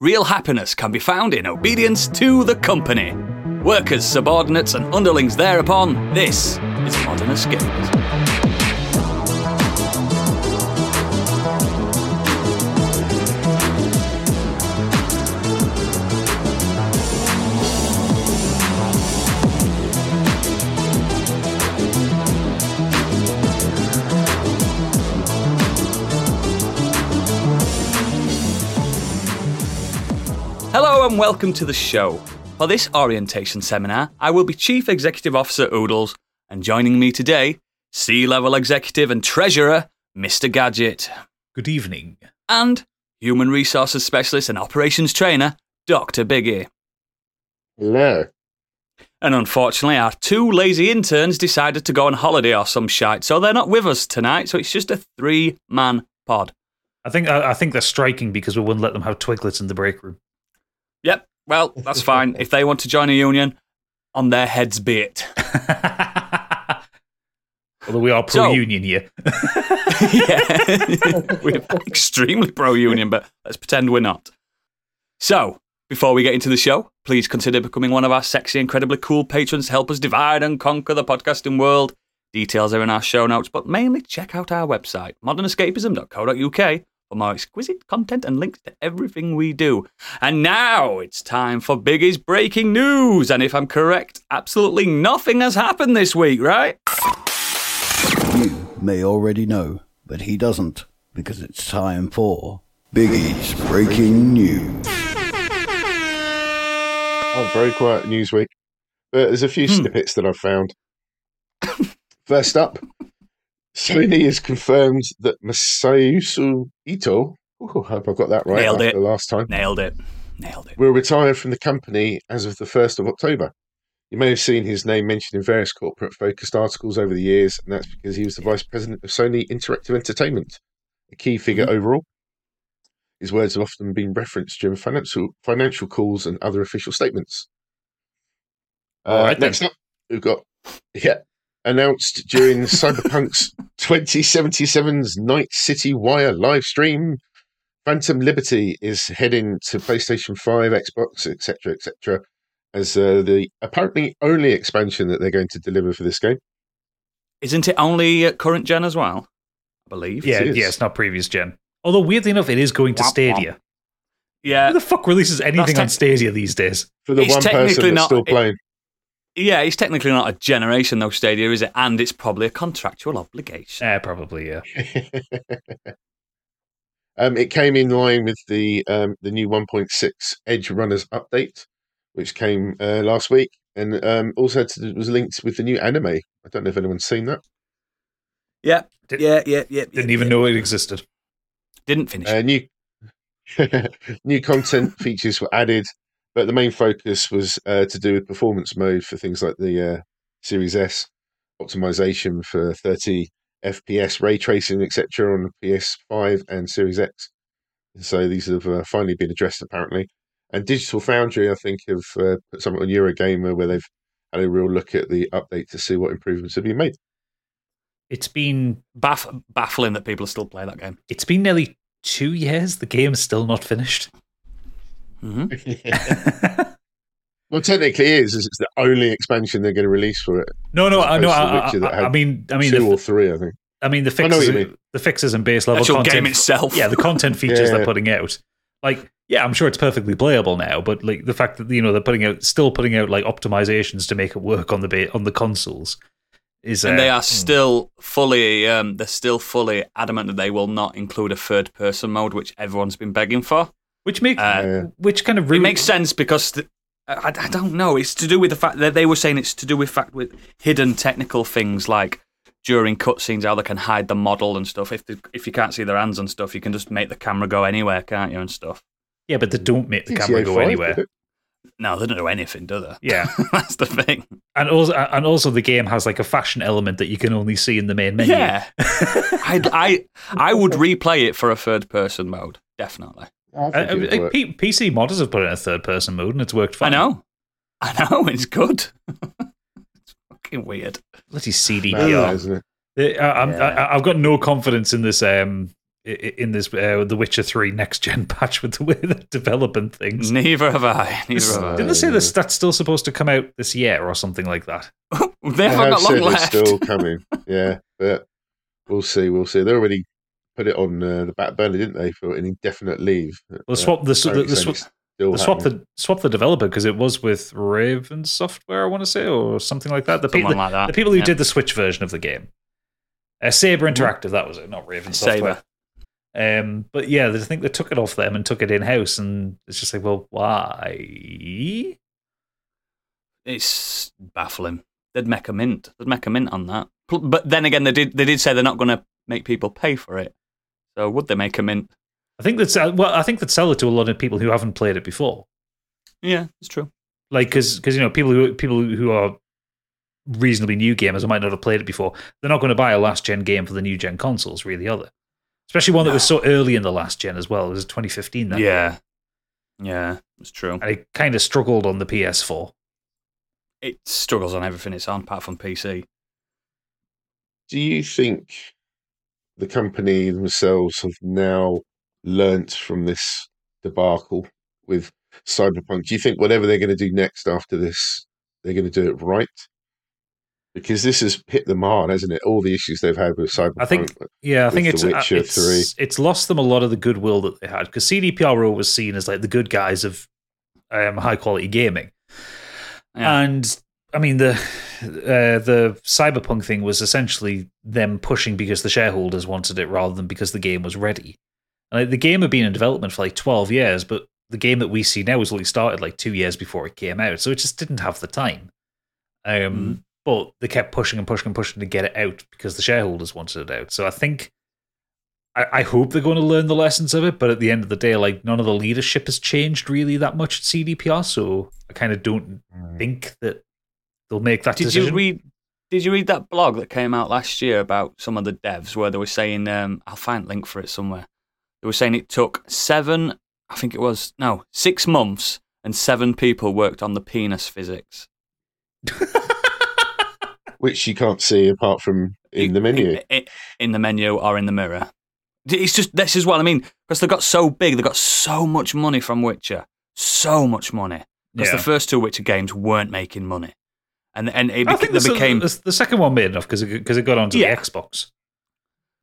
real happiness can be found in obedience to the company. Workers, subordinates, and underlings thereupon, this is modern escapism. And welcome to the show. For this orientation seminar, I will be Chief Executive Officer Oodles, and joining me today, C level executive and treasurer, Mr. Gadget, Good evening. and Human Resources Specialist and Operations Trainer, Dr. Biggie. Hello. And unfortunately, our two lazy interns decided to go on holiday or some shite, so they're not with us tonight, so it's just a three man pod. I think I, I think they're striking because we wouldn't let them have twiglets in the break room. Yep, well, that's fine. if they want to join a union, on their heads be it. Although we are So- pro union here. yeah, we're extremely pro union, but let's pretend we're not. So, before we get into the show, please consider becoming one of our sexy, incredibly cool patrons to help us divide and conquer the podcasting world. Details are in our show notes, but mainly check out our website, modernescapism.co.uk, for more exquisite content and links to everything we do. And now it's time for Biggie's breaking news. And if I'm correct, absolutely nothing has happened this week, right? You may already know, but he doesn't, because it's time for Biggie's Breaking News. Oh, very quiet news week. But there's a few Hmm. snippets that I've found. First up, Sony has confirmed that Masayoshi Ito, I hope I got that right Nailed it. the last time, Nailed it. Nailed it. will retire from the company as of the 1st of October. You may have seen his name mentioned in various corporate focused articles over the years, and that's because he was the vice president of Sony Interactive Entertainment, a key figure Mm-hmm. overall. His words have often been referenced during financial financial calls and other official statements. All Uh, right then. next up, we've got yeah announced during Cyberpunk's 2077's Night City Wire live stream. Phantom Liberty is heading to PlayStation 5, Xbox, etc., etc., as uh, the apparently only expansion that they're going to deliver for this game. Isn't it only uh, current gen as well? I believe. Yeah, is. yeah, it's not previous gen. Although weirdly enough, it is going to Womp Stadia. Yeah. Who the fuck releases anything That's on Stadia these days? For the It's one technically person that's not- still it- playing. Yeah, it's technically not a generation though, Stadia, is it? And it's probably a contractual obligation. Eh, probably, yeah. um, it came in line with the um, the new 1.6 Edgerunners update, which came uh, last week, and um, also to, was linked with the new anime. I don't know if anyone's seen that. Yeah. Did- yeah, yeah, yeah. Didn't yeah, even yeah. know it existed. Didn't finish. Uh, new new content features were added, but the main focus was uh, to do with performance mode for things like the uh, Series S, optimization for 30 FPS ray tracing, etc., on the PS5 and Series X. So these have uh, finally been addressed, apparently. And Digital Foundry, I think, have uh, put something on Eurogamer where they've had a real look at the update to see what improvements have been made. It's been Baff- baffling that people are still playing that game. it's been nearly two years. The game's still not finished. Hmm well, technically, it is. It's the only expansion they're going to release for it. No, no, As I know. I, I, I mean, I mean, two the, or three, I think. I mean, the I know what fixes, you mean. the fixes and base level Actual content. game itself. yeah, the content features Yeah. they're putting out. Like, yeah, I'm sure it's perfectly playable now, but like the fact that you know they're putting out, still putting out like optimizations to make it work on the ba- on the consoles is. and uh, they are hmm. still fully, um, they're still fully adamant that they will not include a third person mode, which everyone's been begging for. Which makes Uh, Yeah. which kind of It makes sense because th- I, I don't know. It's to do with the fact that they were saying it's to do with fact with hidden technical things like during cutscenes how they can hide the model and stuff. If the, if you can't see their hands and stuff, you can just make the camera go anywhere, can't you? And stuff. Yeah, but they don't make the camera go 5 anywhere. No, they don't do anything, do they? Yeah, That's the thing. and also and also the game has like a fashion element that you can only see in the main menu. Yeah, I, I I would replay it for a third person mode, definitely. I Uh, think uh, it'd. P- PC modders have put it in a third person mode and it's worked fine. I know, I know, it's good. it's fucking weird. Bloody Mad, CDPR. isn't it? Uh, I'm, Yeah. I, I've got no confidence in this um i- i- in this uh, The Witcher Three next gen patch with the way they're developing things. Neither have I. Neither have I. Didn't they say this that's still supposed to come out this year or something like that? They They haven't have got long said left. it's still coming. Yeah, but we'll see. We'll see. They're already put it on uh, the back burner, didn't they, for an indefinite leave? Well, swap the the, the, swap, the swap the swap the developer because it was with Raven Software, I want to say, or something like that. The, pe- Someone the, like that. the people who yeah. did the Switch version of the game, uh, Saber Interactive, that was it, not Raven Software. Saber. Um, but yeah, I think they took it off them and took it in house, and it's just like, well, why? It's baffling. They'd make a mint. They'd make a mint on that. But then again, they did. They did say they're not going to make people pay for it. So would they make a mint? I think that's uh, well, I think that sell it to a lot of people who haven't played it before, Yeah, it's true. like because you know people who people who are reasonably new gamers who might not have played it before, they're not going to buy a last gen game for the new gen consoles, really, are they? Especially one that was so early in the last gen as well. It was 2015 then. Yeah, yeah, it's true. and it kind of struggled on the PS4. It struggles on everything it's on, apart from PC. Do you think the company themselves have now learnt from this debacle with Cyberpunk? Do you think whatever they're going to do next after this, they're going to do it right? Because this has hit them hard, hasn't it? All the issues they've had with Cyberpunk. I think- Yeah, I think it's uh, it's, 3. it's lost them a lot of the goodwill that they had because CDPR was seen as like the good guys of um, high quality gaming, Yeah. and I mean the uh, the cyberpunk thing was essentially them pushing because the shareholders wanted it rather than because the game was ready. And, like, the game had been in development for like twelve years, but the game that we see now was only started like two years before it came out, so it just didn't have the time. Um, Mhm. But they kept pushing and pushing and pushing to get it out because the shareholders wanted it out. So I think I, I hope they're going to learn the lessons of it, but at the end of the day, like none of the leadership has changed really that much at CDPR, so I kind of don't think that they'll make that Did decision. you read? Did you read that blog that came out last year about some of the devs where they were saying? Um, I'll find a link for it somewhere. They were saying it took seven. I think it was no six months, and seven people worked on the penis physics which you can't see apart from in the menu. in, in- in the menu or in the mirror. It's just this is what I mean because they got so big, they got so much money from Witcher, so much money. Because Yeah. the first two Witcher games weren't making money, and and it beca- the, became the, the second one made enough because it, 'cause it got onto Yeah. the Xbox.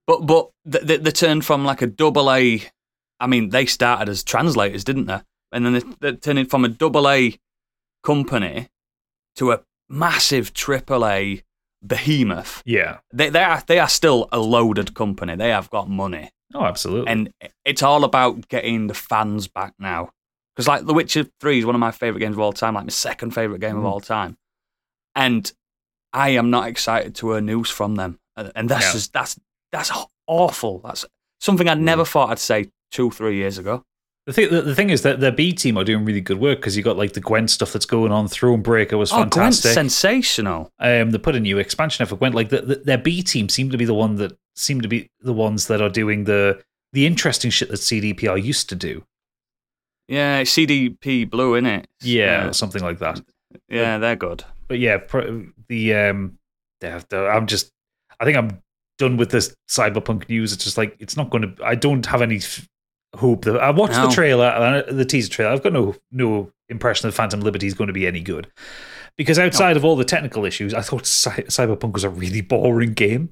But but they, they, they turned from like a double A. I mean, they started as translators, didn't they? And then they, they turned it from a double A company to a massive triple A behemoth. Yeah. They they are they are still a loaded company. They have got money, Oh, absolutely. and it's all about getting the fans back now. Because like The Witcher Three is one of my favorite games of all time, like my second favorite game of Mm. all time, and I am not excited to hear news from them. And that's Yeah. just that's that's awful. That's something I never Mm. thought I'd say two three years ago. the thing, the, thing is that their B team are doing really good work because you got like the Gwent stuff that's going on. Thronebreaker was Oh, Gwent's fantastic. sensational. um, they put a new expansion out for Gwent. Like the, the, their B team seem to be the one that seem to be the ones that are doing the the interesting shit that CDPR used to do. Yeah, CDP Blue, in it? Yeah, something like that. yeah, they're good. But yeah, pro, the um, yeah, the, I'm just, I think I'm done with this cyberpunk news. It's just like it's not going to. I don't have any f- hope that I watched No. the trailer, uh, the teaser trailer. I've got no no impression that Phantom Liberty is going to be any good because outside of all the technical issues, I thought Cy- Cyberpunk was a really boring game.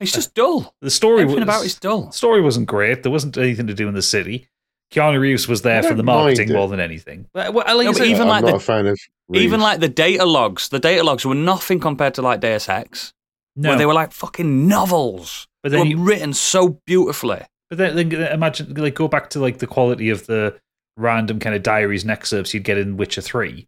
It's just dull. The story Everything was, about it's dull. the story wasn't great. There wasn't anything to do in the city. Keanu Reeves was there for the marketing more than anything. But, well, like No, I but even I'm like not the- a fan of Even like the data logs, the data logs were nothing compared to like Deus Ex, no, where they were like fucking novels. but They were you, written so beautifully. But then, then imagine, like, go back to like the quality of the random kind of diaries and excerpts you'd get in Witcher Three.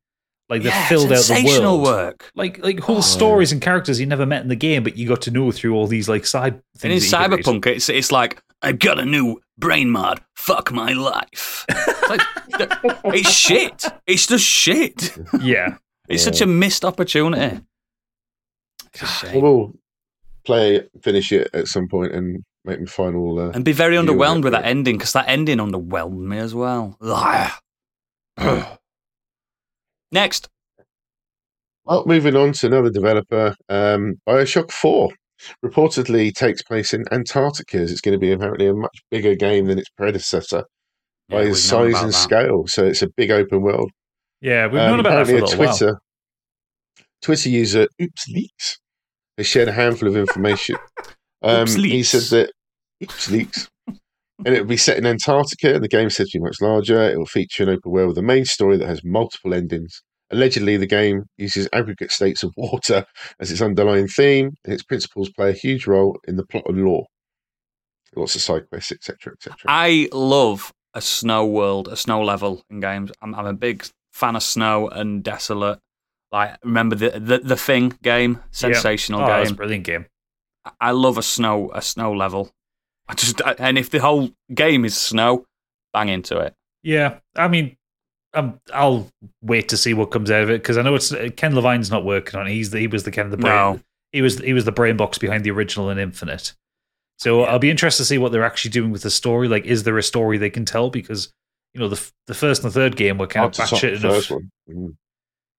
Like they yeah, filled out the world, work. like like whole Oh. stories and characters you never met in the game, but you got to know through all these like side And things. in could read. Cyberpunk, it's it's like I've got a new brain mod. Fuck my life. It's, like, it's shit. It's just shit. yeah, It's Yeah. such a missed opportunity. It's a I shame. will play finish it at some point, and make my final. Uh, And be very underwhelmed with that ending because that ending underwhelmed me as well. Ugh. Next. well, moving on to another developer, um, Bioshock Four. Reportedly takes place in Antarctica. It's going to be apparently a much bigger game than its predecessor Yeah, by its size and that. scale. So it's a big open world. Yeah, we've Um, known about that for a apparently little while. Twitter, Twitter user Oops Leaks has shared a handful of information. Um, Oops he Leaks. said that Oops Leaks, and it will be set in Antarctica, and the game is said to be much larger. It will feature an open world with a main story that has multiple endings. Allegedly, the game uses aggregate states of water as its underlying theme, and its principles play a huge role in the plot and lore. Lots of side quests, etc., etc. I love a snow world, a snow level in games. I'm, I'm a big fan of snow and desolate. Like remember the the, the thing game, sensational Oh, that's game. brilliant game. I love a snow a snow level. I just I- and if the whole game is snow, bang into it. Yeah, I mean, um, I'll wait to see what comes out of it because I know it's Ken Levine's not working on it. He's the, he was the kind of the brain. No. He was he was the brain box behind the original and Infinite. So I'll be interested to see what they're actually doing with the story. Like, is there a story they can tell? Because you know the the first and the third game were kind Hard of to batshit enough. first one. Mm.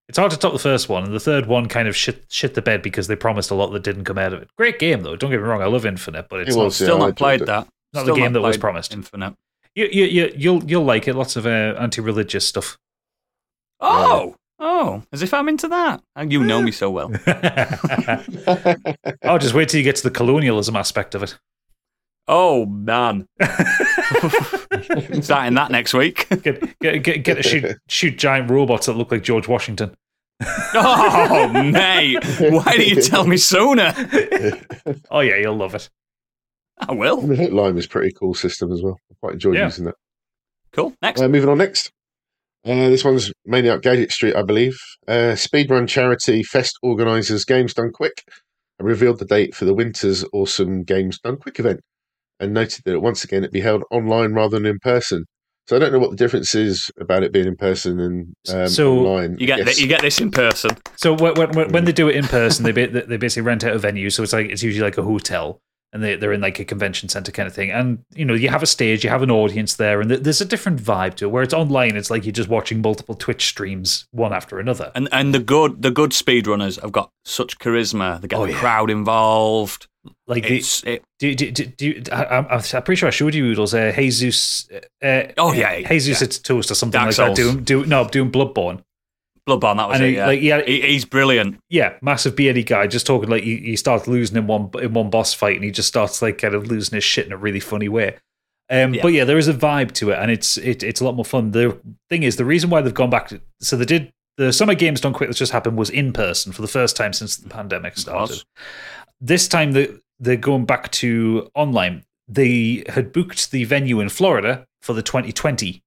It's hard to top the first one, and the third one kind of shit shit the bed because they promised a lot that didn't come out of it. Great game though. Don't get me wrong. I love Infinite, but it's It was, Still yeah, I not enjoyed played it. that. not Still the game that was promised. Infinite. You, you, you, you'll you'll like it. Lots of uh, anti-religious stuff. Oh, oh, as if I'm into that. And You know me so well. oh, just wait till you get to the colonialism aspect of it. Oh man, starting that next week. Get get get, get to shoot shoot giant robots that look like George Washington. oh mate, why didn't you tell me sooner? Oh yeah, you'll love it. I will. the Hitline was a pretty cool system as well. I quite enjoyed Yeah. using that. Cool. Next. Uh, moving on next. Uh, this one's mainly up Gadget Street, I believe. Uh, speedrun charity Fest organisers Games Done Quick have revealed the date for the winter's awesome Games Done Quick event and noted that once again it'd be held online rather than in person. So I don't know what the difference is about it being in person and um, So online. You get th- you get this in person. So when when, when they do it in person, they ba- they basically rent out a venue. So it's like it's usually like a hotel, and they they're in like a convention center kind of thing. And you know you have a stage, you have an audience there, and th- there's a different vibe to it. Where it's online, it's like you're just watching multiple Twitch streams one after another. And and the good the good speedrunners have got such charisma. They get Oh, the yeah. crowd involved. Like the, It's it, Do, do, do, do, I, I'm, I'm pretty sure I showed you Oodles. Uh, Jesus. Uh, Oh, yeah, Jesus yeah. it's toast or something Dark like Souls. that. Doing, do, no, doing Bloodborne. Bloodborne. That was And it. he- Yeah. like, yeah, He- he's brilliant. Yeah, massive beardy guy. Just talking like he, he starts losing in one in one boss fight, and he just starts like kind of losing his shit in a really funny way. Um, Yeah. But yeah, there is a vibe to it, and it's it, it's a lot more fun. The thing is, the reason why they've gone back, to, so they did the summer games done quick that just happened was in person for the first time since the pandemic started. This time they they're going back to online. They had booked the venue in Florida for the 2020 i-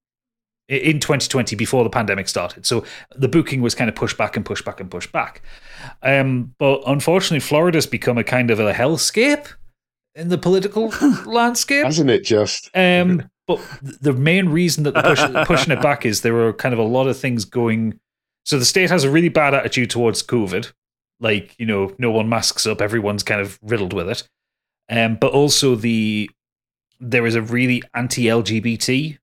in 2020 before the pandemic started. So the booking was kind of pushed back and pushed back and pushed back. Um, but unfortunately, Florida's become a kind of a hellscape in the political landscape. Hasn't it just? Um, but the main reason that they're push, pushing it back is there were kind of a lot of things going. So the state has a really bad attitude towards COVID. Like, you know, no one masks up, everyone's kind of riddled with it. Um, but also the there is a really anti-LGBT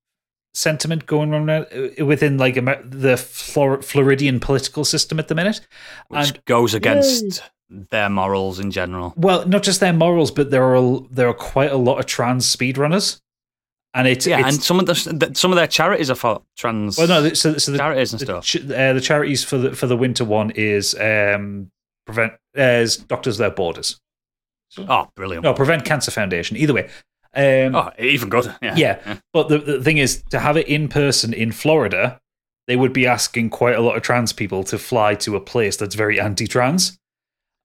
sentiment going on uh, within like the Flor- Floridian political system at the minute. Which And- goes against their morals in general. Well, not just their morals, but there are there are quite a lot of trans speedrunners, and it's Yeah, it's, and some of the some of their charities are for trans Well, no, so, so the, charities and stuff. ch- uh, the charities for the for the winter one is um prevent uh, is Doctors Without Borders. Oh, brilliant! No, Prevent Cancer Foundation. Either way, um, Oh, even good. Yeah. yeah. But the, the thing is, to have it in person in Florida, they would be asking quite a lot of trans people to fly to a place that's very anti-trans.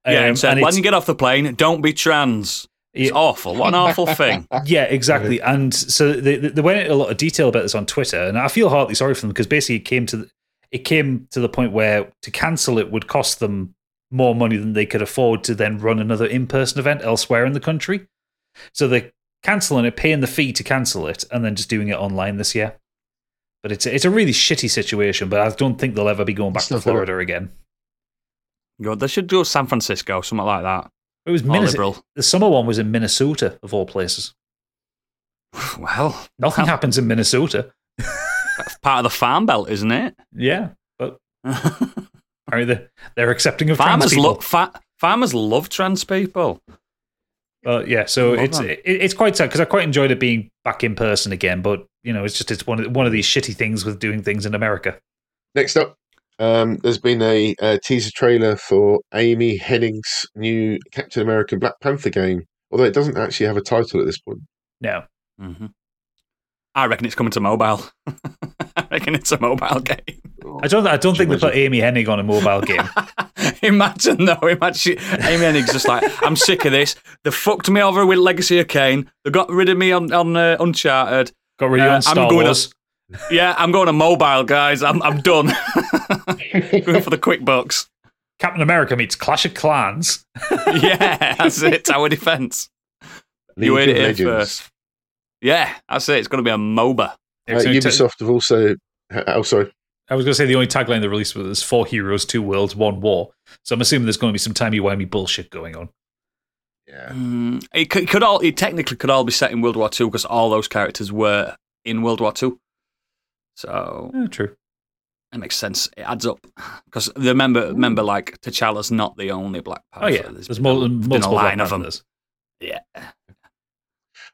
Yeah, Um, and said, and when you get off the plane, don't be trans. It's Yeah. awful. What an awful thing. Yeah, exactly. And so they, they they went into a lot of detail about this on Twitter, and I feel heartily sorry for them because basically it came to the, it came to the point where to cancel it would cost them more money than they could afford to then run another in person event elsewhere in the country. So they're canceling it, paying the fee to cancel it, and then just doing it online this year. But it's it's a really shitty situation. But I don't think they'll ever be going back to Florida again. God, they should do San Francisco, something like that. It was Minnesota. liberal. The summer one was in Minnesota of all places. Well, Nothing happens in Minnesota. that's part of the farm belt, isn't it? Yeah, but apparently they're, they're accepting of trans people. fa- farmers love trans people. Well, yeah. So Well it's it, it's quite sad because I quite enjoyed it being back in person again. But you know, it's just it's one of one of these shitty things with doing things in America. Next up, um, there's been a, uh teaser trailer for Amy Hennig's new Captain America Black Panther game, although it doesn't actually have a title at this point. No, hmm I reckon it's coming to mobile. I reckon it's a mobile game. I don't. I don't think they Imagine. put Amy Hennig on a mobile game. imagine though, imagine Amy Hennig's just like, I'm sick of this. They fucked me over with Legacy of Kain. They got rid of me on on uh, Uncharted. Got rid of Uh, you on I'm Star going Wars. Yeah, I'm going to mobile, guys. I'm I'm done. going for the quick bucks. Captain America meets Clash of Clans. Yeah, that's it. Tower defense. You League heard of it here Legends. first. Yeah, that's it. It's going to be a MOBA. Uh, It's only ta- Ubisoft have also. Oh, sorry. I was going to say the only tagline they released was four heroes, two worlds, one war." So I'm assuming there's going to be some timey wimey bullshit going on. Yeah. Mm, it could, could all. It technically could all be set in World War Two because all those characters were in World War Two. So Yeah, true. it makes sense. It adds up because remember, remember, like T'Challa's not the only Black Panther. Oh yeah, There's there's been mul- a- multiple been a Black line of them. Panthers. Yeah.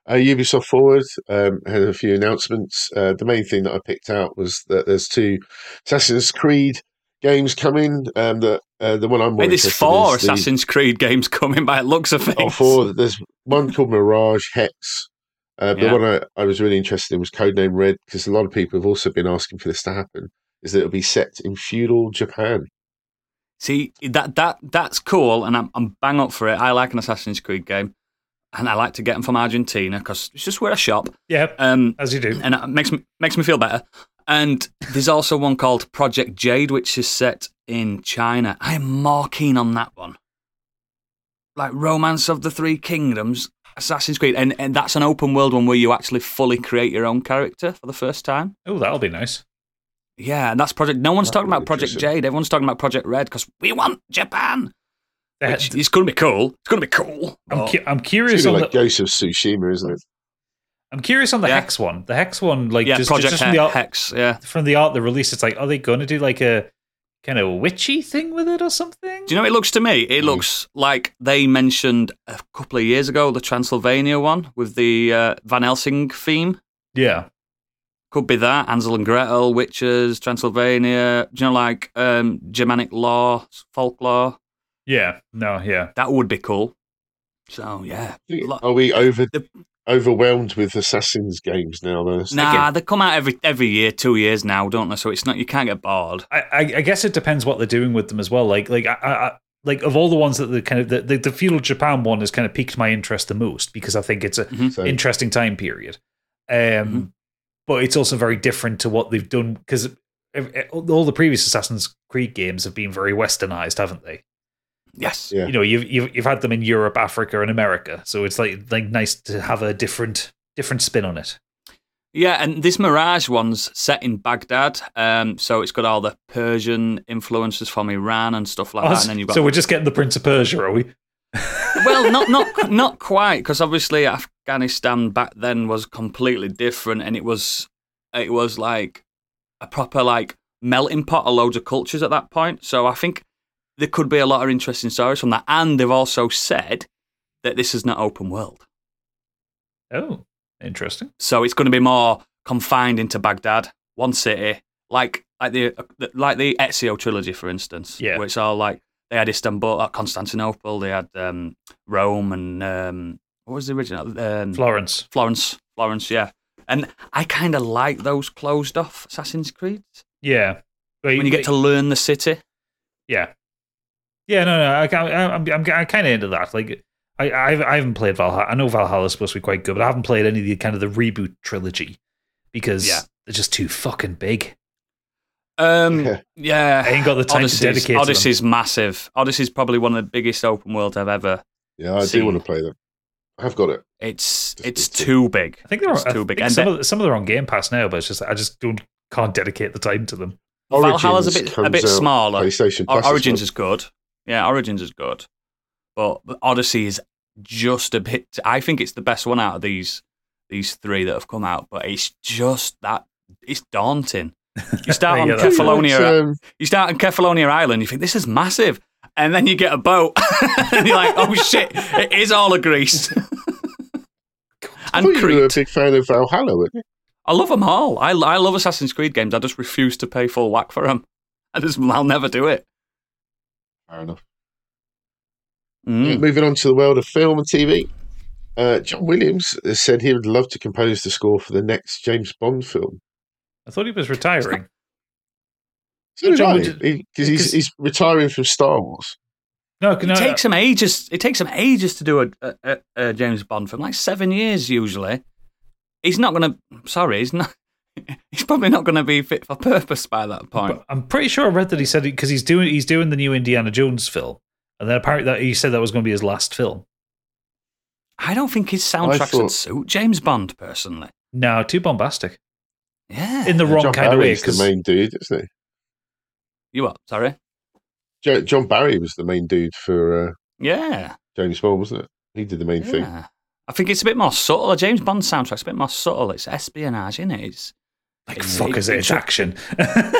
Uh, Ubisoft Forward um, had a few announcements. Uh, the main thing that I picked out was that there's two Assassin's Creed games coming. Um, that uh, the one I'm more Wait, there's four the- Assassin's Creed games coming by looks of things. Oh, four. There's one called Mirage Hex. Uh, Yeah. The one I, I was really interested in was Codename Red because a lot of people have also been asking for this to happen. Is that it'll be set in feudal Japan? See that that that's cool, and I'm I'm bang up for it. I like an Assassin's Creed game, and I like to get them from Argentina because it's just where I shop. Yeah, Um, as you do. and it makes me makes me feel better. And there's also one called Project Jade, which is set in China. I am more keen on that one. Like Romance of the Three Kingdoms, Assassin's Creed, and, and that's an open world one where you actually fully create your own character for the first time. Oh, that'll be nice. Yeah, and that's Project. No one's That'd talking be about Project. Jade. Everyone's talking about Project Red because we want Japan. They Which, it's going to be cool. It's going to be cool. I'm, but- cu- I'm curious gonna on like the Ghost of Tsushima, isn't it? I'm curious on the Yeah. Hex one. The Hex one, like yeah, just, Project just from the art, Hex. Yeah. from the art, the release. It's like, are they going to do like a kind of witchy thing with it or something? Do you know what it looks to me? It Mm. looks like they mentioned a couple of years ago the Transylvania one with the uh, Van Helsing theme. Yeah, Could be that. Ansel and Gretel, witches, Transylvania. Do you know, like um, Germanic law, folklore? Yeah, no, yeah. That would be cool. So, yeah. Are we over The- overwhelmed with Assassin's games now? Though? Nah, they come out every every year, two years now, don't they? So it's not you can't get bored. I, I, I guess it depends what they're doing with them as well. Like, like, I, I, like of all the ones that the kind of the, the, the feudal Japan one has kind of piqued my interest the most because I think it's a So, interesting time period. Um, Mhm. but it's also very different to what they've done because all the previous Assassin's Creed games have been very westernized, haven't they? Yes. Yeah. You know, you've, you've you've had them in Europe, Africa, and America, so it's like like nice to have a different different spin on it. Yeah, and this Mirage one's set in Baghdad, um, so it's got all the Persian influences from Iran and stuff like Oh, that. And then you've got so we're just getting the Prince of Persia, are we? well, not not not quite, because obviously Afghanistan back then was completely different, and it was it was like a proper like melting pot of loads of cultures at that point. So I think there could be a lot of interesting stories from that, and they've also said that this is not open world, Oh, interesting. so it's going to be more confined into Baghdad, one city, like like the like the Ezio trilogy, for instance. Yeah. where it's all like they had Istanbul, uh, Constantinople, they had um, Rome, and um, what was the original? Um, Florence. Florence, Florence, yeah. And I kind of like those closed off Assassin's Creed Yeah. when you get to learn the city. Yeah. Yeah, no, no, I, I, I'm, I'm, I'm kind of into that. Like, I, I, I haven't played Valhalla. I know Valhalla's supposed to be quite good, but I haven't played any of the kind of the reboot trilogy because Yeah. they're just too fucking big. Um, Yeah. yeah, I ain't got the time to Odyssey's, dedicate to them. Odyssey's massive. Odyssey's probably one of the biggest open worlds I've ever. yeah, I See. do want to play them. I've got it. It's Just it's too- too big. I think they're it's too big. And some, the- of, some of them are on Game Pass now, but it's just I just don't can't dedicate the time to them. Valhalla's a bit a comes bit smaller. PlayStation Plus. Origins well. is good. Yeah, Origins is good. But but Odyssey is just a bit. I think it's the best one out of these these three that have come out. But it's just that it's daunting. You start on Yeah, Kefalonia. Um, You start on Kefalonia Island. You think this is massive, and then you get a boat, and you're like, oh shit, it is all a Greece. I and thought you were a big fan of Valhalla, weren't you? I love them all. I, I love Assassin's Creed games. I just refuse to pay full whack for them. I just, I'll never do it. Fair enough. Mm. Moving on to the world of film and TV. Uh, John Williams has said he would love to compose the score for the next James Bond film. I thought he was retiring. So did John, I, would you- because he's, he's retiring from Star Wars. No, It no, takes him ages. It takes him ages to do a, a, a, a James Bond film, like seven years usually. He's not going to. Sorry, he's not. He's probably not going to be fit for purpose by that point. But I'm pretty sure I read that he said because he's doing he's doing the new Indiana Jones film, and then apparently that he said that was going to be his last film. I don't think his soundtracks thought- would suit James Bond personally. No, too bombastic Yeah. in the wrong John kind of way. Barry's the main dude, isn't he? you what? Sorry. Jo- John Barry was the main dude for uh, Yeah. James Bond, wasn't it? He did the main thing. I think it's a bit more subtle. A James Bond soundtrack's a bit more subtle. It's espionage, isn't it? It's, like fuck is it? it's action.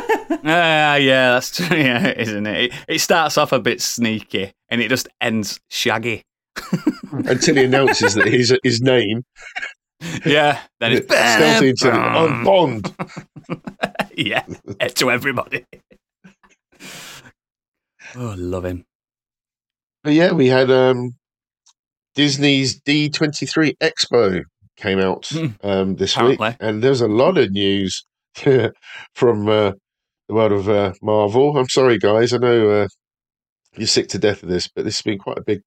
Ah, yeah, that's true. Yeah, isn't it? it? It starts off a bit sneaky and it just ends shaggy. Until he announces that his his name, Yeah. Then it's stealthy into the, I'm Bond. yeah, to everybody. oh, love him. But yeah, we had um, Disney's D23 Expo came out Hmm. um, this Apparently. week, and there's a lot of news from uh, the world of uh, Marvel. I'm sorry, guys. I know uh, you're sick to death of this, but this has been quite a big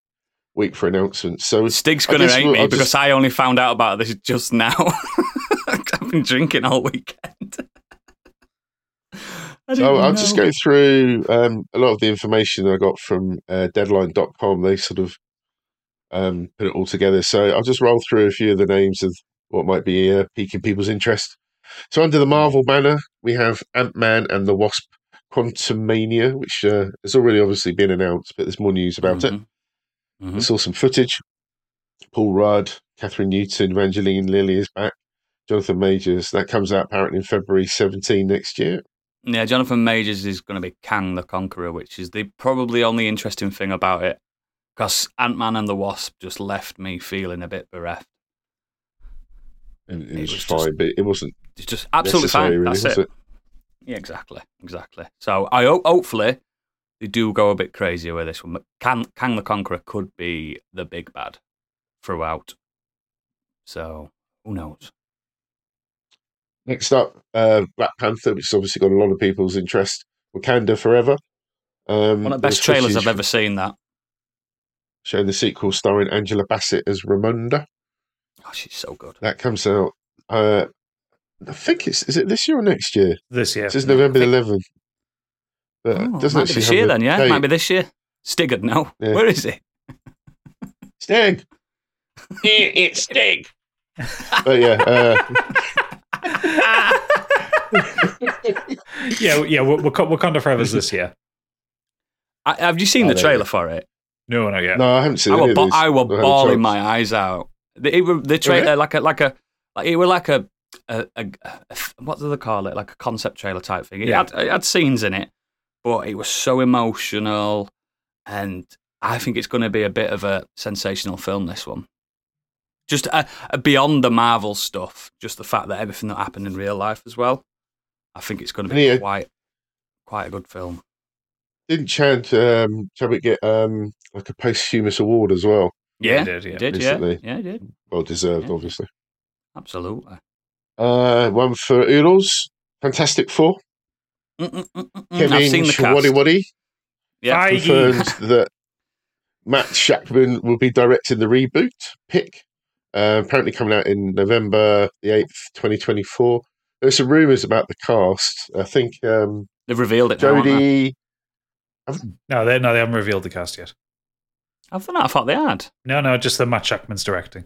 week for announcements. So Stig's going to hate we'll- me I'll because just- I only found out about this just now. I've been drinking all weekend. So I'll just go through um, a lot of the information I got from uh, Deadline.com. They sort of um, put it all together. So I'll just roll through a few of the names of what might be uh, piquing people's interest. So under the Marvel banner, we have Ant Man and the Wasp: Quantumania, which uh, has already obviously been announced, but there's more news about it. Mhm. Mhm. I saw some footage. Paul Rudd, Kathryn Newton, Evangeline Lilly is back. Jonathan Majors. That comes out apparently in February 17 next year. Yeah, Jonathan Majors is going to be Kang the Conqueror, which is the probably only interesting thing about it. Because Ant Man and the Wasp just left me feeling a bit bereft. And it, It was, was fine, just but it wasn't It's just absolutely fine. really, That's it. it? Yeah, exactly, exactly. So I hope, hopefully, they do go a bit crazier with this one. But Kang, Kang the Conqueror could be the big bad throughout. So who knows? Next up, uh, Black Panther, which has obviously got a lot of people's interest. Wakanda Forever. Um, One of the best trailers I've ever seen. That. Showing the sequel starring Angela Bassett as Ramonda. Oh, she's so good. That comes out. Uh, I think it's is it this year or next year? this year. It says November the 11th. But Oh, it it doesn't might be actually this have year a then, yeah. date. Might be this year. Stig would know. Yeah. Where is he? Stig. it's Stig. but yeah, uh, yeah, yeah. Wak- Wak- Wakanda Forever's this year. I, have you seen Oh, the trailer for it? No, not yet. no, I haven't seen I any were, of ba- these. I were I bawling chance. my eyes out. The, it were, the trailer Okay. like a like a like it were like a, a, a, a what do they call it? Like a concept trailer type thing. It, Yeah. had, it had scenes in it, but it was so emotional, and I think it's going to be a bit of a sensational film. This one, just uh, uh, beyond the Marvel stuff, just the fact that everything that happened in real life as well. I think it's going to be Yeah. quite quite a good film. Didn't Chad um, Chadwick get um, like a posthumous award as well? Yeah, Yeah, he did, yeah. he did, Recently. yeah, yeah, he did, Well deserved, Yeah. obviously. absolutely. Uh, one for Oodles, Fantastic Four. Mm-mm-mm-mm. Kevin I've seen the Shawadi cast. Wadi Yeah. Feige. confirmed that Matt Shakman will be directing the reboot pick. Uh, apparently coming out in November the 8th, 2024. There's some rumours about the cast. I think um, They've revealed it now, haven't. No, they no, they haven't revealed the cast yet. I thought, I thought they had. No, no, just the Matt Shakman's directing.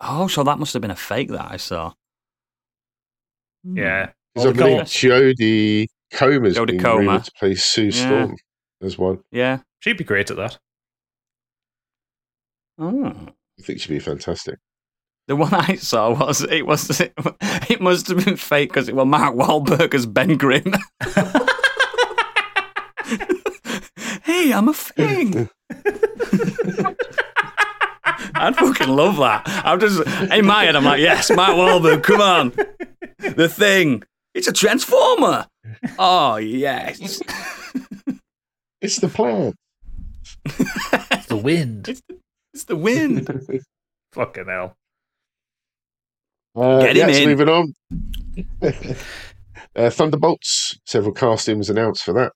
Oh, so that must have been a fake that I saw. Hmm. Yeah, Because I All the believe. Jodie Comer's Jodie been Comer. rumoured to play Sue Yeah. Storm as one. Yeah. she'd be great at that. Oh. I think she'd be fantastic. The one I saw was it was it must have been fake because it was Mark Wahlberg as Ben Grimm. hey, I'm a thing. I'd fucking love that. I'm just in my head. I'm like, yes, Mark Wahlberg, come on, the thing. It's a transformer. Oh yes, It's the plan. It's the wind. it's the wind. Fucking hell. Uh, Get him yeah, so in. moving on. uh, Thunderbolts. Several castings announced for that.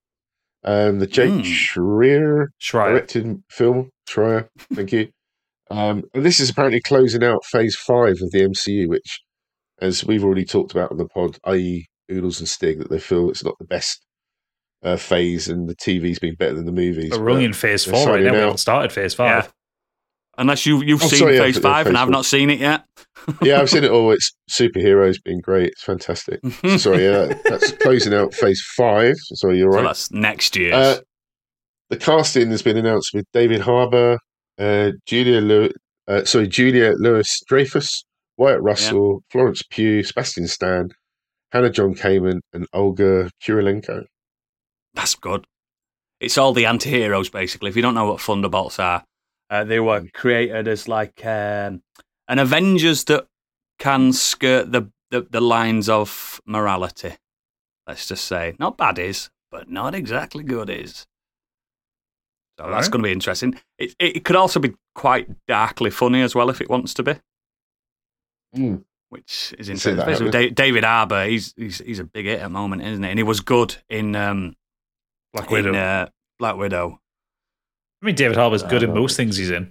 Um, the Jake Hmm. Schreier Schreier. directed film. Schreier, thank you. Um, and this is apparently closing out Phase Five of the MCU, which, as we've already talked about on the pod, i.e., Oodles and Stig, that they feel it's not the best uh, phase, and the TV's been better than the movies. But we're only in phase four right now. We haven't started phase five. Yeah. Unless you you've Oh, seen sorry, Phase yeah, Five and I've not seen it yet. yeah, I've seen it all. It's superheroes being great. It's fantastic. So, sorry, uh, that's closing out Phase Five. Sorry, you're So right. that's next year. Uh, the casting has been announced with David Harbour, uh, Julia, Lew- uh, sorry, Julia Louis-Dreyfus, Wyatt Russell, Florence Pugh, Sebastian Stan, Hannah John Kamen, and Olga Kurylenko. That's good. It's all the anti-heroes, basically. If you don't know what Thunderbolts are, uh, they were created as like um, an Avengers that can skirt the, the, the lines of morality. Let's just say. Not baddies, but not exactly goodies. So that's Alright. going to be interesting. It, it, could also be quite darkly funny as well if it wants to be, Mm. which is interesting. that Especially with David Harbour, he's, he's he's a big hit at the moment, isn't he? And he was good in um, Black in Widow. uh, Black Widow. I mean, David Harbour's good in most things he's in.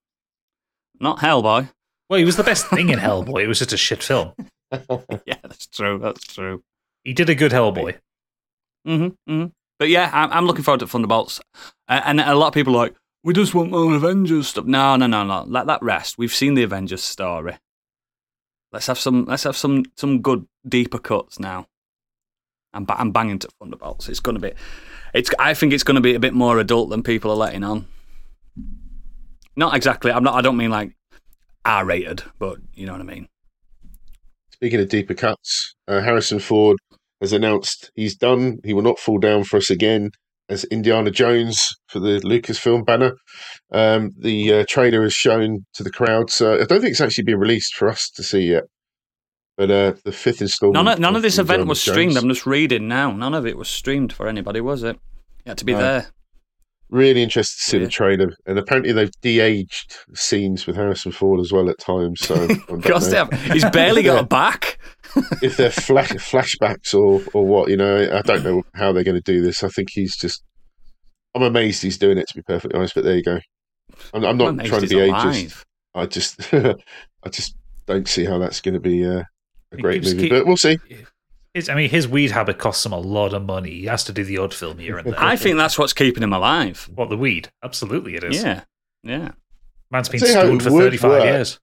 Not Hellboy. Well, he was the best thing in Hellboy. It was just a shit film. yeah, that's true. That's true. He did a good Hellboy. hmm hmm But yeah, I'm, I'm looking forward to Thunderbolts. Uh, and a lot of people are like, we just want more Avengers stuff. No, no, no, no. Let that rest. We've seen the Avengers story. Let's have some. Let's have some some good deeper cuts now. I'm, ba- I'm banging to Thunderbolts. It's going to be. It's. I think it's going to be a bit more adult than people are letting on. Not exactly. I'm not. I don't mean like R-rated, but you know what I mean. Speaking of deeper cuts, uh, Harrison Ford has announced he's done. He will not fall down for us again as Indiana Jones for the Lucasfilm banner. Um, the uh, trailer is shown to the crowd, so I don't think it's actually been released for us to see yet. But uh, the fifth installment. None of, none of this event Indiana was streamed. Jones. I'm just reading now. None of it was streamed for anybody, was it? You had to be No. there. Really interested to see Yeah. the trailer, and apparently they've de-aged scenes with Harrison Ford as well at times. So I don't Of course know. they have. He's barely got a back. if they're flash, flashbacks or or what, you know, I don't know how they're going to do this. I think he's just. I'm amazed he's doing it. To be perfectly honest, but there you go. I'm, I'm not amazed trying to be alive. ageist. I just, I just don't see how that's going to be uh, a great movie. keep- But we'll see. His, I mean, his weed habit costs him a lot of money. He has to do the odd film here and there. I think that's what's keeping him alive. What the weed? Absolutely, it is. Yeah, yeah. Man's been I'll tell you how stoned for thirty-five work. years.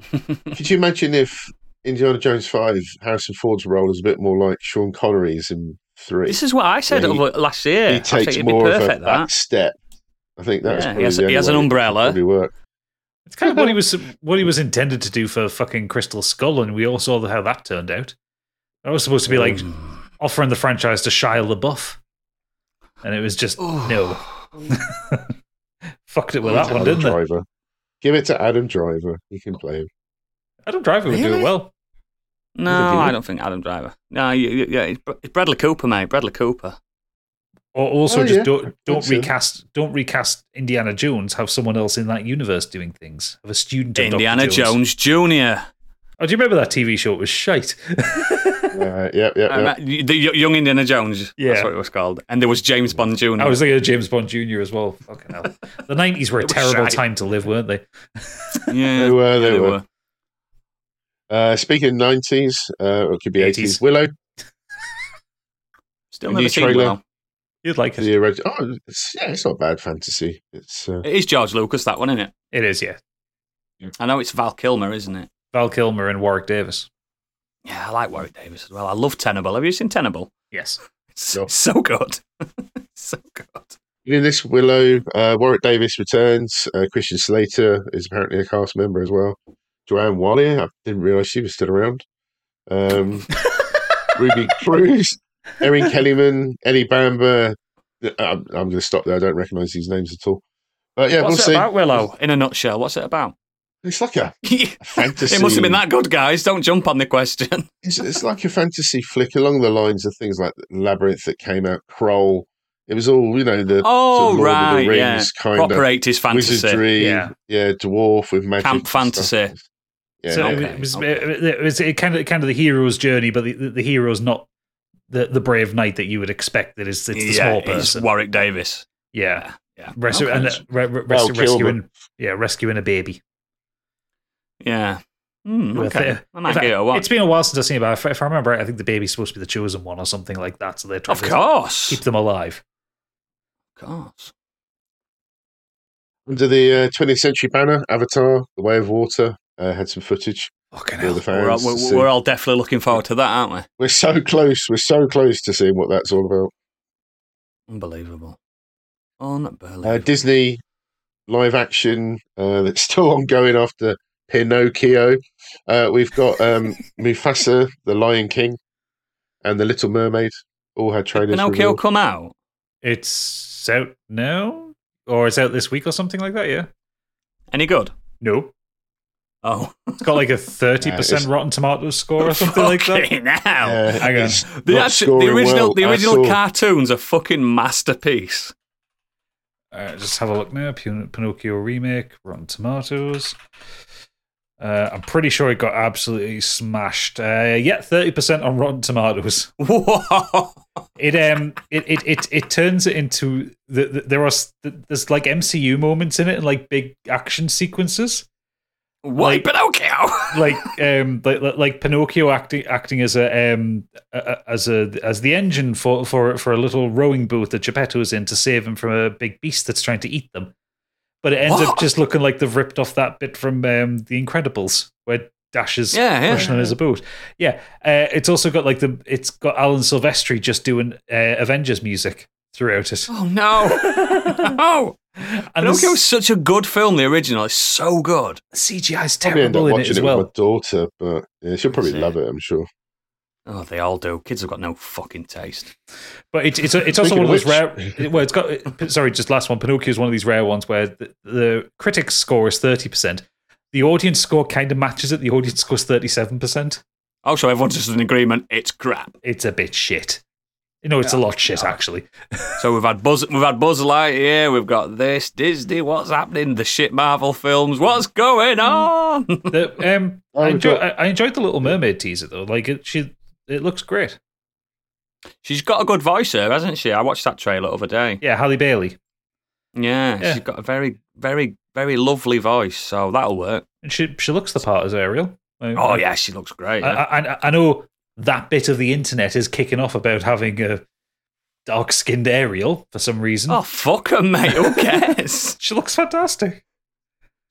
Could you imagine if Indiana Jones Five, Harrison Ford's role is a bit more like Sean Connery's in Three? This is what I said he- last year. he takes it'd be more of a perfect. back That step. I think that's Yeah, he probably has- the he has an way it umbrella. Probably work. It's kind of what he was what he was intended to do for fucking Crystal Skull, and we all saw how that turned out. That was supposed to be like Mm. offering the franchise to Shia LaBeouf, and it was just no. Fucked it with that one, Adam didn't they? Driver. Give it to Adam Driver. He can play him. Adam Driver would do Really? it well. No, Really? I don't think Adam Driver. No, you, you, yeah, it's Br- it's Bradley Cooper, mate. Bradley Cooper. Or also Oh, just yeah. don't don't That's it. recast don't recast Indiana Jones. Have someone else in that universe doing things. Have a student of Dr. Indiana Jones Jr. Oh, do you remember that TV show? It was shite. Uh, yeah, yeah, Um, yeah. the young Indiana Jones. Yeah. That's what it was called. And there was James Bond Jr. I was thinking of James Bond Jr. as well. Fucking hell. The nineties were a terrible shite. time to live, weren't they? yeah, They were, yeah, they were. Uh, speaking of 90s, uh, it could be 80s, 80s. Willow, Still A never seen trailer. Willow. You'd like it. the original. Oh, it's, yeah, it's not bad fantasy. It's uh, It is George Lucas, that one, isn't it? It is, yeah. I know it's Val Kilmer, isn't it? Val Kilmer and Warwick Davis. Yeah, I like Warwick Davis as well. I love Tenable. Have you seen Tenable? Yes. It's No. so good. so good. in this Willow. Uh, Warwick Davis returns. Uh, Christian Slater is apparently a cast member as well. Joanne Whalley, I didn't realise she was still around. Um, Ruby Cruz, Erin Kellyman, Eddie Bamber, I'm, I'm going to stop there. I don't recognise these names at all. But yeah, What's we'll it see. about, Willow? In a nutshell, what's it about? It's like a it fantasy. It must have been that good, guys. Don't jump on the question. It's, it's like a fantasy flick along the lines of things like Labyrinth that came out, Krull. It was all you know the Oh, sort of Lord of right, the Rings yeah. kind Proper of 80s fantasy. wizardry, Yeah. yeah, dwarf with magic, Camp and stuff. fantasy. Yeah, so okay, it was, okay. it, it was it kind of kind of the hero's journey, but the, the, the hero's not the, the brave knight that you would expect. That is it's the yeah, small it's person. Warwick Davis. yeah, Yeah. Rescue, Okay. and uh, re, re, Val rescue, rescuing yeah rescuing a baby. Yeah. With, okay. uh, I might in give it a watch. It's been a while since I've seen it, but if, if I remember right, I think the baby's supposed to be the chosen one or something like that. So they're trying Of to course. keep them alive. Of course. Under the uh, 20th century banner, Avatar: The Way of Water uh, had some footage Fucking for the fans. We're all, we're, we're all definitely looking forward to that, aren't we? We're so close. We're so close to seeing what that's all about. Unbelievable. Unbelievable. Uh, Disney live action uh, that's still ongoing after Pinocchio. Uh, we've got um, Mufasa, the Lion King, and the Little Mermaid. All had trailers. Pinocchio revealed. come out? It's out now, or it's out this week or something like that. Yeah. Any good? No, Oh. it's got like a thirty percent Rotten Tomatoes score or something like that. Now, hell. Hang on. The, not actual, the original, well the original cartoon's a fucking masterpiece. Uh, just have a look now. Pin- Pinocchio remake, Rotten Tomatoes. Uh, I'm pretty sure it got absolutely smashed. Uh, yeah, thirty percent on Rotten Tomatoes. Whoa. It um, it it it, it turns it into the, the, there are there's like MCU moments in it and like big action sequences. What? Like- Pinocchio? like um like like- Pinocchio acting acting as a um a- as a as the engine for for for a little rowing boat that Geppetto's in to save him from a big beast that's trying to eat them. But it ends up just looking like they've ripped off that bit from um, The Incredibles where Dash is Yeah, yeah. pushing him as a boat. Yeah, uh, it's also got like the it's got Alan Silvestri just doing uh, Avengers music throughout it. oh, no. no. And Pinocchio's this such a good film, the original. is so good. CGI's Probably end up terrible in it watching as it, with my daughter, but yeah, she'll probably love it. I'm sure. Oh, they all do. Kids have got no fucking taste. But it's it's, it's also one of those of rare. which- Well, it's got sorry, just last one. Pinocchio is one of these rare ones where the, the critics score is thirty percent. The audience score kind of matches it. The audience scores thirty seven percent. Also, everyone's just in agreement. It's crap. It's a bit shit. You know, it's a Oh, lot shit God. actually. So we've had Buzz, we've had Buzz Lightyear, we've got this Disney. What's happening? The shit Marvel films. What's going on? The, um, Oh, I, enjoy, I, I enjoyed the Little Mermaid teaser though. Like it, she, it looks great. she's got a good voice, her, hasn't she? I watched that trailer the other day. Yeah, Halle Bailey. Yeah, Yeah. she's got a very, very, very lovely voice. So that'll work. And she she looks the part as Ariel. I- Oh yeah, she looks great. I, yeah. I, I- I know that bit of the internet is kicking off about having a dark skinned Ariel for some reason. oh fuck her, mate. Who cares? She looks fantastic.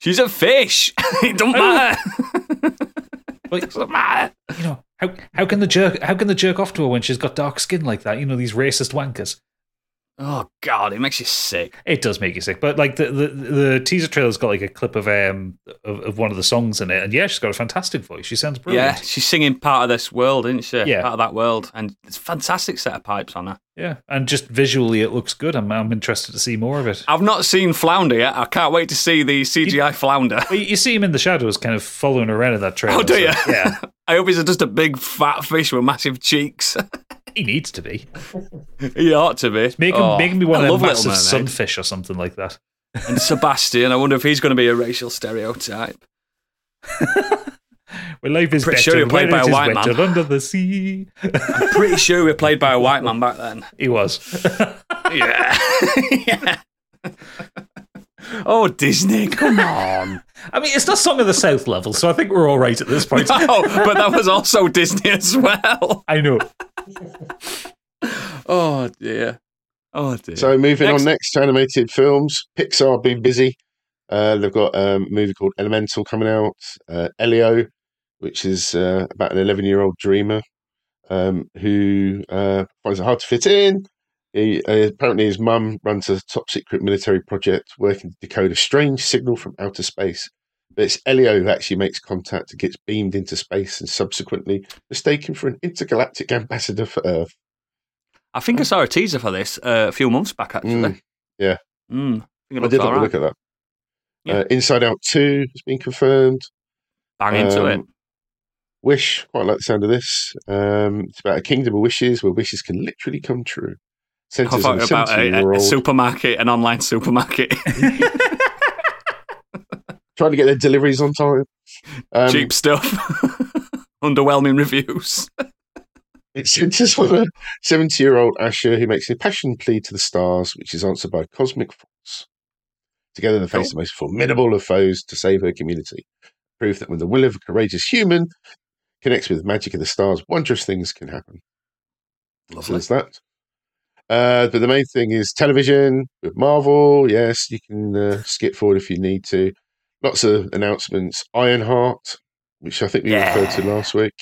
she's a fish. it don't matter. But it doesn't matter. you know, how how can the jerk how can the jerk off to her when she's got dark skin like that? You know, these racist wankers. Oh god, it makes you sick. It does make you sick. But like the the, the teaser trailer's got like a clip of um of, of one of the songs in it, and yeah, she's got a fantastic voice. She sounds brilliant. Yeah, she's singing part of this world, isn't she? Yeah. part of that world, and it's a fantastic set of pipes on her. Yeah, and just visually, it looks good. I'm I'm interested to see more of it. I've not seen Flounder yet. I can't wait to see the CGI Flounder. You see him in the shadows, kind of following around in that trailer. Oh, do so, you? Yeah, I hope he's just a big fat fish with massive cheeks. he needs to be. he ought to be. Make him Oh, make him be one I of them massive sunfish or something like that. And Sebastian, I wonder if he's going to be a racial stereotype. Where life is Pretty better sure he played by a white man. under the sea. I'm pretty sure we were played by a white man back then. he was. Yeah. yeah. Oh, Disney, come on. I mean, it's not Song of the South level, so I think we're all right at this point. No, but that was also Disney as well. I know. Oh, dear. Oh, dear. So moving Next. on next to animated films, Pixar have been busy. Uh, they've got um, a movie called Elemental coming out. Uh, Elio, which is uh, about an 11 year old dreamer um, who uh, finds it hard to fit in. He, uh, apparently, his mum runs a top secret military project working to decode a strange signal from outer space. But it's Elio who actually makes contact and gets beamed into space and subsequently mistaken for an intergalactic ambassador for Earth. I think I saw a teaser for this uh, a few months back, actually. Mm, yeah. Mm, I I did have all a look at that. Yeah. Uh, Inside Out 2 has been confirmed. Bang into it. Um, Wish, quite like the sound of this. Um, it's about a kingdom of wishes where wishes can literally come true. Centers on about a, a, supermarket, an online supermarket. trying to get their deliveries on time. Um, Cheap stuff. Underwhelming reviews. It centers on a 70 year old Asha who makes a passion plea to the stars, which is answered by cosmic force. Together, they face the most formidable of foes to save her community. Proof that when the will of a courageous human connects with the magic of the stars, wondrous things can happen. So Lovely. there's that. Uh, but the main thing is television with Marvel. Yes, you can uh, skip forward if you need to. Lots of announcements. Ironheart, which I think we referred to last week.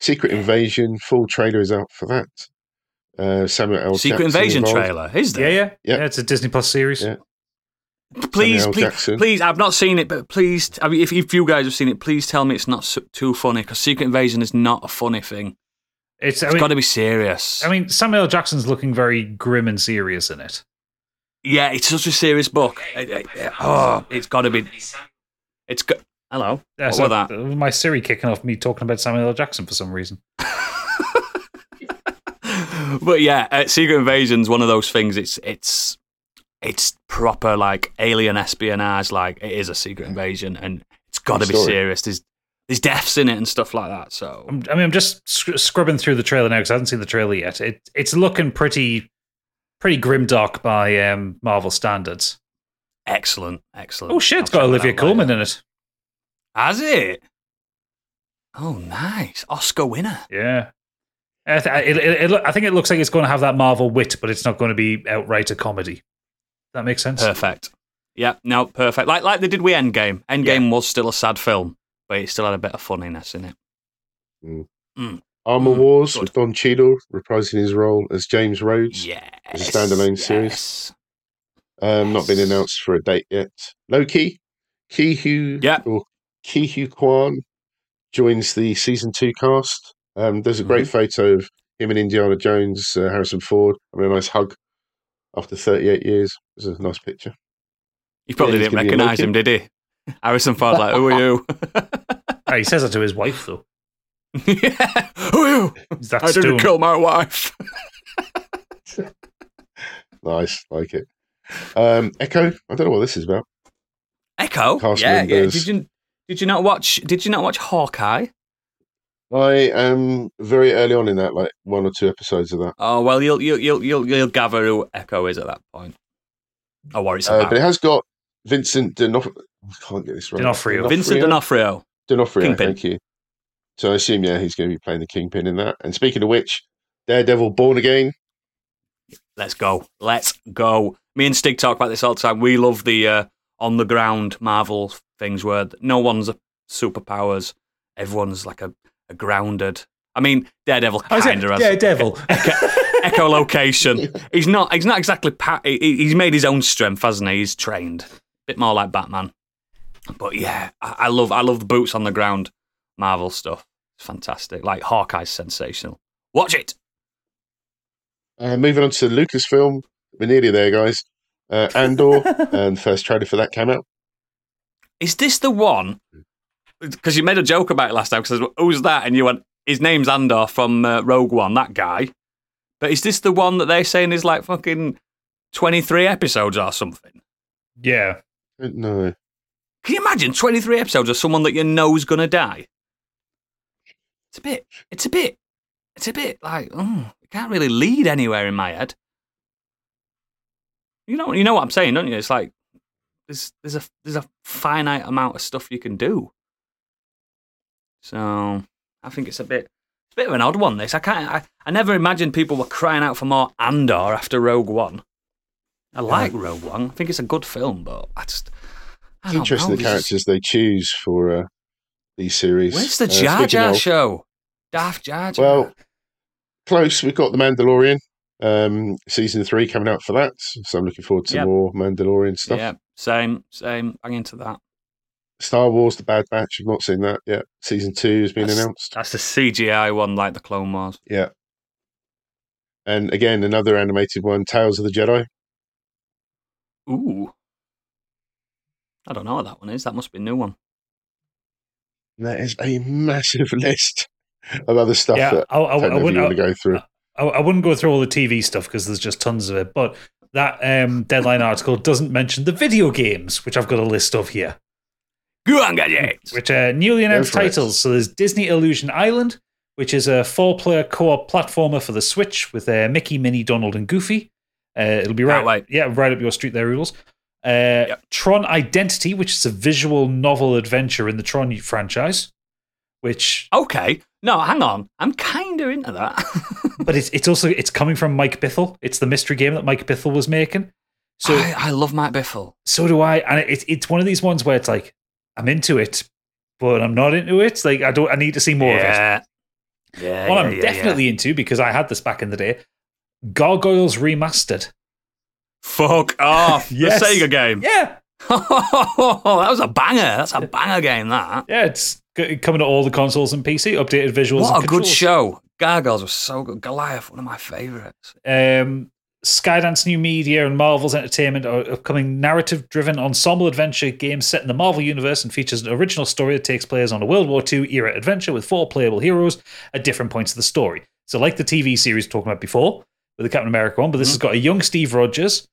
Secret Invasion, full trailer is out for that. Uh, Samuel L. Secret Jackson Invasion involved. trailer, is Yeah, there? yeah, Yeah. yeah. It's a Disney Plus series. Yeah. Please, Samuel L. please, Jackson. please. I've not seen it, but please, I mean, if, if you guys have seen it, please tell me it's not so, too funny because Secret Invasion is not a funny thing. It's. I It's mean, got to be serious. I mean, Samuel Jackson's looking very grim and serious in it. yeah, it's such a serious book. It- it- it- oh, it's got to be. It's got. Hello. Yeah, what so was that? My Siri kicking off me talking about Samuel L. Jackson for some reason. but yeah, uh, Secret Invasion's one of those things. It's it's it's proper like alien espionage. Like it is a secret invasion, and it's got to be serious. There's there's deaths in it and stuff like that. So I'm, I mean, I'm just sc- scrubbing through the trailer now because I haven't seen the trailer yet. It it's looking pretty pretty grimdark by um, Marvel standards. excellent, excellent. Oh shit! It's I'll got Olivia Colman in it. Has it? Oh, nice Oscar winner. Yeah. I, th- it, it, it, I think it looks like it's going to have that Marvel wit, but it's not going to be outright a comedy. That makes sense. Perfect. Yeah, no, perfect. Like like they did with Endgame. Endgame was still a sad film, but it still had a bit of funniness in it. Armor Mm, Wars good. with Don Cheadle reprising his role as James Rhodes. Yeah, It's a standalone series. yes. Um, not been announced for a date yet. Loki, Ke Huy Yeah. or Ke Huy Quan joins the season two cast. Um, there's a great Mm-hmm. photo of him and Indiana Jones, uh, Harrison Ford, having a nice hug after 38 years. It was a nice picture. You probably Yeah, didn't gonna be a recognise him, did he? Harrison Ford's like, "Who are you?" Ah, he says that to his wife, though. yeah, who are you? That's I didn't kill my wife. Nice, like it. Um, Echo, I don't know what this is about. Echo. Cast yeah, yeah. Did you did you not watch? Did you not watch Hawkeye? I am very early on in that, like one or two episodes of that. Oh well, you'll you'll you'll you'll, you'll gather who Echo is at that point. Or what it's Uh, about. but it has got Vincent D'Onofrio. I can't get this right. D'Onofrio. Vincent D'Onofrio. D'Onofrio, Kingpin. thank you. So I assume, yeah, he's going to be playing the Kingpin in that. And speaking of which, Daredevil Born Again. Let's go. Let's go. Me and Stig talk about this all the time. We love the uh, on the ground Marvel things where no one's a superpowers. Everyone's like a, a grounded. I mean, Daredevil I was kind of like, has yeah, echolocation. He's not. He's not exactly. Pa- he, he's made his own strength, hasn't he? He's trained. Bit more like Batman. But yeah, I, I love. I love the boots on the ground Marvel stuff. It's fantastic. Like Hawkeye's sensational. Watch it. Uh, moving on to Lucasfilm. We're nearly there, guys. Uh, Andor, and first trailer for that came out. Is this the one? Because you made a joke about it last time. Because who's that? And you went, his name's Andor from uh, Rogue One. That guy. But is this the one that they're saying is like fucking twenty three episodes or something? yeah. No. Can you imagine 23 episodes of someone that you know's gonna die? It's a bit, it's a bit, it's a bit like, oh, it can't really lead anywhere in my head. You know, you know what I'm saying, don't you? It's like there's there's a there's a finite amount of stuff you can do. So I think it's a bit it's a bit of an odd one. This I can't I, I never imagined people were crying out for more Andor after Rogue One. I like Rogue One. I think it's a good film, but I just I It's interesting know, the just- characters they choose for uh, these series. Where's the Uh, Jar Jar of- show? Daft Jar Jar. Well, close. We've got The Mandalorian. Um, season three coming out for that. So I'm looking forward to Yep. more Mandalorian stuff. yeah, same, same. Bang into that. Star Wars The Bad Batch. I've not seen that yet. Season two has been That's- announced. That's the CGI one, like the Clone Wars. Yeah. And again, another animated one, Tales of the Jedi. Ooh. I don't know what that one is. That must be a new one. And that is a massive list of other stuff Yeah, that I, I, I don't I know if you wouldn't. want to go through. I, I wouldn't go through all the TV stuff because there's just tons of it. But that um, deadline article doesn't mention the video games, which I've got a list of here, Go on, gadgets. which are newly announced for it. titles. So there's Disney Illusion Island, which is a four-player co-op platformer for the Switch with uh, Mickey, Minnie, Donald, and Goofy. Uh, it'll be right, Can't yeah, right up your street there, Oodles. Uh, Tron Identity, which is a visual novel adventure in the Tron franchise, which Okay. No, hang on. I'm kind of into that. but it's it's also it's coming from Mike Bithell. It's the mystery game that Mike Bithell was making. So I, I love Mike Bithell. so do I, and it's it's one of these ones where it's like I'm into it, but I'm not into it. Like I don't, I need to see more of it. yeah. Yeah. What yeah, I'm yeah, definitely into because I had this back in the day. Gargoyles remastered. Fuck off. Yes. The Sega game. Yeah, that was a banger. That's a banger game, that. yeah, it's coming to all the consoles and PC. Updated visuals. What a good show. Gargoyles was so good. Goliath, one of my favourites. Um, Skydance New Media and Marvel's Entertainment are upcoming narrative driven ensemble adventure game set in the Marvel Universe and features an original story that takes players on a World War II era adventure with four playable heroes at different points of the story. So, like the TV series talking about before with the Captain America one, but this has got a young Steve Rogers,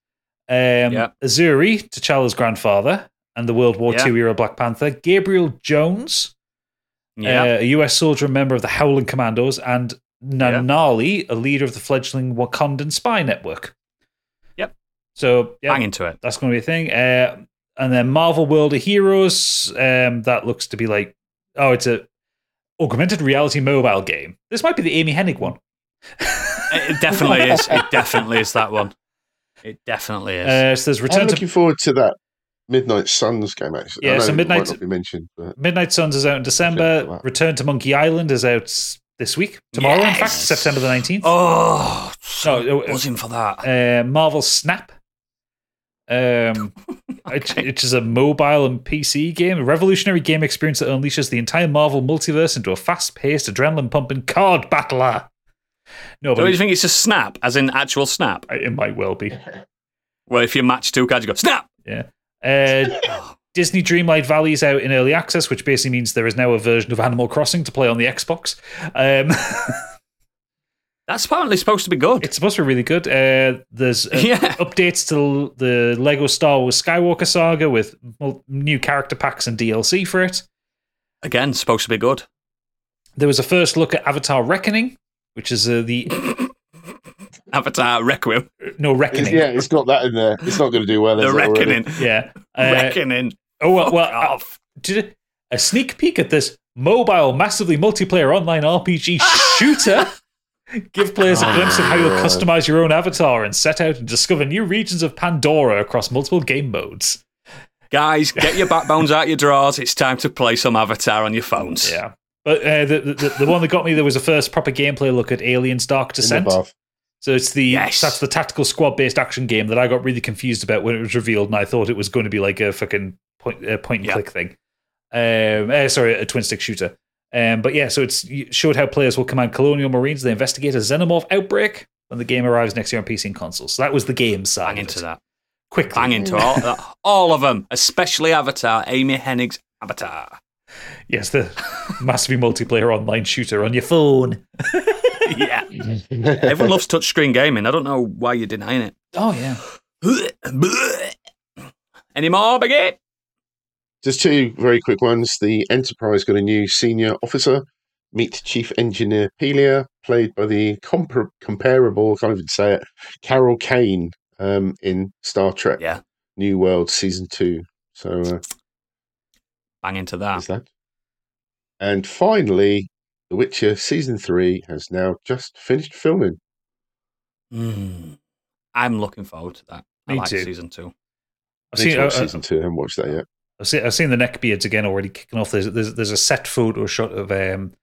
um, Yeah. Azzuri, T'Challa's grandfather, and the World War Yeah. II era Black Panther, Gabriel Jones, Yeah. uh, a US soldier and member of the Howling Commandos, and Nanali, a leader of the fledgling Wakandan spy network. Yep. So, yeah, Bang into it. that's going to be a thing. Uh, and then Marvel World of Heroes, um, that looks to be like, oh, it's a augmented reality mobile game. This might be the Amy Hennig one. It definitely is. It definitely is that one. It definitely is. Uh, so there's I'm Return to looking forward to that Midnight Suns game. Actually, Yeah, I know so it Midnight- might not be mentioned, but Midnight Suns is out in December. Return to Monkey Island is out this week. Tomorrow, in fact, September the 19th. oh, so No, uh, buzzing for that. uh, Marvel Snap, um, which, which is a mobile and PC game, a revolutionary game experience that unleashes the entire Marvel multiverse into a fast-paced, adrenaline-pumping card battler. No, So but do you think it's a snap, as in actual snap? it, it might well be. Well, if you match two cards, you go snap. Yeah. Uh, Disney Dreamlight Valley is out in early access, which basically means there is now a version of Animal Crossing to play on the Xbox. Um, That's apparently supposed to be good. it's supposed to be really good. Uh, there's uh, Yeah. updates to the Lego Star Wars Skywalker saga with new character packs and DLC for it. Again, supposed to be good. There was a first look at Avatar Reckoning, which is uh, the Avatar Requiem. no Reckoning. yeah, it's got that in there. It's not going to do well. The is it. Reckoning. Yeah. Uh, Reckoning. oh well, well uh, off. did a sneak peek at this mobile, massively multiplayer online RPG shooter. Give players a glimpse of how you'll customize your own avatar and set out and discover new regions of Pandora across multiple game modes. Guys, get your backbones out your drawers. It's time to play some Avatar on your phones. Yeah. But uh, the, the the one that got me there was a first proper gameplay look at Aliens Dark Descent. bath. So it's the Yes. that's the tactical squad based action game that I got really confused about when it was revealed, and I thought it was going to be like a fucking point uh, point and Yeah. click thing. Um, uh, sorry, a twin stick shooter. Um, but yeah, so it's it showed how players will command colonial marines. They investigate a xenomorph outbreak when the game arrives next year on PC and consoles. So that was the game side. Bang of into that. quickly. Bang into all, all of them, especially Avatar, Amy Hennig's Avatar. Yes, the massively multiplayer online shooter on your phone. yeah. Everyone loves touchscreen gaming. I don't know why you're denying it. Oh yeah. Any more, Biggie? Just two very quick ones. The Enterprise got a new senior officer. Meet Chief Engineer Pelia, played by the compar- comparable, I can't even say it, Carol Kane um, in Star Trek Yeah. New World Season 2. So uh, Bang into there's that. that. And finally, The Witcher Season 3 has now just finished filming. Mm. I'm looking forward to that. I Me like too. season two. I've seen, to watch uh, uh, Season 2. I haven't watched that yet. I've seen, I've seen the neckbeards again already kicking off. There's, there's there's a set photo shot of um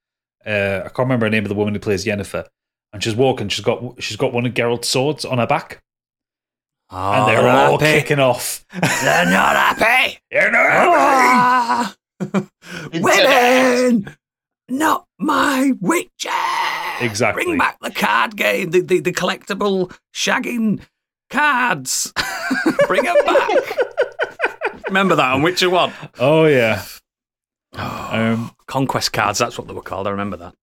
uh I can't remember her name of the woman who plays Yennefer, and she's walking. She's got she's got one of Geralt's swords on her back, Oh, and they're all happy. kicking off. They're not happy. You're not happy. Ah! Women, not my witches. exactly. Bring back the card game, the, the, the collectible shagging cards. Bring them back. Remember that on Witcher 1? Oh yeah. Um, Conquest cards, that's what they were called. I remember that.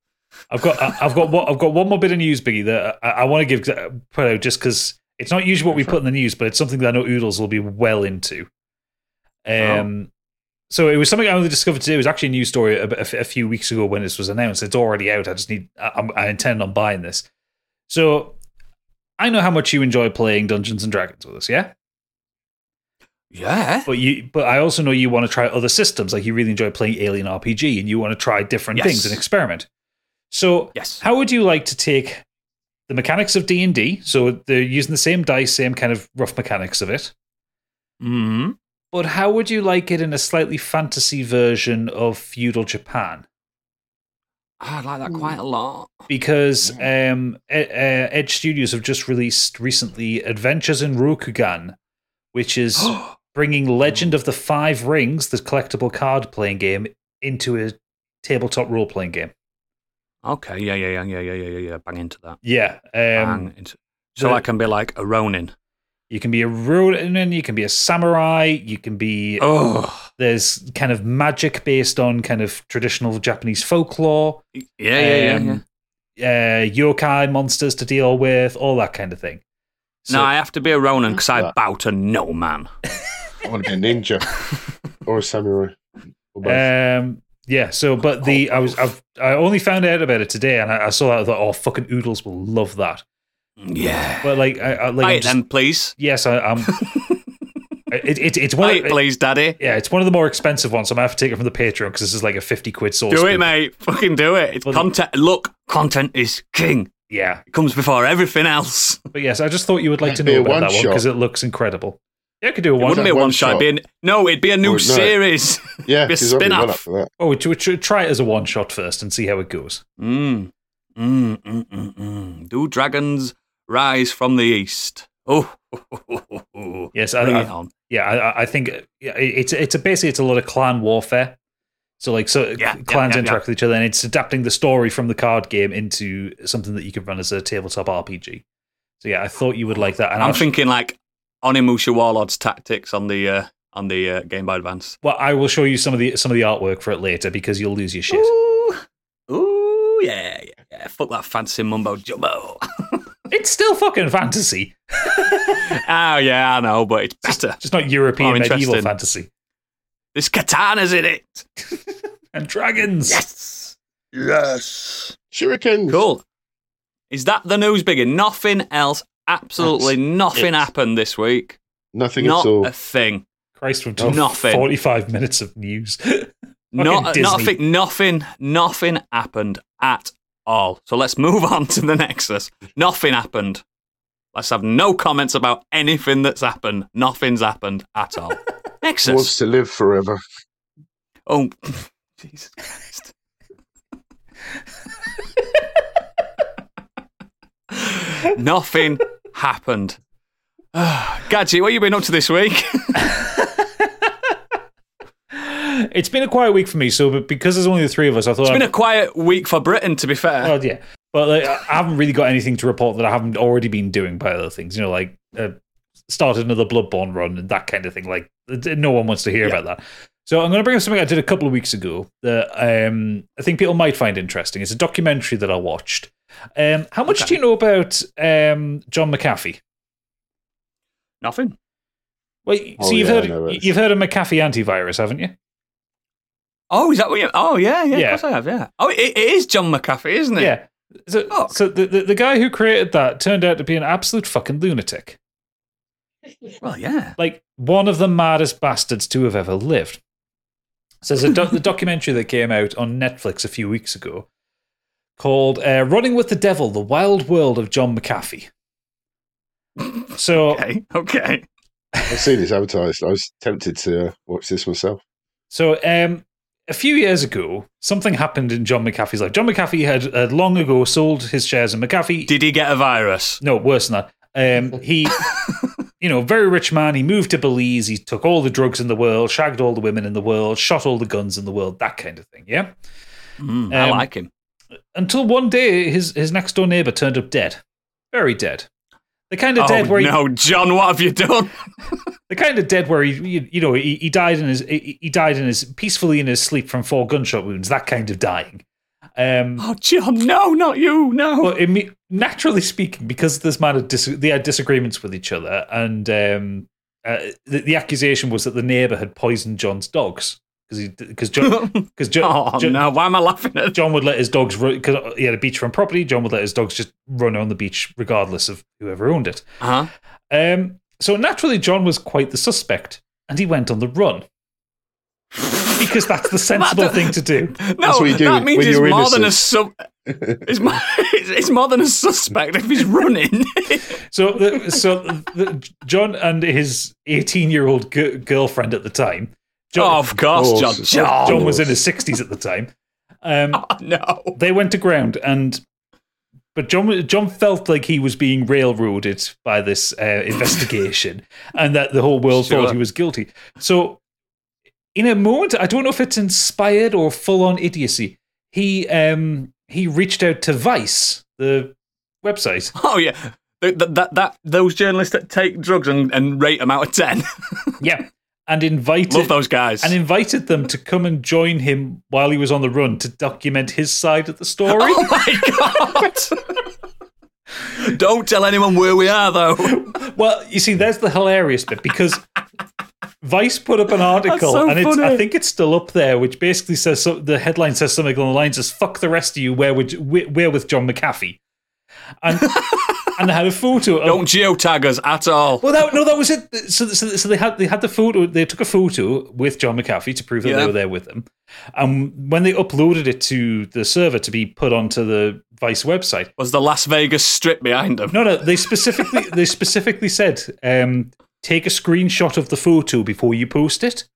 I've got I've got one, I've got one more bit of news, Biggie, that I, I want to give uh, just because it's not usually what we put in the news, but it's something that I know Oodles will be well into. Um, so it was something I only discovered today. It was actually a news story a, a, a few weeks ago when this was announced. It's already out. I just need I, I intend on buying this. So I know how much you enjoy playing Dungeons and Dragons with us, yeah. Yeah. But you, but I also know you want to try other systems. Like you really enjoy playing Alien RPG, and you want to try different Yes. things and experiment. So, Yes. how would you like to take the mechanics of D and D? So they're using the same dice, same kind of rough mechanics of it. hmm But how would you like it in a slightly fantasy version of feudal Japan? I like that quite a lot. Because um, E- uh, Edge Studios have just released recently Adventures in Rokugan, which is bringing Legend of the Five Rings, the collectible card playing game, into a tabletop role playing game. Okay, yeah, yeah, yeah, yeah, yeah, yeah, yeah. Bang into that. Yeah. Um, Bang into, so the, I can be like a Ronin. You can be a Ronin. You can be a samurai. You can be. Oh, there's kind of magic based on kind of traditional Japanese folklore. Yeah, yeah, um, yeah. yeah. Uh, yokai monsters to deal with, all that kind of thing. So, no, I have to be a Ronin because I bow to no man. I want to be a ninja or a samurai. Um, yeah. So, but the I was I've I only found out about it today, and I, I saw that I thought, oh, fucking oodles will love that. Yeah. But like, I, I like Buy I'm it then, please. yes, I, I'm. it, it, it's one. Buy Of, it, please, Daddy. yeah, it's one of the more expensive ones. So I'm gonna have to take it from the Patreon because this is like a fifty quid source. Do it, mate. Fucking do it. It's Well, content. Look, content is king. Yeah, It comes before everything else. but yes, I just thought you would like to It'd be know a about that one one-shot. because it looks incredible. Yeah, I could do a It one. wouldn't be a one one shot. shot. It'd be an, no, it'd be a new Or no. series. yeah, be a be well spin-off. up for that. Oh, we should, we should try it as a one shot first and see how it goes. Mm. Mm, mm, mm, mm. Do dragons rise from the east? Oh, Yes, I- bring I- it on. Yeah, I, I think yeah, it's it's a basically it's a lot of clan warfare. So like so Yeah, yeah, clans yeah, interact with each other, and it's adapting the story from the card game into something that you could run as a tabletop RPG. So yeah, I thought you would like that. And I'm I'll- thinking like Onimusha Warlord's tactics on the uh, on the uh, Game Boy Advance. well, I will show you some of the some of the artwork for it later because you'll lose your shit. Ooh, ooh, yeah, yeah, yeah. Fuck that fancy mumbo jumbo. It's still fucking fantasy, oh yeah, I know, but it's better. just not European Oh, medieval fantasy. There's katanas in it. And dragons. Yes, yes. Shuriken. Cool. Is that the news, Biggie? Nothing else. Absolutely That's nothing it. happened this week. Nothing Not at all. a thing. Christ, from Oh, nothing. forty five minutes of news. Not, Fucking not a Disney. thing. Nothing. Nothing happened at all. So let's move on to the Nexus. Nothing happened. Let's have no comments about anything that's happened. Nothing's happened at all. Nexus. Wants to live forever. Oh, Jesus Christ. Nothing happened. Gadget, what have you been up to this week? it's been a quiet week for me, so but because there's only the three of us, I thought It's I'd- been a quiet week for Britain, to be fair. Well, yeah, but like, I haven't really got anything to report that I haven't already been doing by other things. You know, like uh, started another Bloodborne run and that kind of thing. Like, no one wants to hear Yeah. about that. So I'm going to bring up something I did a couple of weeks ago that um, I think people might find interesting. It's a documentary that I watched. Um, how much Okay. do you know about um, John McAfee? Nothing. Well, Oh, so you've yeah, heard you've heard of McAfee antivirus, haven't you? Oh, is that what you? Oh, yeah, yeah, Yeah. Of course I have. Yeah. Oh, it, it is John McAfee, isn't it? Yeah. So, Fuck. so the, the the guy who created that turned out to be an absolute fucking lunatic. Well, yeah. like one of the maddest bastards to have ever lived. So there's a doc- the documentary that came out on Netflix a few weeks ago called uh, "Running with the Devil: The Wild World of John McAfee." So, Okay. Okay. I've seen this advertised. I was tempted to uh, watch this myself. so um, a few years ago, something happened in John McAfee's life. John McAfee had, had long ago sold his shares in McAfee. Did he get a virus? No, worse than that. Um, he, you know, very rich man. He moved to Belize. He took all the drugs in the world, shagged all the women in the world, shot all the guns in the world, that kind of thing. Yeah. Mm, I Um, like him. until one day his his next door neighbor turned up dead, very dead. The kind of oh, dead where he, no, John, what have you done? the kind of dead where he you, you know he, he died in his he, he died in his peacefully in his sleep from four gunshot wounds. That kind of dying. Um, Oh, John, no, not you, no. Imme- naturally speaking, because this man had dis- they had disagreements with each other, and um, uh, the, the accusation was that the neighbor had poisoned John's dogs because because John because John, oh, John, no, why am I laughing at John would let his dogs because he had a beachfront property. John would let his dogs just run on the beach regardless of whoever owned it. Uh-huh. Um, so naturally, John was quite the suspect, and he went on the run. Because that's the sensible thing to do. That's No, what you do that means when he's you're more than a sub. It's more, it's, it's more than a suspect if he's running. So, the, so the, John and his 18 year old g- girlfriend at the time. John, oh, of course, Of John. course. John. John was in his 60s at the time. Um, Oh, no. they went to ground, and but John John felt like he was being railroaded by this uh, investigation, and that the whole world Sure. thought he was guilty. So, in a moment, I don't know if it's inspired or full on idiocy. He um he reached out to Vice, the website. Oh, yeah. That, that, that, those journalists that take drugs and, and rate them out of 10. Yeah, and invited Love those guys. and invited them to come and join him while he was on the run to document his side of the story. oh, my God. Don't tell anyone where we are, though. Well, you see, there's the hilarious bit because Vice put up an article, so and it's, I think it's still up there, which basically says so, the headline says something along the lines of "fuck the rest of you, where would you, where where with John McAfee," and and they had a photo. Of, Don't geotag us at all. well, that, no, that was it. So, so, so they had they had the photo. They took a photo with John McAfee to prove that they were there with him. And when they uploaded it to the server to be put onto the Vice website, Was the Las Vegas strip behind them? no, no, they specifically they specifically said um, take a screenshot of the photo before you post it,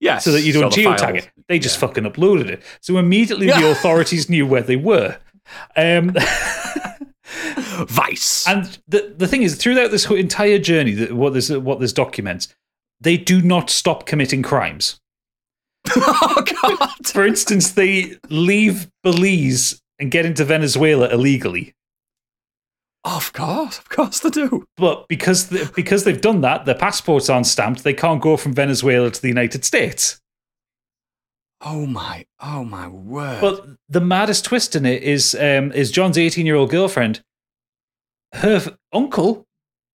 Yes. so that you don't the geotag it. They just fucking uploaded it. So immediately the authorities knew where they were. Um, Vice. and the the thing is, throughout this whole entire journey, that what this what this documents, they do not stop committing crimes. oh, God. For instance, they leave Belize and get into Venezuela illegally. Of course. Of course they do. But because they, because they've done that, their passports aren't stamped. They can't go from Venezuela to the United States. Oh, my. Oh, my word. But the maddest twist in it is um, is John's eighteen year old girlfriend. Her f- uncle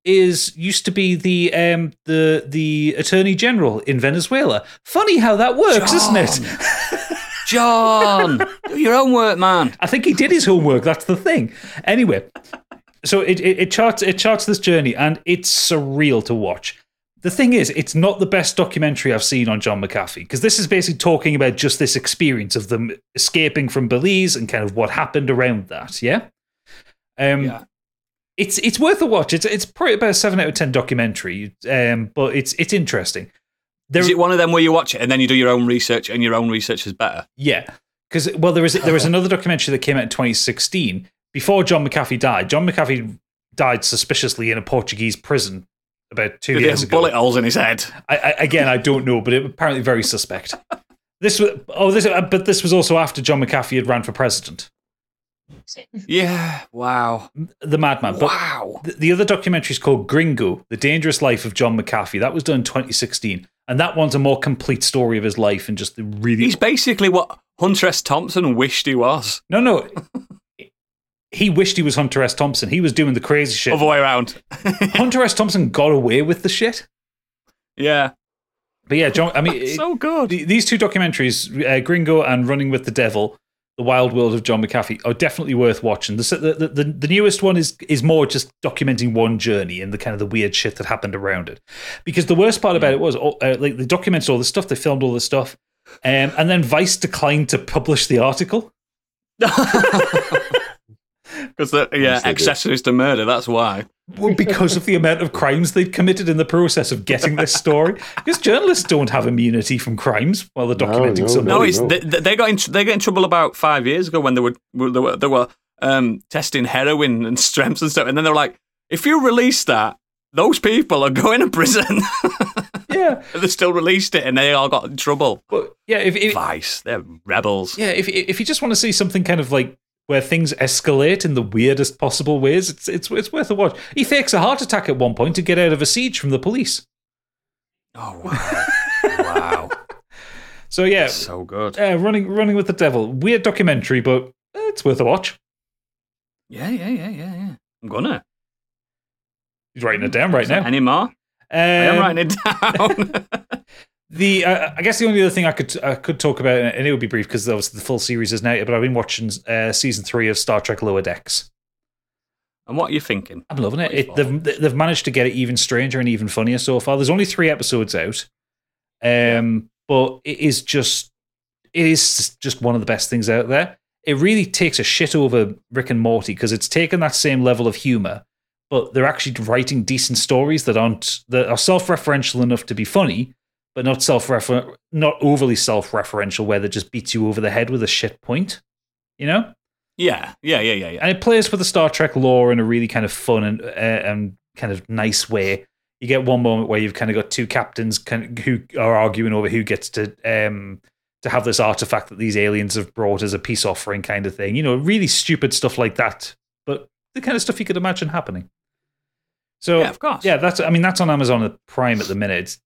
is used to be the um, the the attorney general in Venezuela. Funny how that works, isn't it? John, do your own work, man. I think he did his homework. That's the thing. Anyway, so it, it, it charts it charts this journey, and it's surreal to watch. The thing is, it's not the best documentary I've seen on John McAfee because this is basically talking about just this experience of them escaping from Belize and kind of what happened around that. Yeah. Um, Yeah. It's it's worth a watch. It's it's probably about a seven out of ten documentary, um, but it's it's interesting. There, Is it one of them where you watch it and then you do your own research and your own research is better? Yeah, because well, there was there was another documentary that came out in 2016 before John McAfee died. John McAfee died suspiciously in a Portuguese prison about two With years ago. bullet holes in his head. I, I, again, I don't know, but it apparently very suspect. This was oh this, uh, but this was also after John McAfee had ran for president, Yeah. Wow. the madman. But wow. the, the other documentary is called Gringo: The Dangerous Life of John McAfee. That was done in 2016, and that one's a more complete story of his life and just the really He's basically what Hunter S. Thompson wished he was. no no. He wished he was Hunter S. Thompson. He was doing the crazy shit. Other way around. Hunter S. Thompson got away with the shit. yeah. But yeah, John. I mean, it- So good. the- these two documentaries, uh, Gringo and Running with the Devil, The Wild World of John McAfee, are definitely worth watching. The the, the, the newest one is is more just documenting one journey and the kind of the weird shit that happened around it. Because the worst part about it was, uh, like they documented all the stuff, they filmed all the stuff, um, and then Vice declined to publish the article. Because yeah, Yes, they accessories to murder. That's why. Well, because of the amount of crimes they'd committed in the process of getting this story. Because journalists don't have immunity from crimes while they're documenting no, something. No, No, it's no. they, they got in they got in trouble about five years ago when they were they were, they were um, testing heroin and strengths and stuff, and then they were like, if you release that, those people are going to prison. Yeah, they still released it, and they all got in trouble. but yeah, if, if Vice, they're rebels. yeah, if if you just want to see something kind of like where things escalate in the weirdest possible ways. It's it's it's worth a watch. He fakes a heart attack at one point to get out of a siege from the police. Oh wow, wow, So yeah, so good. uh, running running with the devil. Weird documentary, but uh, it's worth a watch. Yeah, yeah, yeah, yeah, yeah. I'm gonna. He's writing it down right now. Any more? Um, I am writing it down. The uh, I guess the only other thing I could I could talk about, and it would be brief because obviously the full series is now. But I've been watching uh, season three of Star Trek Lower Decks. and what are you thinking? I'm loving it. It they've they've managed to get it even stranger and even funnier so far. There's only three episodes out, um, but it is just it is just one of the best things out there. It really takes a shit over Rick and Morty because it's taken that same level of humor, but they're actually writing decent stories that aren't that are self-referential enough to be funny, but not self-refer not overly self-referential where they just beats you over the head with a shit point. You know? Yeah, yeah, yeah, yeah, yeah. and it plays with the Star Trek lore in a really kind of fun and uh, and kind of nice way. You get one moment where you've kind of got two captains kind of, who are arguing over who gets to um to have this artifact that these aliens have brought as a peace offering, kind of thing. You know, really stupid stuff like that, but the kind of stuff you could imagine happening. So Yeah, of course. yeah, that's I mean that's on Amazon Prime at the minute. It ha-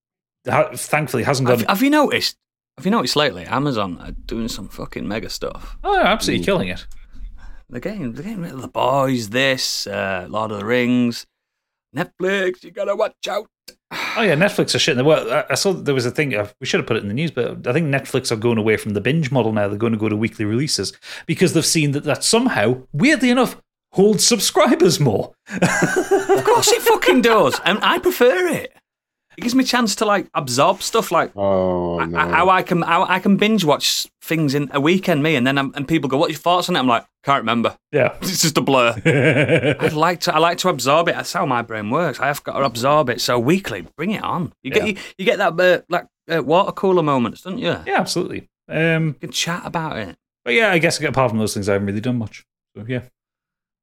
thankfully, hasn't Have, got. have you noticed? Have you noticed lately? Amazon are doing some fucking mega stuff. Oh, absolutely killing it. They're getting, they're getting rid of the boys. This, uh, Lord of the Rings, Netflix. You gotta watch out. Oh yeah, Netflix are shit. in Well, I- I saw there was a thing. uh, We should have put it in the news, but I think Netflix are going away from the binge model now. They're going to go to weekly releases because they've seen that that somehow, weirdly enough, holds subscribers more. Of course it fucking does, and I prefer it. It gives me a chance to like absorb stuff like Oh I- no! I- how I can how I can binge watch things in a weekend. Me and then I'm, and people go, "What are your thoughts on it?" I'm like, can't remember. Yeah. It's just a blur. I like to I like to absorb it. That's how my brain works. I have got to absorb it. So weekly, bring it on. You get you, you get that uh, like uh, water cooler moments, don't you? yeah, absolutely. Um, You can chat about it. but yeah, I guess apart from those things, I haven't really done much. So yeah.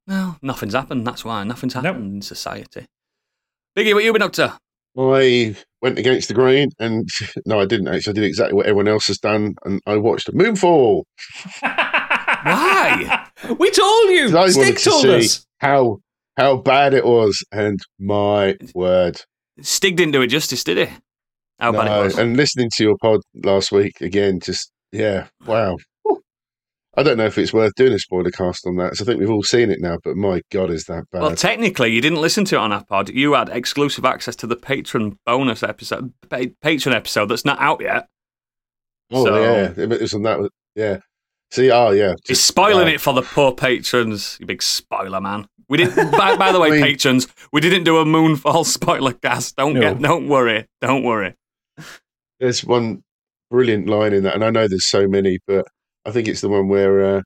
Well, nothing's happened. That's why nothing's Nope. happened in society. Biggie, what you been up to? I went against the grain, and no, I didn't actually. I did exactly what everyone else has done, and I watched a Moonfall. Why? we told you. I Stick wanted to told see us. how how bad it was, and my word, Stig didn't do it justice, did he? How bad it was. And listening to your pod last week again, just yeah, wow. I don't know if it's worth doing a spoiler cast on that. So I think we've all seen it now, but my god, is that bad? Well, technically, you didn't listen to it on our pod. You had exclusive access to the patron bonus episode, pa- patron episode that's not out yet. oh so- yeah, it was on that. Yeah. See, oh yeah, He's just- spoiling wow. it for the poor patrons. You big spoiler man. We didn't. by, by the way, I mean- patrons, we didn't do a Moonfall spoiler cast. Don't No. get. Don't worry. Don't worry. There's one brilliant line in that, and I know there's so many, but I think it's the one where uh,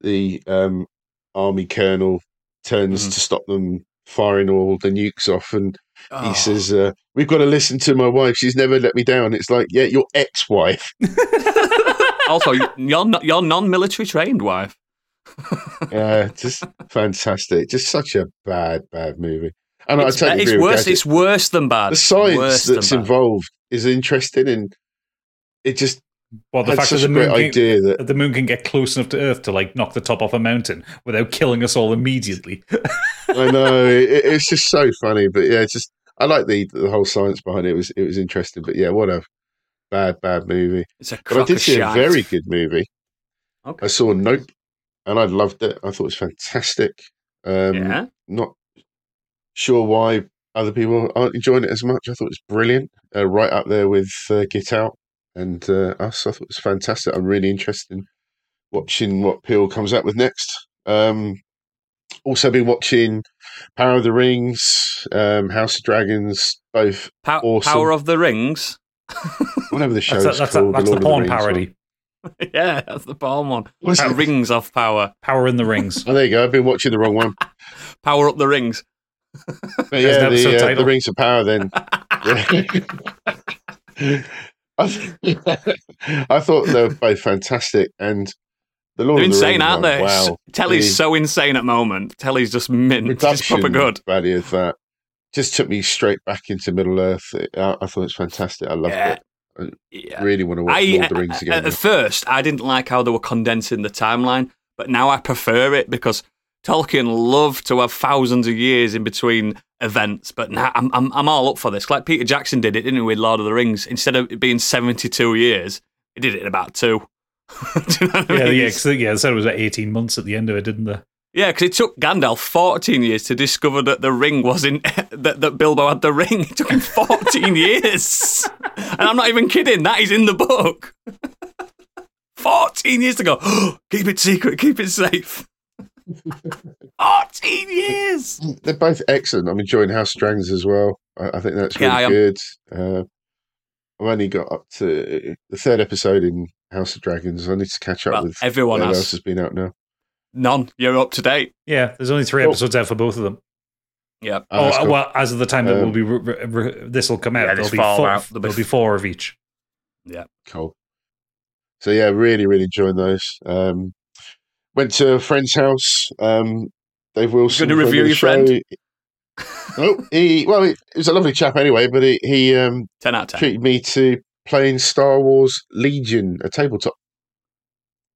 the um, army colonel turns Mhm. to stop them firing all the nukes off, and Oh. he says, uh, "We've got to listen to my wife. She's never let me down." It's like, yeah, your ex-wife. also, you're non-military trained, wife. yeah, just fantastic. Just such a bad, bad movie. And It's, I totally it's agree with worse. It's worse than bad. the science Worse that's than bad. involved is interesting, and it just Well, the had fact that the moon, can, idea that that the moon can get close enough to Earth to like knock the top off a mountain without killing us all immediately. I know it, it's just so funny, but yeah, it's just I like the the whole science behind it. It was it was interesting, but yeah, what a bad bad movie. It's a But I crock did of see a very good movie. Okay. I saw Nope, and I loved it. I thought it was fantastic. Um, yeah. Not sure why other people aren't enjoying it as much. I thought it was brilliant, uh, right up there with uh, Get Out and uh, Us. I thought it was fantastic. I'm really interested in watching what Peele comes out with next. Um, also, been watching Power of the Rings, um, House of Dragons, both Pow- awesome. Power of the Rings. whatever the show's That's, a, that's, a, called. that's the Lord of porn Rings one. parody. yeah, that's the palm one. What's that? rings of power. Power in the rings. Oh, there you go. I've been watching the wrong one. Power up the rings. But yeah, the, uh, the Rings of Power. Then, Yeah. I, th- I thought they were both fantastic, and the Lord They're of the insane, Rings aren't one, they? Wow, Telly's The so insane at the moment. Telly's just mint. It's just proper good. value of that just took me straight back into Middle Earth. I, I thought it was fantastic. I loved Yeah. it. I Yeah. really want to watch I, Lord of the Rings again. at first, I didn't like how they were condensing the timeline, but now I prefer it because Tolkien loved to have thousands of years in between events. But now I'm, I'm, I'm all up for this. Like Peter Jackson did it, didn't he, with Lord of the Rings? Instead of it being 72 years, he did it in about two. You know what I Yeah, mean? yeah, 'cause, yeah. They said it was like eighteen months at the end of it, didn't they? Yeah, because it took Gandalf 14 years to discover that the ring was in that, that Bilbo had the ring. It took him 14 years, and I'm not even kidding. That is in the book. 14 years to go. keep it secret. Keep it safe. 14 years. They're both excellent. I'm enjoying House of Dragons as well. I, I think that's Yeah, really am. good. Uh, I've only got up to the third episode in House of Dragons. I need to catch up Well, with everyone whatever has. else has been out now. None. You're up to date. Yeah, there's only three Cool. episodes out for both of them. Yeah. Oh, oh, cool. well, as of the time that Um, will be re- re- re- this will come out, Yeah, there'll be four. out. There'll There'll be be four of each. Yeah. Cool. So yeah, really, really enjoying those. Um, went to a friend's house. Um, Dave Wilson. Friend of review your show. friend? oh, he well, he, he was a lovely chap anyway, but he, he um, 10 out of 10. treated me to playing Star Wars Legion, a tabletop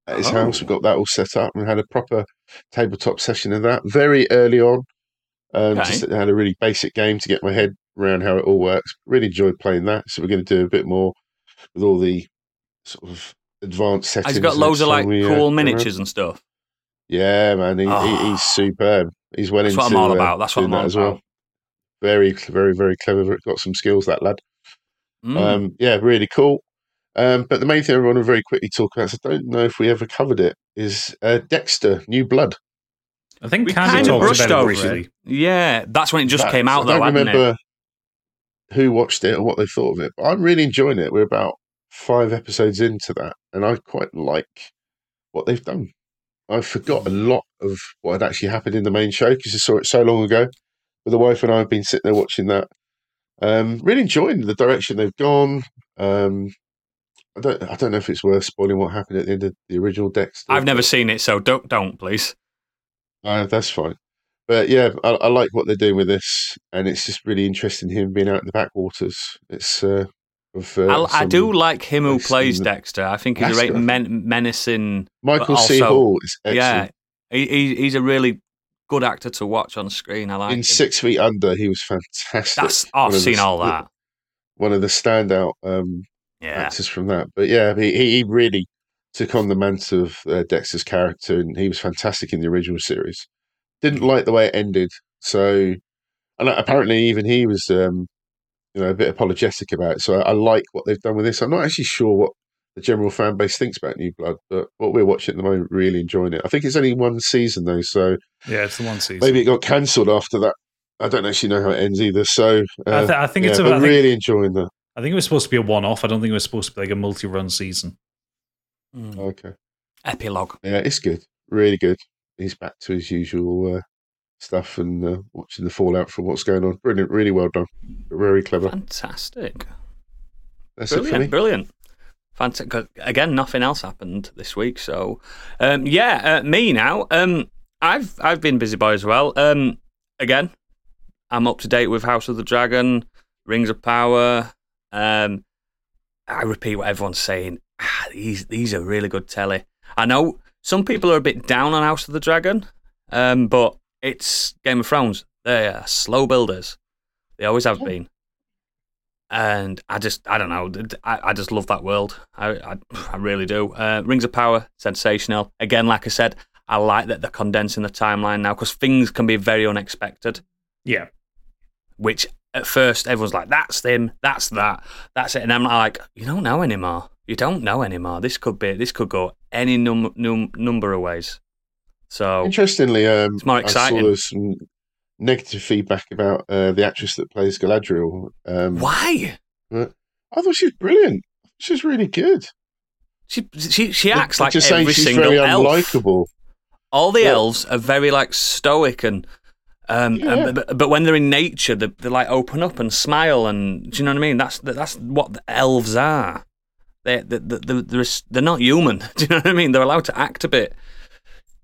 at his Oh. house. We got that all set up and had a proper tabletop session of that very early on. Um, Okay. Just had a really basic game to get my head around how it all works. Really enjoyed playing that. So we're going to do a bit more with all the sort of advanced settings. Has he got loads of like we, uh, cool around. miniatures and stuff? Yeah, man, he, he, Oh. he's superb. He's well That's into what I'm all uh, about. That's what doing I'm that all as well. Very, very, very clever. Got some skills, that lad. Mm. Um, yeah, really cool. Um, but the main thing I want to very quickly talk about, is I don't know if we ever covered it, is uh, Dexter, New Blood. I think we Candy kind of talked brushed about it over briefly. it. Yeah, that's when it just That- came out, I though, don't hadn't it? remember who watched it or what they thought of it, but I'm really enjoying it. We're about five episodes into that, and I quite like what they've done. I forgot a lot of what had actually happened in the main show because I saw it so long ago. But the wife and I have been sitting there watching that. Um, really enjoying the direction they've gone. Um, I don't, I don't know if it's worth spoiling what happened at the end of the original Dexter. I've never seen it, so don't, don't please. uh, that's fine. But yeah, I, I like what they're doing with this, and it's just really interesting him being out in the backwaters. It's uh, of uh, I, I do like him who plays Dexter. I think he's a great men- menacing. Michael but C. Hall is excellent. he, he, he's a really good actor to watch on screen. I like In him. Six Feet Under, he was fantastic. That's oh, I've seen the- all that. One of the standout um, Yeah, actors from that. But yeah, he, he really took on the mantle of uh, Dexter's character, and he was fantastic in the original series. Didn't like the way it ended, so and apparently even he was, um, you know, a bit apologetic about it. So I, I like what they've done with this. I'm not actually sure what the general fan base thinks about New Blood, but what we're watching at the moment, really enjoying it. I think it's only one season though, so Yeah, it's the one season. maybe it got cancelled after that. I don't actually know how it ends either. So uh, I, th- I think yeah, it's. A, but I, think, really enjoying that. I think it was supposed to be a one-off. I don't think it was supposed to be like a multi-run season. Mm. Okay. epilogue. Yeah, it's good. Really good. He's back to his usual uh, stuff and uh, watching the fallout from what's going on. Brilliant. Really well done. Very clever. Fantastic. That's Brilliant, brilliant. Fantastic. Again, nothing else happened this week, so um, yeah, uh, me now. Um, I've I've been busy boy as well. Um, again, I'm up to date with House of the Dragon, Rings of Power. Um, I repeat what everyone's saying. Ah, these these are really good telly. I know some people are a bit down on House of the Dragon, um, but it's Game of Thrones. They are slow builders. They always have been. And I just I don't know I, I just love that world. I I, I really do. Uh, Rings of Power sensational. Again like I said I like that they're condensing the timeline now because things can be very unexpected. Yeah, which at first everyone's like that's them that's that that's it. And I'm like you don't know anymore. You don't know anymore. This could be this could go any num- num- number of ways so Interestingly, um, It's more I saw there's some negative feedback about uh, the actress that plays Galadriel. Um, why I thought she was brilliant. She was really good. she she, she acts like just every she's single very elf unlikable. all the Yeah. elves are very like stoic and um, Yeah. and- but, but when they're in nature they, they like open up and smile and do you know what I mean that's that's what the elves are they they they they're, they're not human do you know what I mean they're allowed to act a bit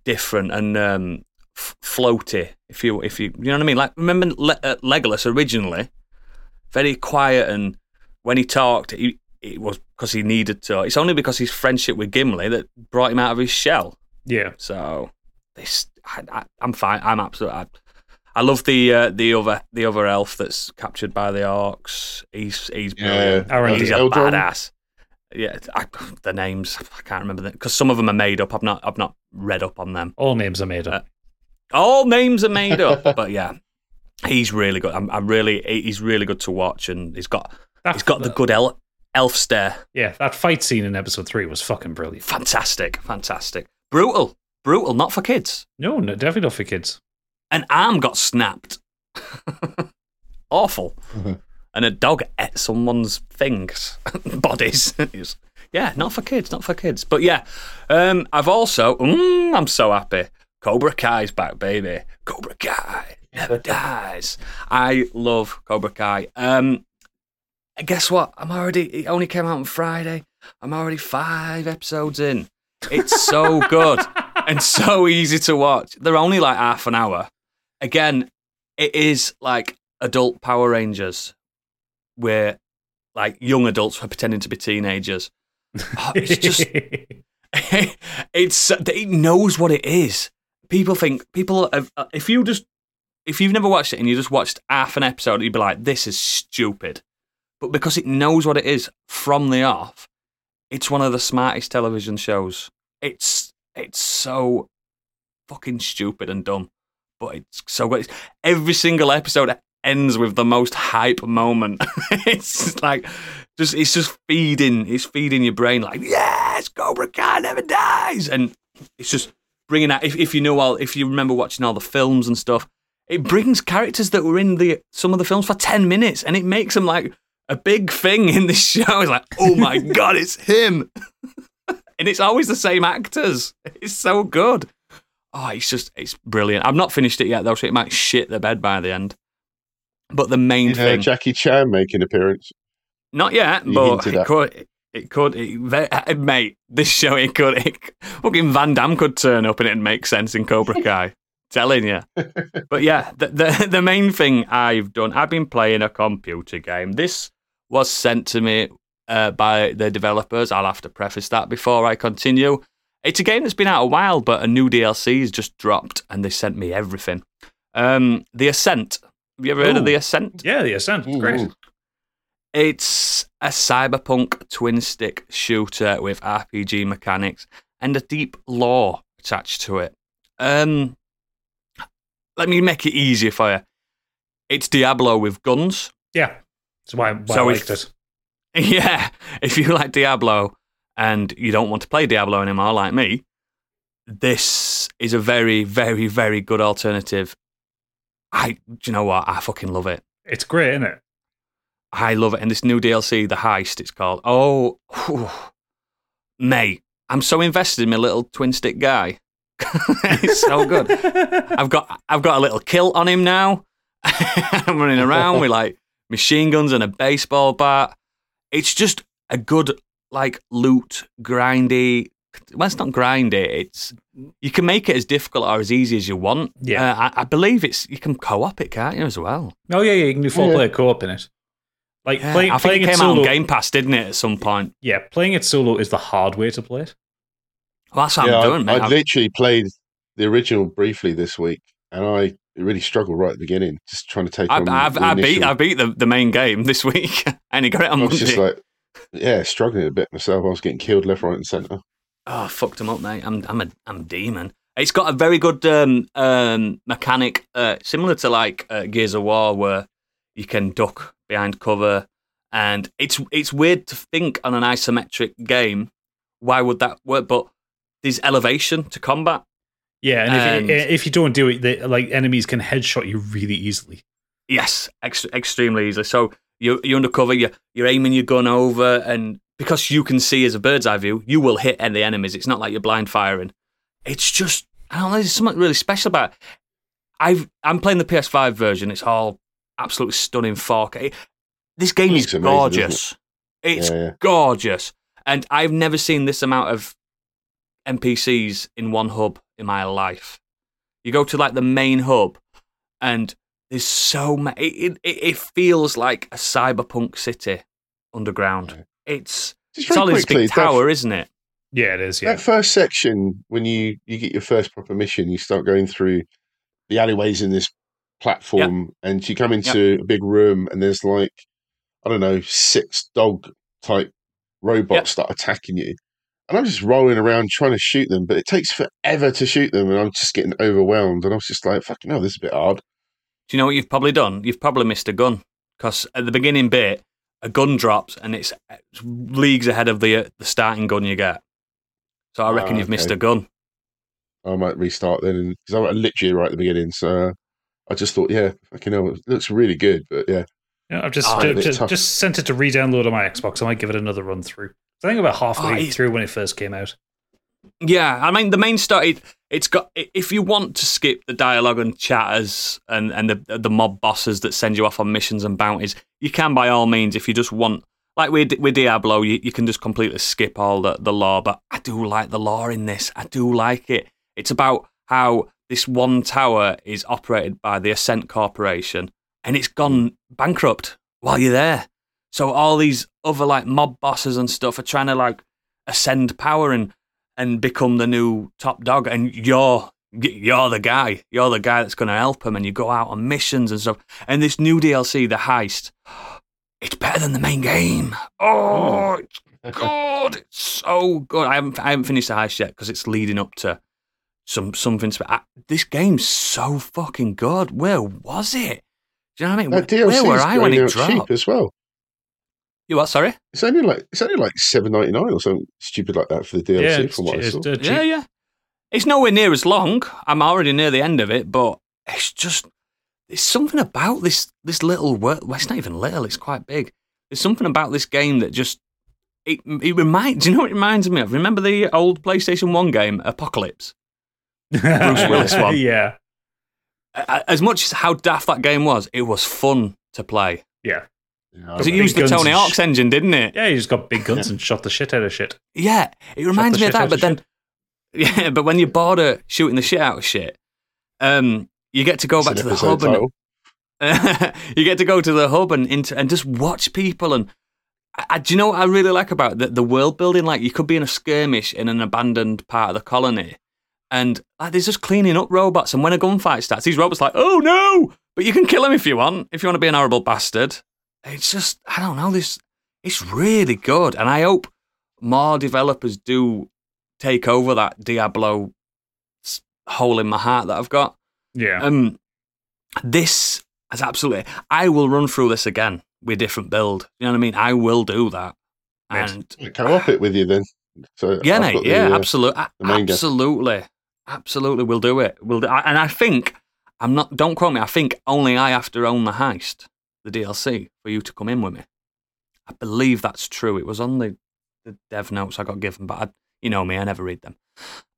different and um, f- floaty if you if you you know what I mean like remember Le- uh, Legolas originally very quiet and when he talked he it was because he needed to it's only because his friendship with Gimli that brought him out of his shell Yeah. So this, I, I, I'm fine. I'm absolutely. I, I love the uh, the other the other elf that's captured by the orcs. He's he's Yeah, brilliant. Aaron he's a Eldron. badass. Yeah, I, the names I can't remember them because some of them are made up. I've not I've not read up on them. All names are made up. Uh, all names are made up, but yeah, he's really good. I'm, I'm really he's really good to watch, and he's got That- he's got the good elf elf stare. Yeah, that fight scene in episode three was fucking brilliant. Fantastic, fantastic, brutal, brutal. Not for kids. No, no, definitely not for kids. An arm got snapped. Awful. Mm-hmm. And a dog ate someone's things, bodies. Yeah, not for kids, not for kids. But yeah, um, I've also, mm, I'm so happy. Cobra Kai's back, baby. Cobra Kai never dies. I love Cobra Kai. Um, guess what? I'm already, it only came out on Friday. I'm already five episodes in. It's so good and so easy to watch. They're only like half an hour. Again, it is like adult Power Rangers, where like young adults who are pretending to be teenagers. Oh, it's just it's it knows what it is. People think people have, uh, if you just if you've never watched it and you just watched half an episode, you'd be like, "This is stupid," but because it knows what it is from the off, it's one of the smartest television shows. It's it's so fucking stupid and dumb, but it's so good. Every single episode ends with the most hype moment. it's like just it's just feeding it's feeding your brain like yes, Cobra Kai never dies, and it's just bringing out. If, if you know all, if you remember watching all the films and stuff, it brings characters that were in the some of the films for ten minutes, and it makes them like a big thing in this show. It's like, oh my god, it's him, and it's always the same actors. It's so good. Oh, it's just it's brilliant. I've not finished it yet though, so it might shit the bed by the end. But the main Did, uh, thing, Jackie Chan make an appearance? not yet, You but it could. It could, it, mate. This show, it could. It, fucking Van Damme could turn up and it'd make sense in Cobra Kai. Telling you. But yeah, the, the the main thing I've done, I've been playing a computer game. This was sent to me uh, by the developers. I'll have to preface that before I continue. It's a game that's been out a while, but a new DLC has just dropped, and they sent me everything. Um, the Ascent. Have you ever heard of the Ascent? Yeah, the Ascent. Great. It's a cyberpunk twin stick shooter with RPG mechanics and a deep lore attached to it. Um, let me make it easier for you. It's Diablo with guns. Yeah. That's why, why So I if- it. Yeah, if you like Diablo and you don't want to play Diablo anymore, like me, this is a very, very, very good alternative. I, do you know what? I fucking love it. It's great, isn't it? I love it. And this new DLC, The Heist, it's called. Oh, whew. mate, I'm so invested in my little twin stick guy. it's so good. I've got I've got a little kilt on him now. I'm running around with like machine guns and a baseball bat. It's just a good like loot grindy. Well, it's not grindy. It's you can make it as difficult or as easy as you want. Yeah. uh, I, I believe it's you can co-op it, can't you as well? Oh, yeah, yeah. You can do four Yeah. player co op in it. Like, Yeah, play, I think playing it it came out solo. on Game Pass, didn't it? At some point. Yeah, playing it solo is the hard way to play it. Well, that's what yeah, I'm doing, mate. I I've- literally played the original briefly this week, and I really struggled right at the beginning, just trying to take I've, on. I've, the I beat I beat the, the main game this week, and he got it on I was Monday. just like, yeah, struggling a bit myself. I was getting killed left, right, and centre. Oh, I fucked him up, mate. I'm I'm a I'm a demon. It's got a very good um, um, mechanic, uh, similar to like uh, Gears of War, where you can duck behind cover, and it's it's weird to think on an isometric game. Why would that work? But there's elevation to combat. Yeah, and, And- if, you, if you don't do it, they, like enemies can headshot you really easily. Yes, ex- extremely easily. So you you're undercover, you're you're aiming your gun over, and because you can see as a bird's eye view, you will hit any enemies. It's not like you're blind firing. It's just I don't know. There's something really special about. It. I've I'm playing the PS5 version. It's all absolutely stunning 4K. This game Looks is amazing, doesn't it? gorgeous. It's Yeah, yeah. gorgeous, and I've never seen this amount of NPCs in one hub in my life. You go to like the main hub, and there's so many. It, it, it feels like a cyberpunk city underground. It's Just it's very all this quickly, big Dav, tower, isn't it? Yeah, it is. Yeah, That first section, when you you get your first proper mission, you start going through the alleyways in this platform, and you come into a big room, and there's like I don't know six dog type robots that are attacking you, and I'm just rolling around trying to shoot them, but it takes forever to shoot them, and I'm just getting overwhelmed, and I was just like, "Fucking hell, this is a bit hard." Do you know what you've probably done? You've probably missed a gun because at the beginning bit, a gun drops and it's, it's leagues ahead of the uh, the starting gun you get. So I reckon Ah, you've missed a gun. I might restart then, because I was literally right at the beginning, so. I just thought, yeah, fucking hell, it looks really good, but yeah, yeah. I've just Oh, ju- a bit ju- tough. just sent it to re-download on my Xbox. I might give it another run through. I think about halfway Oh, through when it first came out. Yeah, I mean the main story. It, it's got if you want to skip the dialogue and chatters and and the the mob bosses that send you off on missions and bounties, you can by all means. If you just want, like with with Diablo, you, you can just completely skip all the the lore. But I do like the lore in this. I do like it. It's about how this one tower is operated by the Ascent Corporation, and it's gone bankrupt while you're there. So all these other like mob bosses and stuff are trying to like ascend power and and become the new top dog and you're you're the guy. You're the guy that's going to help him. and you go out on missions and stuff. And this new dlc the heist it's better than the main game. Oh it's good. It's so good. I haven't i haven't finished the heist yet because it's leading up to some something spe- I, this game's so fucking good. Where was it? Do you know what i mean? That where were i when it cheap dropped? as well. You what sorry It's only like it's only like seven ninety nine or something stupid like that for the DLC. yeah, it's, from what I it's, saw. uh. Yeah, yeah. It's nowhere near as long. I'm already near the end of it, but it's just there's something about this this little world. Well, it's not even little. It's quite big. There's something about this game that just it it reminds. Do you know what it reminds me of? Remember the old PlayStation One game Apocalypse? Bruce Willis one. yeah, As much as how daft that game was, it was fun to play yeah, Yeah, because it big used the Tony and Hawk's sh- engine, didn't it? yeah. he just got big guns and shot the shit out of shit. Yeah, it reminds me of shit out that. of But then, shit. yeah, but when you're bored of shooting the shit out of shit, um, you get to go It's back to the episode hub and you get to go to the hub and inter- and just watch people and I, I- do you know what I really like about it? the the world building? Like you could be in a skirmish in an abandoned part of the colony, and like there's just cleaning up robots. And when a gunfight starts, these robots are like, oh no! But you can kill them if you want. If you want to be an horrible bastard, it's just I don't know. This it's really good, and I hope more developers do take over that Diablo hole in my heart that I've got. Yeah, Um, this is absolutely. I will run through this again with different build. You know what I mean? I will do that. Yes. And Can I op it with you then? So yeah, mate. the, yeah, uh, absolutely, the game. absolutely, absolutely. We'll do it. We'll do. And I think I'm not. Don't quote me. I think only I have to own the heist, the DLC, for you to come in with me. I believe that's true. It was on the the dev notes I got given, but I, you know me, I never read them.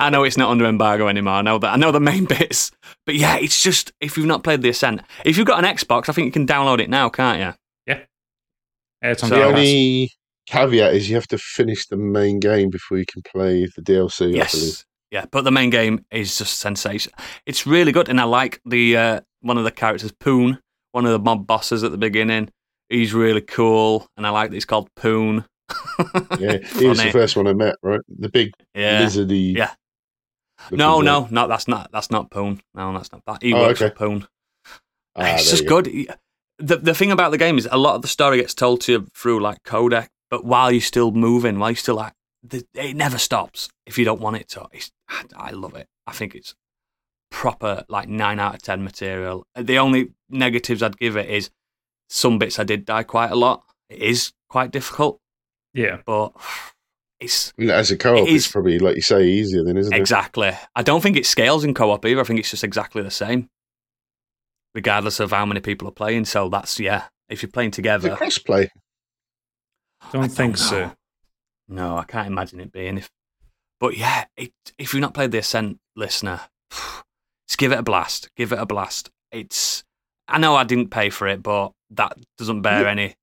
I know it's not under embargo anymore. I know that. I know the main bits, but yeah, it's just if you've not played the Ascent, if you've got an Xbox, I think you can download it now, can't you? Yeah, it's on So- The only caveat is you have to finish the main game before you can play the DLC. I believe. Yes. Yeah, but the main game is just sensation. It's really good, and I like the uh, one of the characters, Poone, one of the mob bosses at the beginning. He's really cool, and I like that he's called Poone. Yeah, he was the first one I met, right? The big Yeah. lizardy. Yeah. No, bloke. no, no, that's not that's not Poone. No, that's not that. He Oh, works okay. for Poone. Ah, it's just go. good. The the thing about the game is a lot of the story gets told to you through like codec, but while you're still moving, while you're still like, the, it never stops if you don't want it to. It's, I love it. I think it's proper like nine out of ten material. The only negatives I'd give it is some bits I did die quite a lot. It is quite difficult, Yeah, but it's As a co-op, It is- it's probably like you say easier than isn't it? Exactly. I don't think it scales in co-op either. I think it's just exactly the same, regardless of how many people are playing. So that's yeah. If you're playing together, it crossplay? don't I think don't so. No, I can't imagine it being. If, but yeah, it, if you've not played the Ascent, listener, just give it a blast. Give it a blast. It's. I know I didn't pay for it, but that doesn't bear Yeah. any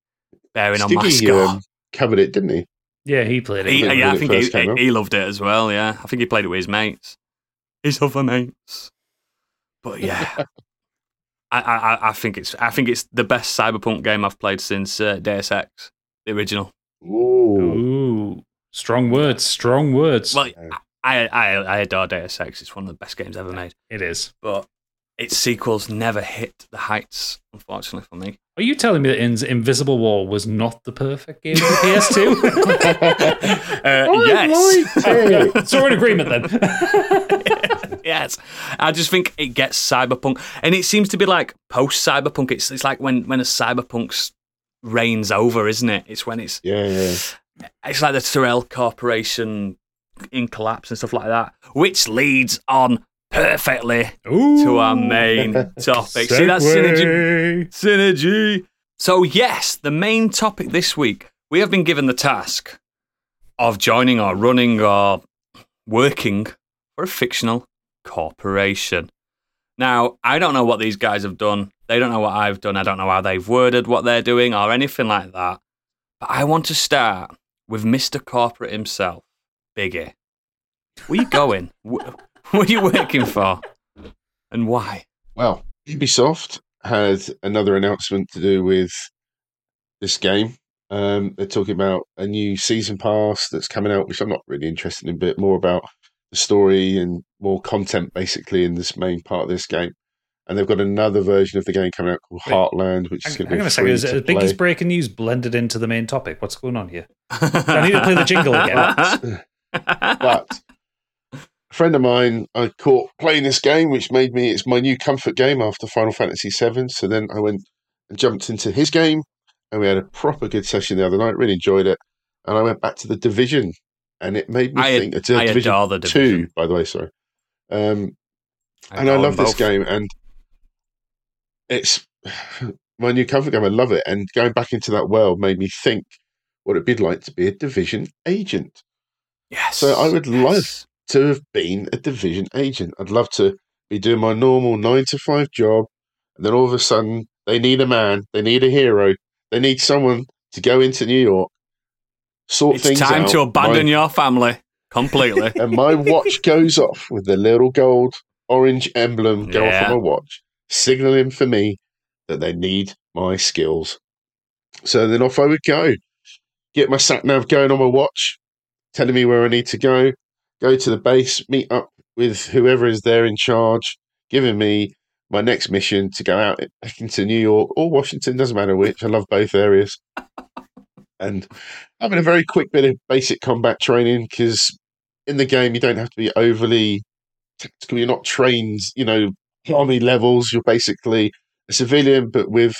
bearing on my Stiggy score. um, covered it, didn't he? Yeah, he played it. He, Yeah, yeah, I think he, first came out. he loved it as well. Yeah, I think he played it with his mates. His other mates. But yeah, I, I, I think it's I think it's the best cyberpunk game I've played since uh, Deus Ex, the original. Ooh. Ooh, strong words, strong words. Well, I, I I adore Deus Ex. It's one of the best games ever made. it is. But its sequels never hit the heights, unfortunately for me. Are you telling me that In- Invisible War was not the perfect game for PS2? Uh, yes. liked so we're in agreement then. yes. I just think it gets cyberpunk, and it seems to be like post cyberpunk. It's it's like when when a cyberpunk's reigns over, isn't it? It's when it's yeah, yeah. it's like the Tyrell Corporation in collapse and stuff like that, which leads on perfectly Ooh. to our main topic. See that synergy? Synergy. So yes, the main topic this week, we have been given the task of joining or running or working for a fictional corporation. Now, I don't know what these guys have done. They don't know what I've done. I don't know how they've worded what they're doing or anything like that. But I want to start with Mr. Corporate himself, Biggie. Where are you going? What are you working for? And why? Well, Ubisoft had another announcement to do with this game. Um, they're talking about a new season pass that's coming out, which I'm not really interested in, but more about the story and more content basically in this main part of this game. And they've got another version of the game coming out called Heartland, which is going to be going to say, free is it biggest breaking news blended into the main topic? What's going on here? I need to play the jingle again. But a friend of mine, I caught playing this game, which made me it's my new comfort game after Final Fantasy VII. So then I went and jumped into his game, and we had a proper good session the other night. Really enjoyed it, and I went back to the Division, and it made me I- think. It's a I Division adore the Two, by the way. Sorry, um, and I love this game, and it's my new comfort game. I love it, and going back into that world made me think what it'd be like to be a Division agent Yes. So I would yes. to have been a division agent. I'd love to be doing my normal nine to five job, and then all of a sudden they need a man, they need a hero, they need someone to go into New York, sort It's things out. It's time to abandon my, your family completely. And my watch goes off with the little gold orange emblem going Yeah. off on my watch, signaling for me that they need my skills. So then off I would go, get my sat nav going on my watch, telling me where I need to go, go to the base, meet up with whoever is there in charge, giving me my next mission to go out into New York or Washington, doesn't matter which. I love both areas. And having a very quick bit of basic combat training because in the game you don't have to be overly tactical. You're not trained, you know, army levels. You're basically a civilian, but with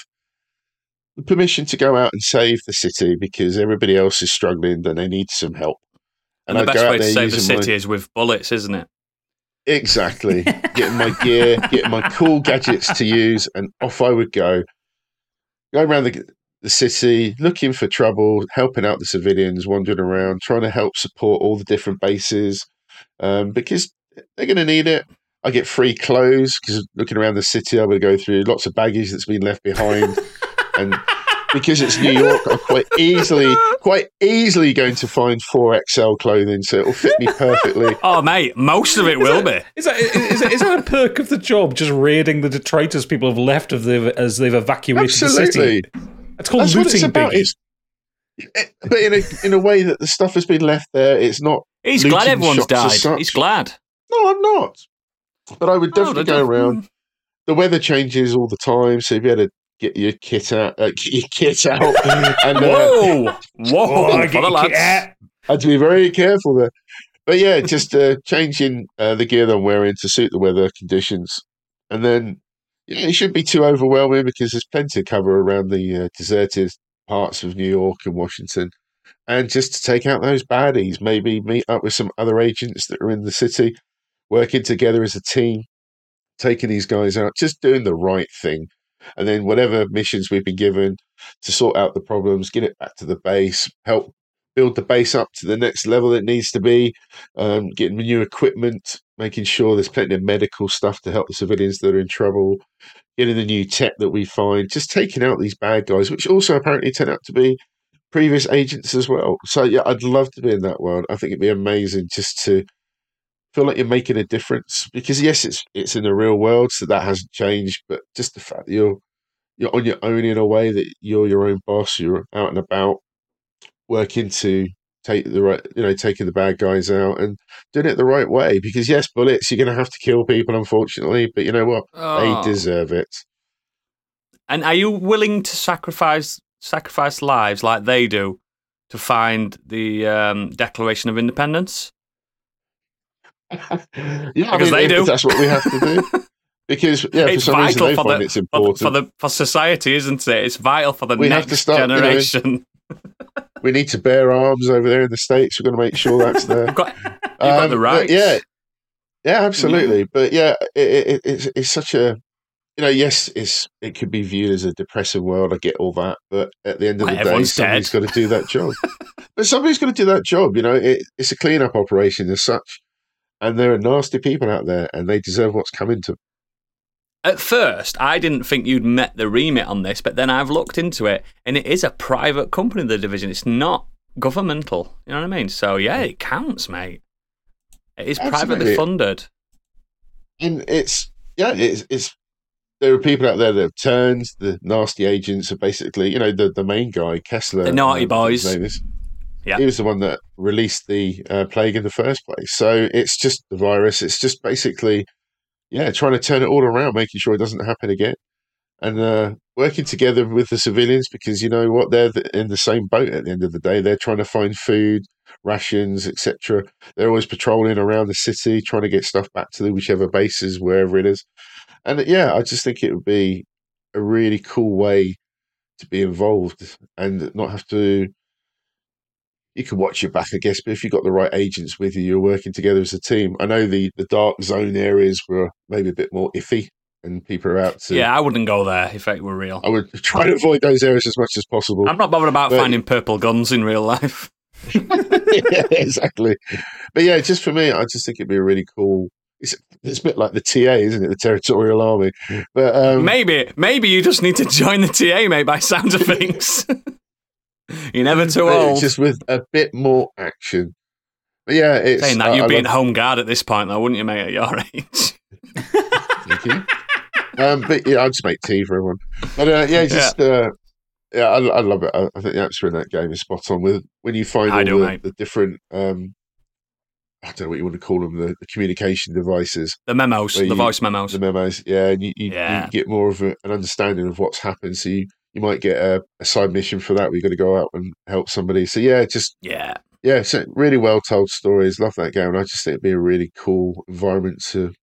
the permission to go out and save the city because everybody else is struggling and they need some help. And the I'd best go way to save the using my- city is with bullets, isn't it? Exactly. getting my gear, getting my cool gadgets to use, and off I would go. Go around the, the city, looking for trouble, helping out the civilians, wandering around, trying to help support all the different bases um, because they're going to need it. I get free clothes because looking around the city, I would go through lots of baggage that's been left behind. and because it's New York, I'm quite easily, quite easily going to find 4XL clothing, so it'll fit me perfectly. Oh, mate, most of it will be. Is that, is, that, is that a perk of the job? Just raiding the detritus people have left of the, as they've evacuated the Absolutely. city. It's called That's what it's looting, about. It's, it- but in a in a way that the stuff has been left there. It's not. He's glad everyone's shops died. He's glad. No, I'm not. But I would Oh, definitely they go don't- around. The weather changes all the time, so if you had to get your kit out, uh, get your kit out, and uh, Whoa, whoa, Oh, get the your lads. cat. had to be very careful there. But yeah, just uh, changing uh, the gear that I'm wearing to suit the weather conditions, and then yeah, it shouldn't be too overwhelming because there's plenty of cover around the uh, deserted parts of New York and Washington, and just to take out those baddies, maybe meet up with some other agents that are in the city, working together as a team, taking these guys out, just doing the right thing. And then whatever missions we've been given to sort out the problems, get it back to the base, help build the base up to the next level it needs to be, um, getting the new equipment, making sure there's plenty of medical stuff to help the civilians that are in trouble, getting the new tech that we find, just taking out these bad guys, which also apparently turn out to be previous agents as well. So yeah, I'd love to be in that world. I think it'd be amazing just to feel like you're making a difference because yes, it's it's in the real world, so that hasn't changed. But just the fact that you're you're on your own in a way that you're your own boss, you're out and about, working to take the right, you know, taking the bad guys out and doing it the right way. Because yes, bullets, you're going to have to kill people, unfortunately, but you know what? Oh. They deserve it. And are you willing to sacrifice sacrifice lives like they do to find the um, Declaration of Independence? Yeah, Because they do. That's what we have to do. Because yeah, for it's some reason vital they for the, it's for, important. for the for society, isn't it? It's vital for the We have next to start, you know, generation. we need to bear arms over there in the states. We're going to make sure that's there. You've got, you've got Um, the but rights. Yeah, yeah, absolutely. But yeah, it, it, it's it's such a you know, yes, it's it could be viewed as a depressing world. I get all that, but at the end of Well, the day, somebody's dead. got to do that job. but somebody's got to do that job. You know, it, it's a cleanup operation as such, and there are nasty people out there, and they deserve what's coming to them. At first, I didn't think you'd met the remit on this, but then I've looked into it, and it is a private company. The division, it's not governmental. You know what I mean? So yeah, it counts, mate. It is privately funded. And it's yeah, it's it's there are people out there that have turned. The nasty agents are basically, you know, the the main guy, Kessler, The naughty boys. Yeah. He was the one that released the uh, plague in the first place. So it's just the virus. It's just basically, yeah, trying to turn it all around, making sure it doesn't happen again, and uh, working together with the civilians because you know what, they're in the same boat at the end of the day. They're trying to find food, rations, etc. They're always patrolling around the city, trying to get stuff back to the whichever bases, wherever it is. And yeah, I just think it would be a really cool way to be involved and not have to. You can watch your back, I guess, but if you've got the right agents with you, you're working together as a team. I know the, the dark zone areas were maybe a bit more iffy, and people are out to. Yeah, I wouldn't go there if it were real. I would try to avoid those areas as much as possible. I'm not bothered about But- finding purple guns in real life. yeah, exactly. But yeah, just for me, I just think it'd be a really cool. It's, it's a bit like the TA, isn't it? The Territorial Army. But um, maybe, maybe you just need to join the TA, mate. By sounds of things, you're never too but old. just with a bit more action. But yeah, it's Saying that, I- you'd I be in home guard at this point, though, wouldn't you, mate? At your age. Thank you. um, but yeah, I'd just make tea for everyone. But uh, yeah, just uh, yeah, I, I love it. I, I think the atmosphere in that game is spot on. With when you find all do, the, the different, um, I don't know what you want to call them, the, the communication devices, The memos, the you- voice memos. the memos. Yeah, and you, you, Yeah. you get more of a, an understanding of what's happened. So you, you might get a, a side mission for that. where you got to go out and help somebody. So yeah, just yeah, yeah, so really well told stories. Love that game. And I just think it'd be a really cool environment to.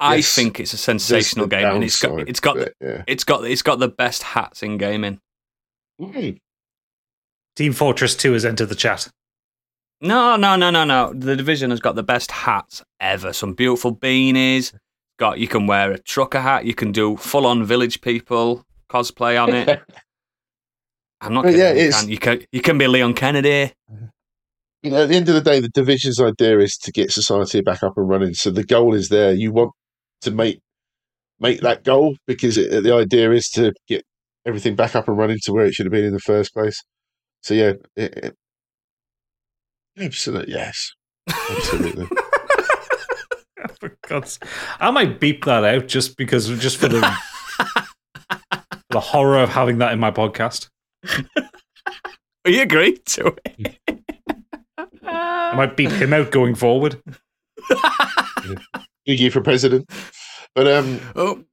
I Yes, think it's a sensational the game, and it's got it's got but, yeah. it's got it's got the best hats in gaming. Mm. Team Fortress 2 has entered the chat. No, no, no, no, no. The division has got the best hats ever. Some beautiful beanies. Got you can wear a trucker hat. You can do full on village people cosplay on it. I'm not But kidding. yeah, you, it's- can, you can you can be Leon Kennedy. you know, at the end of the day, the division's idea is to get society back up and running. So the goal is there. You want to make make that goal because it, the idea is to get everything back up and running to where it should have been in the first place. So yeah, it, it, absolutely yes, absolutely. For God's I might beep that out just because just for the the horror of having that in my podcast. Are you agreed to it. I might beep him out going forward. Iggy for president, but um, Oh.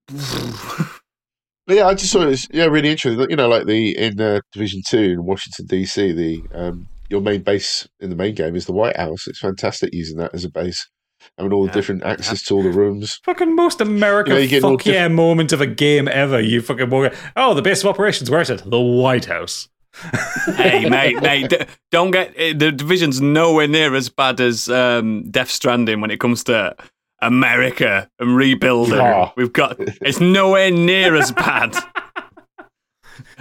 But yeah, I just thought it was yeah really interesting. You know, like the in uh, Division Two in Washington DC, the um, your main base in the main game is the White House. It's fantastic using that as a base, having all the Yeah, different access to all the rooms. Fucking most American You know, you get all fuck yeah moment of a game ever. You fucking walk- oh the base of operations. Where's it? The White House. hey, mate, mate, don't get eh, the division's nowhere near as bad as um, Death Stranding when it comes to America and rebuilding. Yeah. We've got it's nowhere near as bad.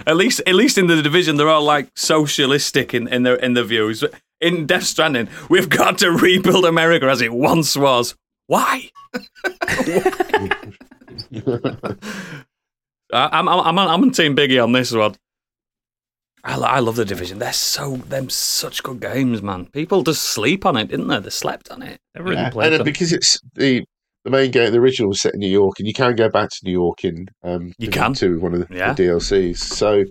At least, at least in the division, they're all like socialistic in, in their in their views. In Death Stranding, we've got to rebuild America as it once was. Why? I- I'm I'm I'm on, I'm on Team Biggie on this one. I, I love the division. They're so them such good games, man. People just sleep on it, didn't they? They slept on it. Never really Yeah, played and uh, because it's the the main game, the original was set in New York, and you can go back to New York in um, You can. Two, one of the, Yeah. the DLCs. So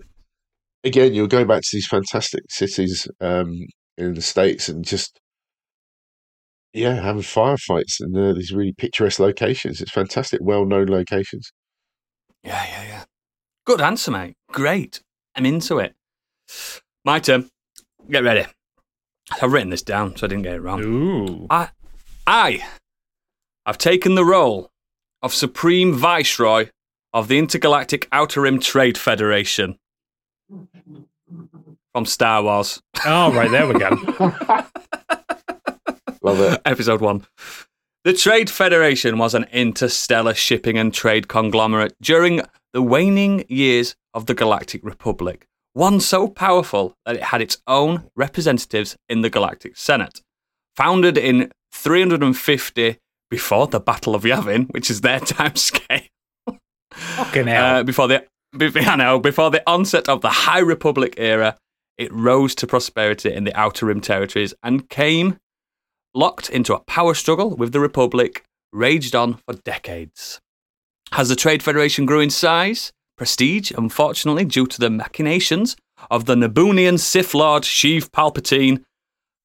again, you're going back to these fantastic cities um, in the states and just yeah, having firefights in uh, these really picturesque locations. It's fantastic, well-known locations. Yeah, yeah, yeah. Good answer, mate. Great. I'm into it. My turn. Get ready. I've written this down so I didn't get it wrong. Ooh. I, I have taken the role of Supreme Viceroy of the Intergalactic Outer Rim Trade Federation from Star Wars, Oh, right, there we go. Love it. Episode 1. The Trade Federation was an interstellar shipping and trade conglomerate during the waning years of the Galactic Republic, one so powerful that it had its own representatives in the Galactic Senate. Founded in 350 before the Battle of Yavin, which is their time scale. Fucking hell. Uh, before the be- I know, before the onset of the High Republic era, it rose to prosperity in the Outer Rim territories and came locked into a power struggle with the Republic, raged on for decades. As the Trade Federation grew in size, prestige, unfortunately, due to the machinations of the Nabooian Sith Lord Sheev Palpatine,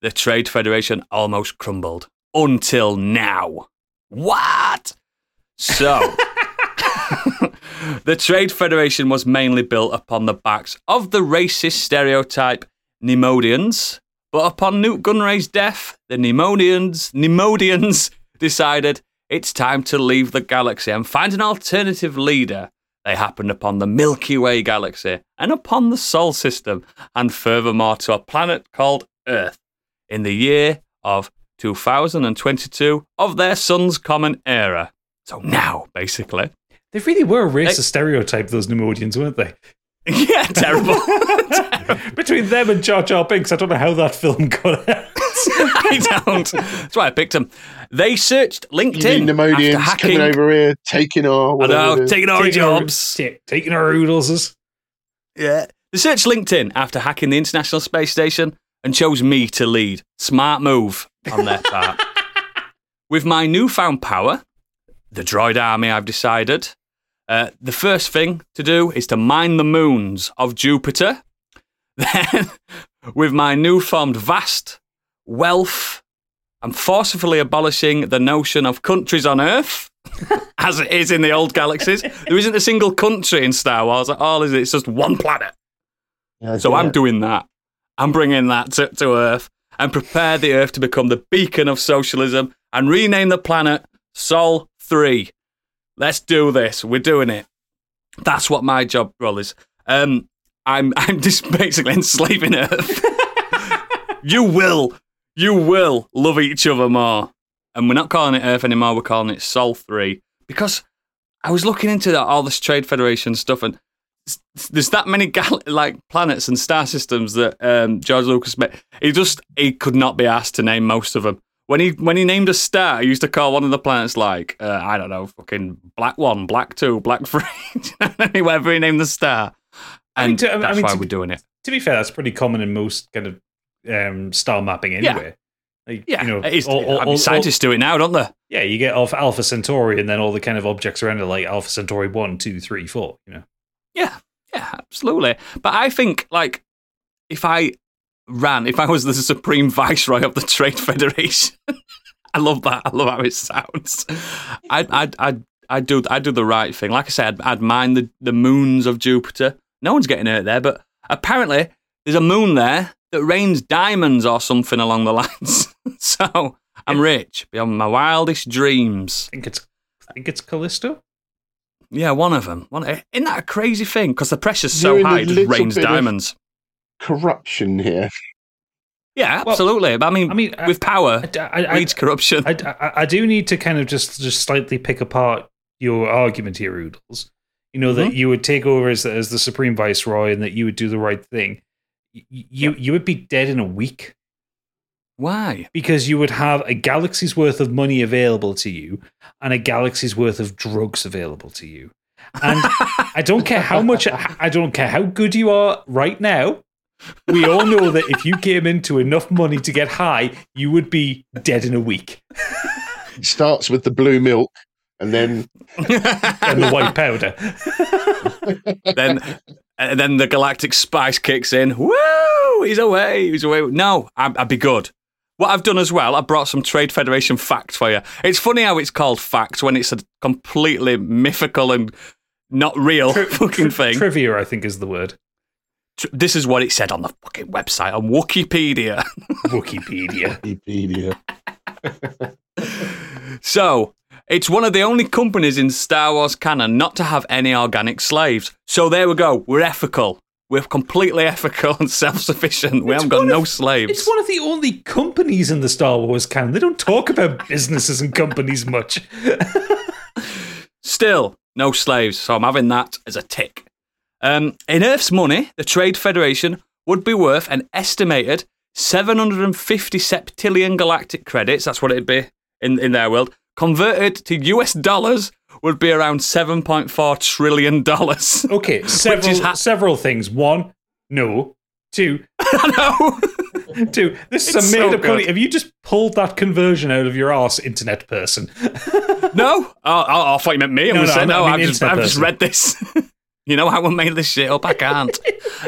the Trade Federation almost crumbled. Until now. What? So. the Trade Federation was mainly built upon the backs of the racist stereotype Neimoidians, but upon Nute Gunray's death, the Neimoidians, Neimoidians decided it's time to leave the galaxy and find an alternative leader. They happened upon the Milky Way galaxy and upon the Sol system, and furthermore to a planet called Earth in the year of 2022 of their sun's common era. So now, basically. They really were a racist stereotype, those Neimoidians, weren't they? Yeah, terrible. Between them and Jar Jar Binks, I don't know how that film got out. I don't. That's why I picked them. They searched LinkedIn Neimoidians after coming hacking. over here, taking our I know, taking our Taking jobs. ta- taking our oodles. Yeah. They searched LinkedIn after hacking the International Space Station and chose me to lead. Smart move on their part. With my newfound power, the droid army, I've decided, uh, the first thing to do is to mine the moons of Jupiter. Then, with my newfound vast wealth, I'm forcefully abolishing the notion of countries on Earth, as it is in the old galaxies. There isn't a single country in Star Wars at all, is it? It's just one planet. Yeah, So. I'm doing that. I'm bringing that to, to Earth and prepare the Earth to become the beacon of socialism and rename the planet Sol 3. Let's do this. We're doing it. That's what my job role is. Um, I'm, I'm just basically enslaving Earth. you will, you will love each other more. And we're not calling it Earth anymore. We're calling it Sol 3 because I was looking into that, all this Trade Federation stuff and there's that many gal- like planets and star systems that um, George Lucas made. He just he could not be asked to name most of them. When he when he named a star, he used to call one of the planets like uh, I don't know, fucking Black One, Black Two, Black Three, whatever he named the star. I mean, to- I that's mean, why to- we're doing it. To be fair, that's pretty common in most kind of um, star mapping anyway. Like, Yeah, you know, is. all- all- I mean, all- scientists do it now, don't they? yeah, you get off Alpha Centauri, and then all the kind of objects around it, like Alpha Centauri one, two, three, four. You know, Yeah, yeah, absolutely. But I think like if I ran, if I was the supreme viceroy of the Trade Federation, I love that. I love how it sounds. I'd, I'd, I'd, I'd do, I'd do the right thing. Like I said, I'd mine the, the moons of Jupiter. No one's getting hurt there, but apparently there's a moon there that rains diamonds or something along the lines. so I'm rich beyond my wildest dreams. I think it's I think it's Callisto. Yeah, one of them. One, isn't that a crazy thing? Because the pressure's so You're high, it just rains bit of- diamonds. Corruption here. Yeah, absolutely. but I mean, I mean, with power I, I, I, breeds corruption. I, I, I do need to kind of just just slightly pick apart your argument here, Oodles. You know that mm-hmm. you would take over as, as the supreme viceroy and that you would do the right thing. Y- You you would be dead in a week Why? because you would have a galaxy's worth of money available to you and a galaxy's worth of drugs available to you. And I don't care how much I don't care how good you are right now. We all know that if you came into enough money to get high, you would be dead in a week. It starts with the blue milk, and then And the white powder. then, and then the galactic spice kicks in. Woo! He's away. He's away. No, I'd, I'd be good. What I've done as well, I brought some Trade Federation facts for you. It's funny how it's called facts when it's a completely mythical and not real Tri- fucking tri- thing. Trivia, I think, is the word. Tr- this is what it said on the fucking website on Wikipedia. Wikipedia. Wikipedia. So, it's one of the only companies in Star Wars canon not to have any organic slaves. So there we go. We're ethical. We're completely ethical and self-sufficient. We It's haven't got one no of- slaves. It's one of the only companies in the Star Wars canon. They don't talk about businesses and companies much. Still, no slaves. So I'm having that as a tick. Um, in Earth's money, the Trade Federation would be worth an estimated 750 septillion galactic credits. That's what it'd be in, in their world. Converted to US dollars would be around 7.4 trillion dollars. Okay, several is ha- several things. One, no. Two, I know. two. This is It's a so made up. Have you just pulled that conversion out of your ass, internet person? No, oh, oh, I thought you meant me. I No, no, saying, I no, mean I've just, I've just read this. You know how I made this shit up? I can't.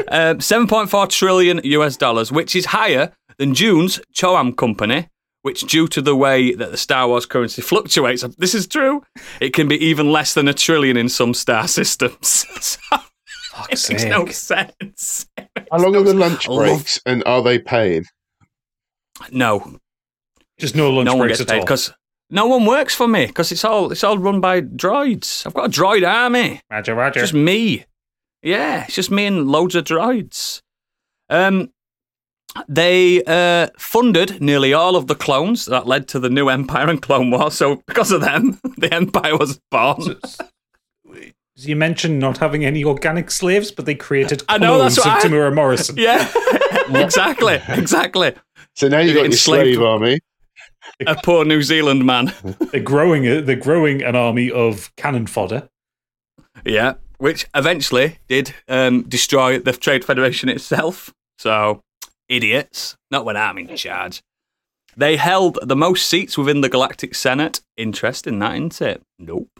um, 7.4 trillion US dollars, which is higher than Dune's CHOAM company, which, due to the way that the Star Wars currency fluctuates, this is true, it can be even less than a trillion in some star systems. so Fuck's it makes no sense. How long are the lunch I love- breaks and are they paid? No, Just no lunch no one breaks gets at paid all. because no one works for me because it's all it's all run by droids. I've got a droid army. Roger, Roger. It's just me. Yeah, it's just me and loads of droids. Um, they uh, funded nearly all of the clones that led to the new Empire and Clone Wars. So because of them, the Empire was born. You mentioned not having any organic slaves, but they created I know, clones that's of what I- Temuera Morrison. yeah, exactly, exactly. So now you've got your Enslaved- slave army. A poor New Zealand man. They're growing. They're growing an army of cannon fodder. Yeah, which eventually did um, destroy the Trade Federation itself. So, idiots. Not when I'm in charge. They held the most seats within the Galactic Senate. Interesting, that, isn't it? Nope.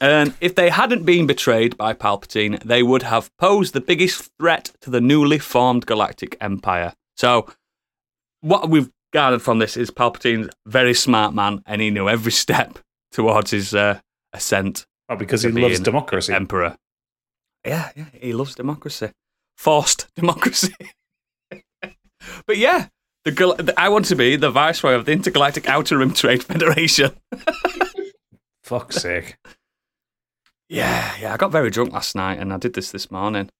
And if they hadn't been betrayed by Palpatine, they would have posed the biggest threat to the newly formed Galactic Empire. So, what we've gathered from this is Palpatine's very smart man, and he knew every step towards his uh, ascent Oh, because he loves democracy. Emperor. Yeah, yeah, he loves democracy, forced democracy. but yeah, the I want to be the viceroy of the Intergalactic Outer Rim Trade Federation. Fuck's sake. Yeah, yeah. I got very drunk last night, and I did this this morning.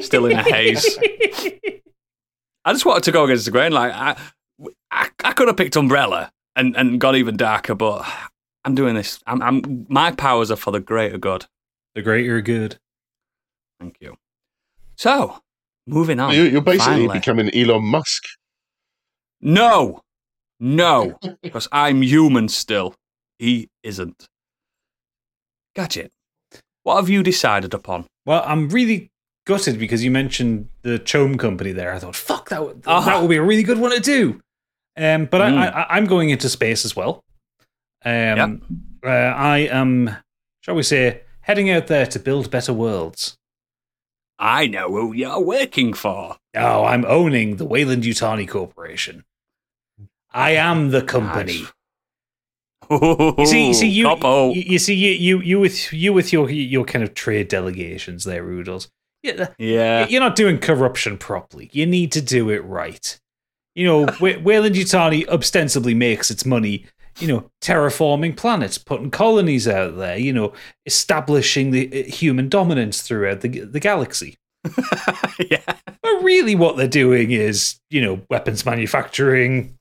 Still in a haze. I just wanted to go against the grain. Like I, I, I could have picked Umbrella and, and got even darker, but I'm doing this. I'm, I'm my powers are for the greater good. The greater good. Thank you. So, moving on. You're, you're basically finally. becoming Elon Musk. No, no, because I'm human still. He isn't. Gadget, what have you decided upon? Well, I'm really gutted because you mentioned the CHOAM company there. I thought, fuck, that would, Ah. that would be a really good one to do. Um, but Mm. I, I, I'm going into space as well. Um, uh, I am, shall we say, heading out there to build better worlds. I know who you're working for. Oh, I'm owning the Weyland Yutani Corporation. I am the company. You see, you see, you, you, you see, you, you, you with you with your your kind of trade delegations there, Rudels. Yeah, yeah, you're not doing corruption properly. You need to do it right. You know, Wa- Weyland Yutani ostensibly makes its money, you know, terraforming planets, putting colonies out there, you know, establishing the uh, human dominance throughout the the galaxy. yeah. But really, what they're doing is, you know, weapons manufacturing,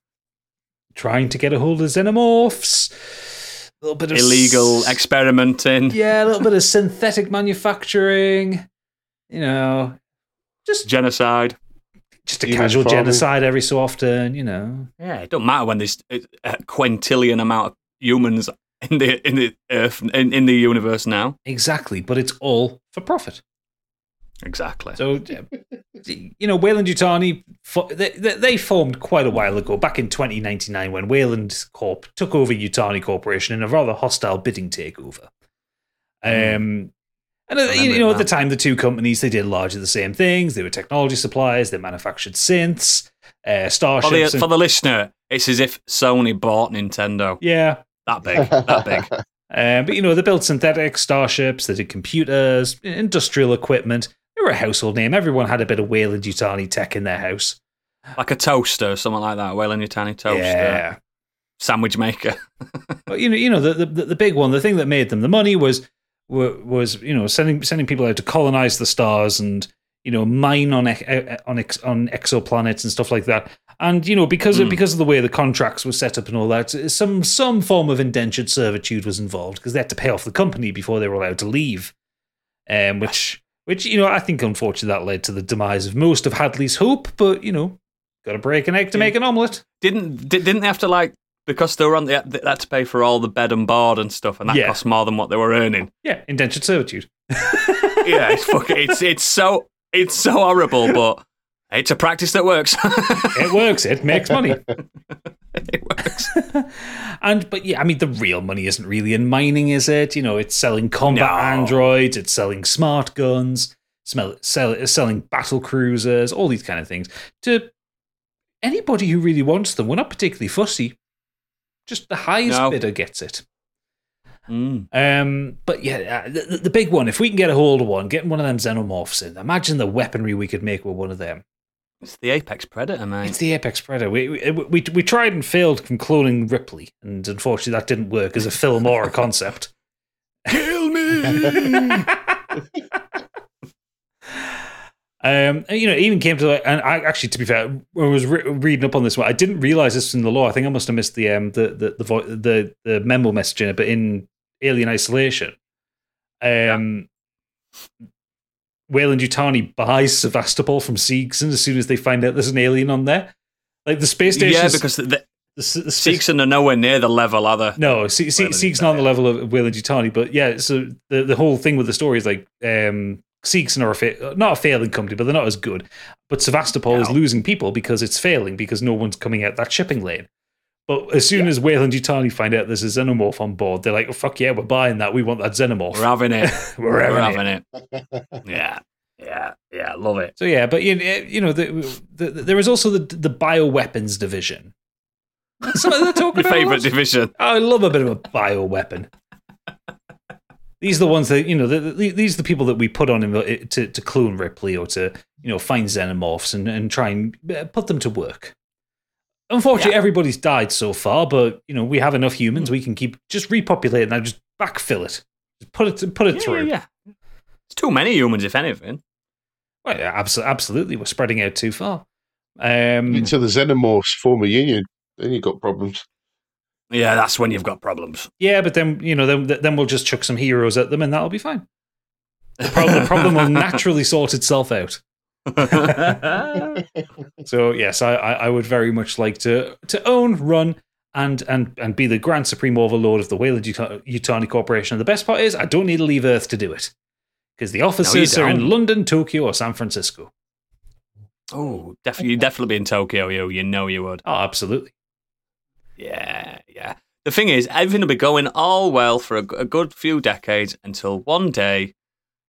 trying to get a hold of xenomorphs, a little bit of Illegal s- experimenting, yeah, a little bit of synthetic manufacturing. You know, just genocide. Just a Human casual farming. genocide every so often. You know, Yeah, it don't matter when there's a a quintillion amount of humans in the in the Earth in, in the universe now. exactly. But it's all for profit. Exactly. So, you know, Weyland Yutani, they, they they formed quite a while ago, back in 2099, when Weyland Corp took over Yutani Corporation in a rather hostile bidding takeover. Um, And uh, you, know, it at the time, the two companies they did largely the same things. They were technology suppliers. They manufactured synths, uh, For starships. the, and- for the listener, it's as if Sony bought Nintendo. yeah, That big, that big. Um, but you know, they built synthetic starships, they did computers, industrial equipment. They were a household name. Everyone had a bit of Weyland Yutani tech in their house. Like a toaster, something like that. Well, in your tiny toaster. Yeah. Sandwich maker. But you know, you know, the, the the big one, the thing that made them the money was wa- was you know sending sending people out to colonize the stars and you know mine on on on exoplanets and stuff like that. And you know because of Mm. because of the way the contracts were set up and all that, some some form of indentured servitude was involved because they had to pay off the company before they were allowed to leave. Um, which which you know I think unfortunately that led to the demise of most of Hadley's hope. But you know, got to break an egg to Yeah. make an omelette. Didn't didn't they have to like because they were on the they had to pay for all the bed and board and stuff, and that Yeah. cost more than what they were earning. Yeah, indentured servitude. yeah, it's fucking, it's it's so it's so horrible, but it's a practice that works. It works. It makes money. it works. and but yeah, I mean the real money isn't really in mining, is it? You know, it's selling combat No. androids, it's selling smart guns, smell, sell, selling battle cruisers, all these kind of things to anybody who really wants them. We're not particularly fussy. Just the highest No. bidder gets it. Mm. Um, but yeah, uh, the, the big one. If we can get a hold of one, getting one of them xenomorphs in, imagine the weaponry we could make with one of them. It's the apex predator, mate. It's the apex predator. We, we we we tried and failed from cloning Ripley, and unfortunately that didn't work as a film or a concept. Kill me. Um, you know, it even came to like, and I actually, to be fair, when I was re- reading up on this one, I didn't realize this was in the law. I think I must have missed the um the the the vo- the, the memo message in it, but in Alien Isolation, um, Weyland Yutani buys Sevastopol from Seegson as soon as they find out there's an alien on there. Like the space station, yeah, because the, the the, Seegson are nowhere near the level, are they? no, Se- Se- Sieg's not on the level of Weyland Yutani, but yeah. So the the whole thing with the story is like um, Seegson are a fa- not a failing company, but they're not as good. But Sevastopol is losing people because it's failing because no one's coming out that shipping lane. But as soon as Weyland Yutani find out there's a xenomorph on board, they're like, oh, "Fuck yeah, we're buying that. We want that xenomorph. We're having it. We're We're having it." it. Yeah, yeah, yeah. Love it. So yeah, but you eh, you know, the, the, there is also the the bioweapons division. Some of the talk My about favorite division. I love a bit of a bioweapon. These are the ones that you know. The, the, these are the people that we put on in the, to to clone Ripley or to you know find xenomorphs and, and try and uh, put them to work. Unfortunately, Yeah. everybody's died so far, but you know we have enough humans. We can keep just repopulate and now just backfill it, just put it put it Yeah, through. yeah, yeah. It's too many humans, if anything. Well, yeah, abso- absolutely, we're spreading out too far. Um, Until the xenomorphs form a union, then you've got problems. Yeah, that's when you've got problems. yeah, but then you know then then we'll just chuck some heroes at them and that'll be fine. The, pro- the problem will naturally sort itself out. So yes, I, I I would very much like to to own, run, and and and be the grand supreme overlord of the Weyland Yutani Corporation. And the best part is, I don't need to leave Earth to do it because the offices are in. London, Tokyo, or San Francisco. oh, definitely, you'd definitely be in Tokyo. You, you know, you would. Oh, absolutely. Yeah, yeah. The thing is, everything will be going all well for a good few decades until one day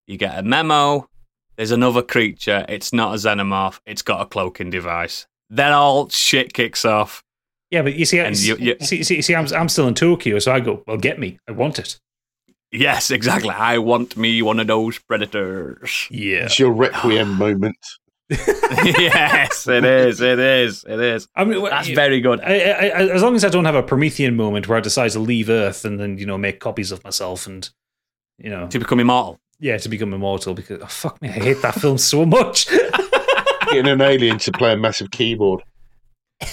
you get a memo. There's another creature. It's not a xenomorph. It's got a cloaking device. Then all shit kicks off. Yeah, but you see, And you- you- see, see, see, I'm I'm still in Tokyo, so I go, well, get me. I want it. Yes, exactly. I want me one of those predators. Yeah. It's your requiem moment. yes, it is. It is. It is. I mean, That's you- very good. I, I, I, as long as I don't have a Promethean moment where I decide to leave Earth and then you know make copies of myself and you know To become immortal. yeah to become immortal because oh, fuck me I hate that film so much. Getting an alien to play a massive keyboard.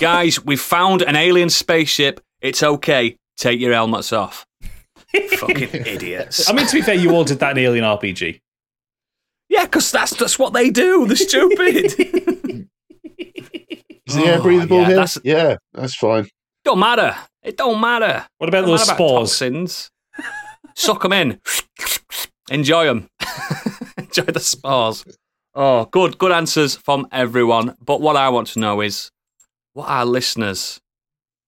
Guys, we found an alien spaceship. It's okay. Take your helmets off. Fucking idiots. I mean to be fair, you all did that in Alien RPG. Yeah, because that's that's what they do. They're stupid. Is the air Oh, breathable yeah, here? that's- Yeah, that's fine. don't matter. It don't matter. What about Don't those matter about spores? toxins. Suck them in. Enjoy them. Enjoy the spores. Oh, good, good answers from everyone. But what I want to know is, what our listeners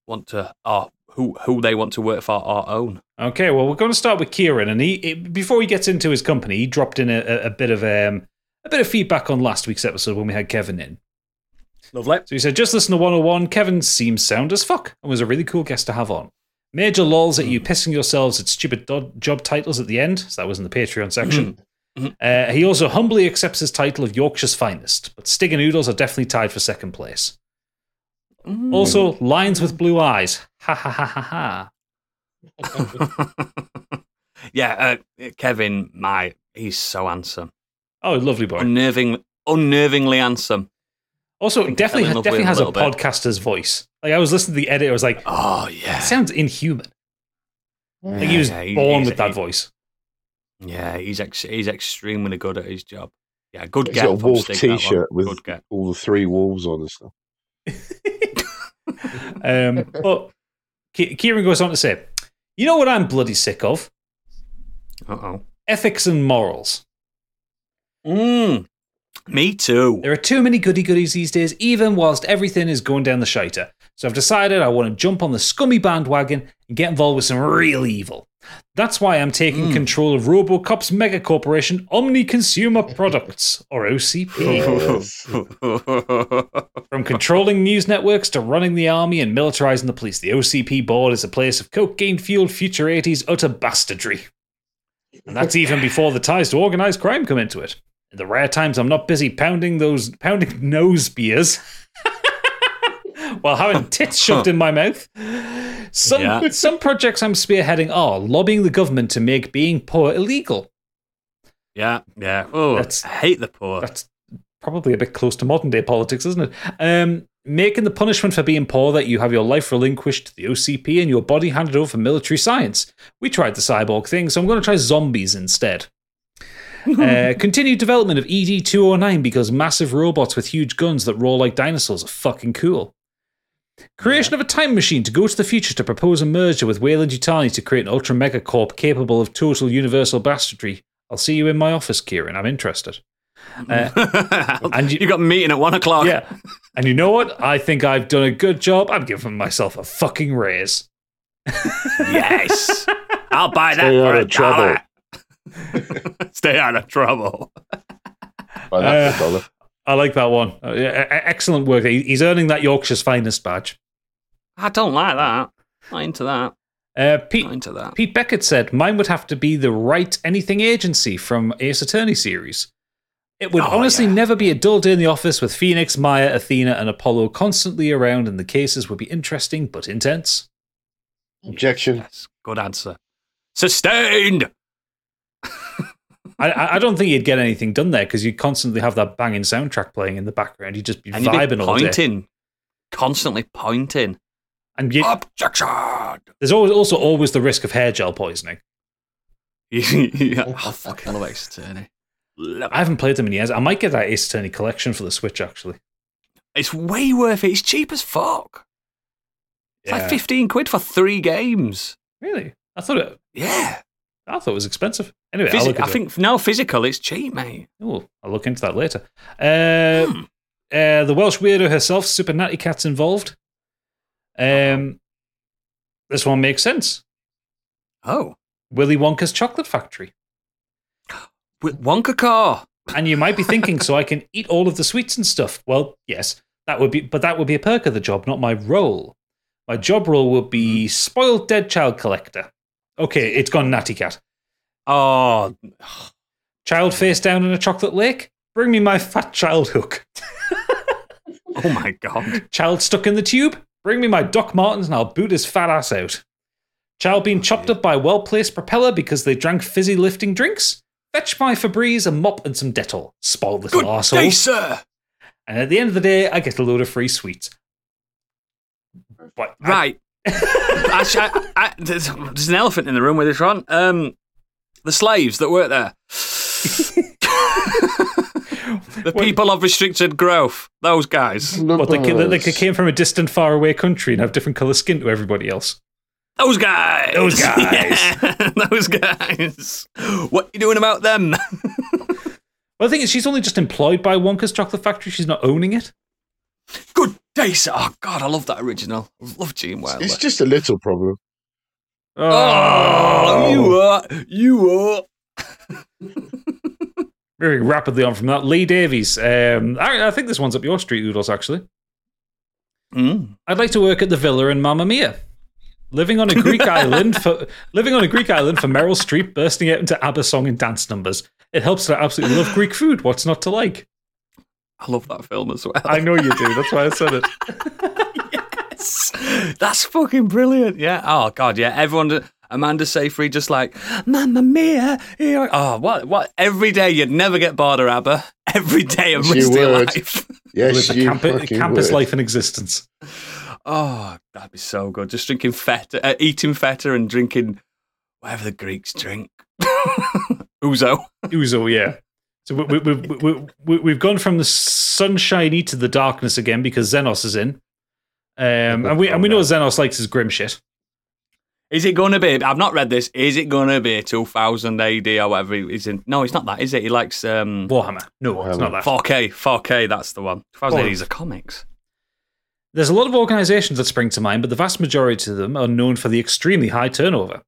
want to, or who who they want to work for or own. Okay, well, we're going to start with Kieran, and he, he before he gets into his company, he dropped in a, a, a bit of um, a bit of feedback on last week's episode when we had Kevin in. Lovely. So he said, just listen to 101. Kevin seems sound as fuck and was a really cool guest to have on. Major lols at you pissing yourselves at stupid do- job titles at the end. So that was in the Patreon section. Uh, he also humbly accepts his title of Yorkshire's finest, but Stig and Oodles are definitely tied for second place. Also, lines with blue eyes. Ha ha ha ha ha. yeah, uh, Kevin, my he's so handsome, Oh, lovely boy. unnerving, unnervingly handsome. Also, definitely, fell in love definitely has a a podcaster's voice. Like I was listening to the edit, I was like, Oh it yeah, sounds inhuman. Like he was Yeah, he- born with that he- voice. yeah. He's ex- he's extremely good at his job. Yeah, good He's get got a wolf Stig, that one. T-shirt with all the three wolves on and stuff. Um, but Kieran goes on to say, "You know what I'm bloody sick of? Uh oh. Ethics and morals. Mm, me too. There are too many goody goodies these days, even whilst everything is going down the shiter. So I've decided I want to jump on the scummy bandwagon and get involved with some real evil. That's why I'm taking hmm. control of Robocop's mega corporation, Omni Consumer Products, or OCP. From controlling news networks to running the army and militarizing the police, the OCP board is a place of cocaine fueled future 80s utter bastardry. And that's even before the ties to organized crime come into it. In the rare times I'm not busy pounding those pounding nose beers while having tits shoved in my mouth. Some Yeah. some projects I'm spearheading are lobbying the government to make being poor illegal. yeah, yeah. Oh, That's- I hate the poor. That's probably a bit close to modern day politics, isn't it? Um, making the punishment for being poor that you have your life relinquished to the OCP and your body handed over for military science. We tried the cyborg thing, so I'm going to try zombies instead. uh, continued development of ED 209 because massive robots with huge guns that roar like dinosaurs are fucking cool. Creation of a time machine to go to the future to propose a merger with Weyland Yutani to create an ultra mega corp capable of total universal bastardry. I'll see you in my office, Kieran. I'm interested. Uh, and you, got a meeting at one o'clock. yeah. And you know what? I think I've done a good job. I'm giving myself a fucking raise. Yes. I'll buy that Stay for out a of trouble. Stay out of trouble. Buy that for Uh, a dollar. I like that one. Uh, yeah, excellent work. He's earning that Yorkshire's finest badge. I don't like that. Not into that. Uh, Pete, Not into that. Pete Beckett said, Mine would have to be the Wright Anything Agency from Ace Attorney series. It would Oh, honestly yeah. never be a dull day in the office with Phoenix, Maya, Athena, and Apollo constantly around, and the cases would be interesting but intense. Objection. Yes. Good answer. Sustained. I- I, I don't think you'd get anything done there because you'd constantly have that banging soundtrack playing in the background. You'd just be And you'd be vibing all day. pointing. Constantly pointing. And you, Objection. there's always also always the risk of hair gel poisoning. yeah. I fucking love Ace Attorney. I haven't played them in years. I might get that Ace Attorney collection for the Switch actually. It's way worth it. It's cheap as fuck. It's Yeah. like 15 quid for three games. Really? I thought it. Yeah. I thought it was expensive. Anyway, Physi- I think now physical, it's cheap, mate. Oh, I'll look into that later. Uh, uh, the Welsh weirdo herself, Super Natty Cat's involved. Um, this one makes sense. Oh. Willy Wonka's Chocolate Factory. With Wonka car. And you might be thinking, so I can eat all of the sweets and stuff. Well, yes, that would be, but that would be a perk of the job, not my role. My job role would be spoiled dead child collector. Okay, it's gone natty cat. Oh, Child face down in a chocolate lake. Bring me my fat child hook. oh my God. Child stuck in the tube. Bring me my Doc Martens and I'll boot his fat ass out. Child being chopped up by a well placed propeller because they drank fizzy lifting drinks. Fetch my Febreze, a mop, and some Dettol. Spoiled little Good arsehole. day, sir. And at the end of the day, I get a load of free sweets. But Right. Actually, I, I, there's, there's an elephant in the room with this one. Um, the slaves that work there. the people of restricted growth. Those guys. But they, ca- they came from a distant, faraway country and have different colour skin to everybody else. Those guys. Those guys. Yeah, those guys. What are you doing about them? Well, the thing is, she's only just employed by Wonka's Chocolate Factory. She's not owning it. Good Dace. Oh God, I love that original. I love Gene Wilder. It's just a little problem. oh, you are, you are. Moving rapidly on from that, Lee Davies. Um, I, I think this one's up your street, Oodles, actually. Mm. I'd like to work at the villa in Mamma Mia. Living on a Greek island for living on a Greek island for Meryl Streep bursting out into ABBA song and dance numbers. It helps that I absolutely love Greek food. What's not to like? I love that film as well. I know you do. That's why I said it. yes, that's fucking brilliant. Yeah. Oh God. Yeah. Everyone. Amanda Seyfried just like Mamma Mia. Here. Oh, what? What? Every day you'd never get bored of ABBA. Every day of Yes, the you rest of your life. Yes, Live the you camp- fucking campus would. life in existence. Oh, that'd be so good. Just drinking feta, uh, eating feta, and drinking whatever the Greeks drink. Ouzo. Uzo, yeah. So we, we, we, we, we, we've gone from the sunshiny to the darkness again because Xenos is in. Um, and we and we know Xenos likes his grim shit. Is it going to be? I've not read this. Is it going to be 2000 AD or whatever he's in? No, it's not that, is it? He likes um, Warhammer. No, it's not that. 4K. 4K, that's the one. 2000 Oh. AD is a comics. There's a lot of organizations that spring to mind, but the vast majority of them are known for the extremely high turnover.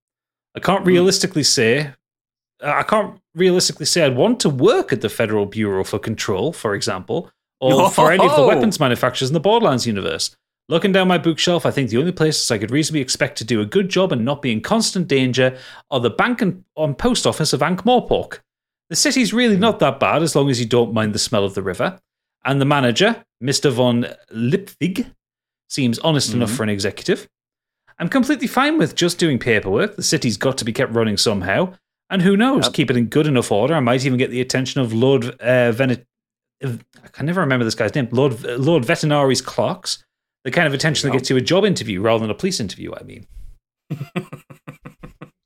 I can't realistically say I can't realistically say I'd want to work at the Federal Bureau for Control, for example, or for any of the Oh. weapons manufacturers in the Borderlands universe. Looking down my bookshelf, I think the only places I could reasonably expect to do a good job and not be in constant danger are the bank and, and post office of Ankh-Morpork. The city's really hmm. not that bad as long as you don't mind the smell of the river. And the manager, Mr. von Lipwig, seems honest enough hmm. for an executive. I'm completely fine with just doing paperwork. The city's got to be kept running somehow. And who knows, Yep. keep it in good enough order. I might even get the attention of Lord uh, Venet. I can never remember this guy's name. Lord Lord Vetinari's clerks. The kind of attention that Yep. gets you a job interview rather than a police interview. I mean,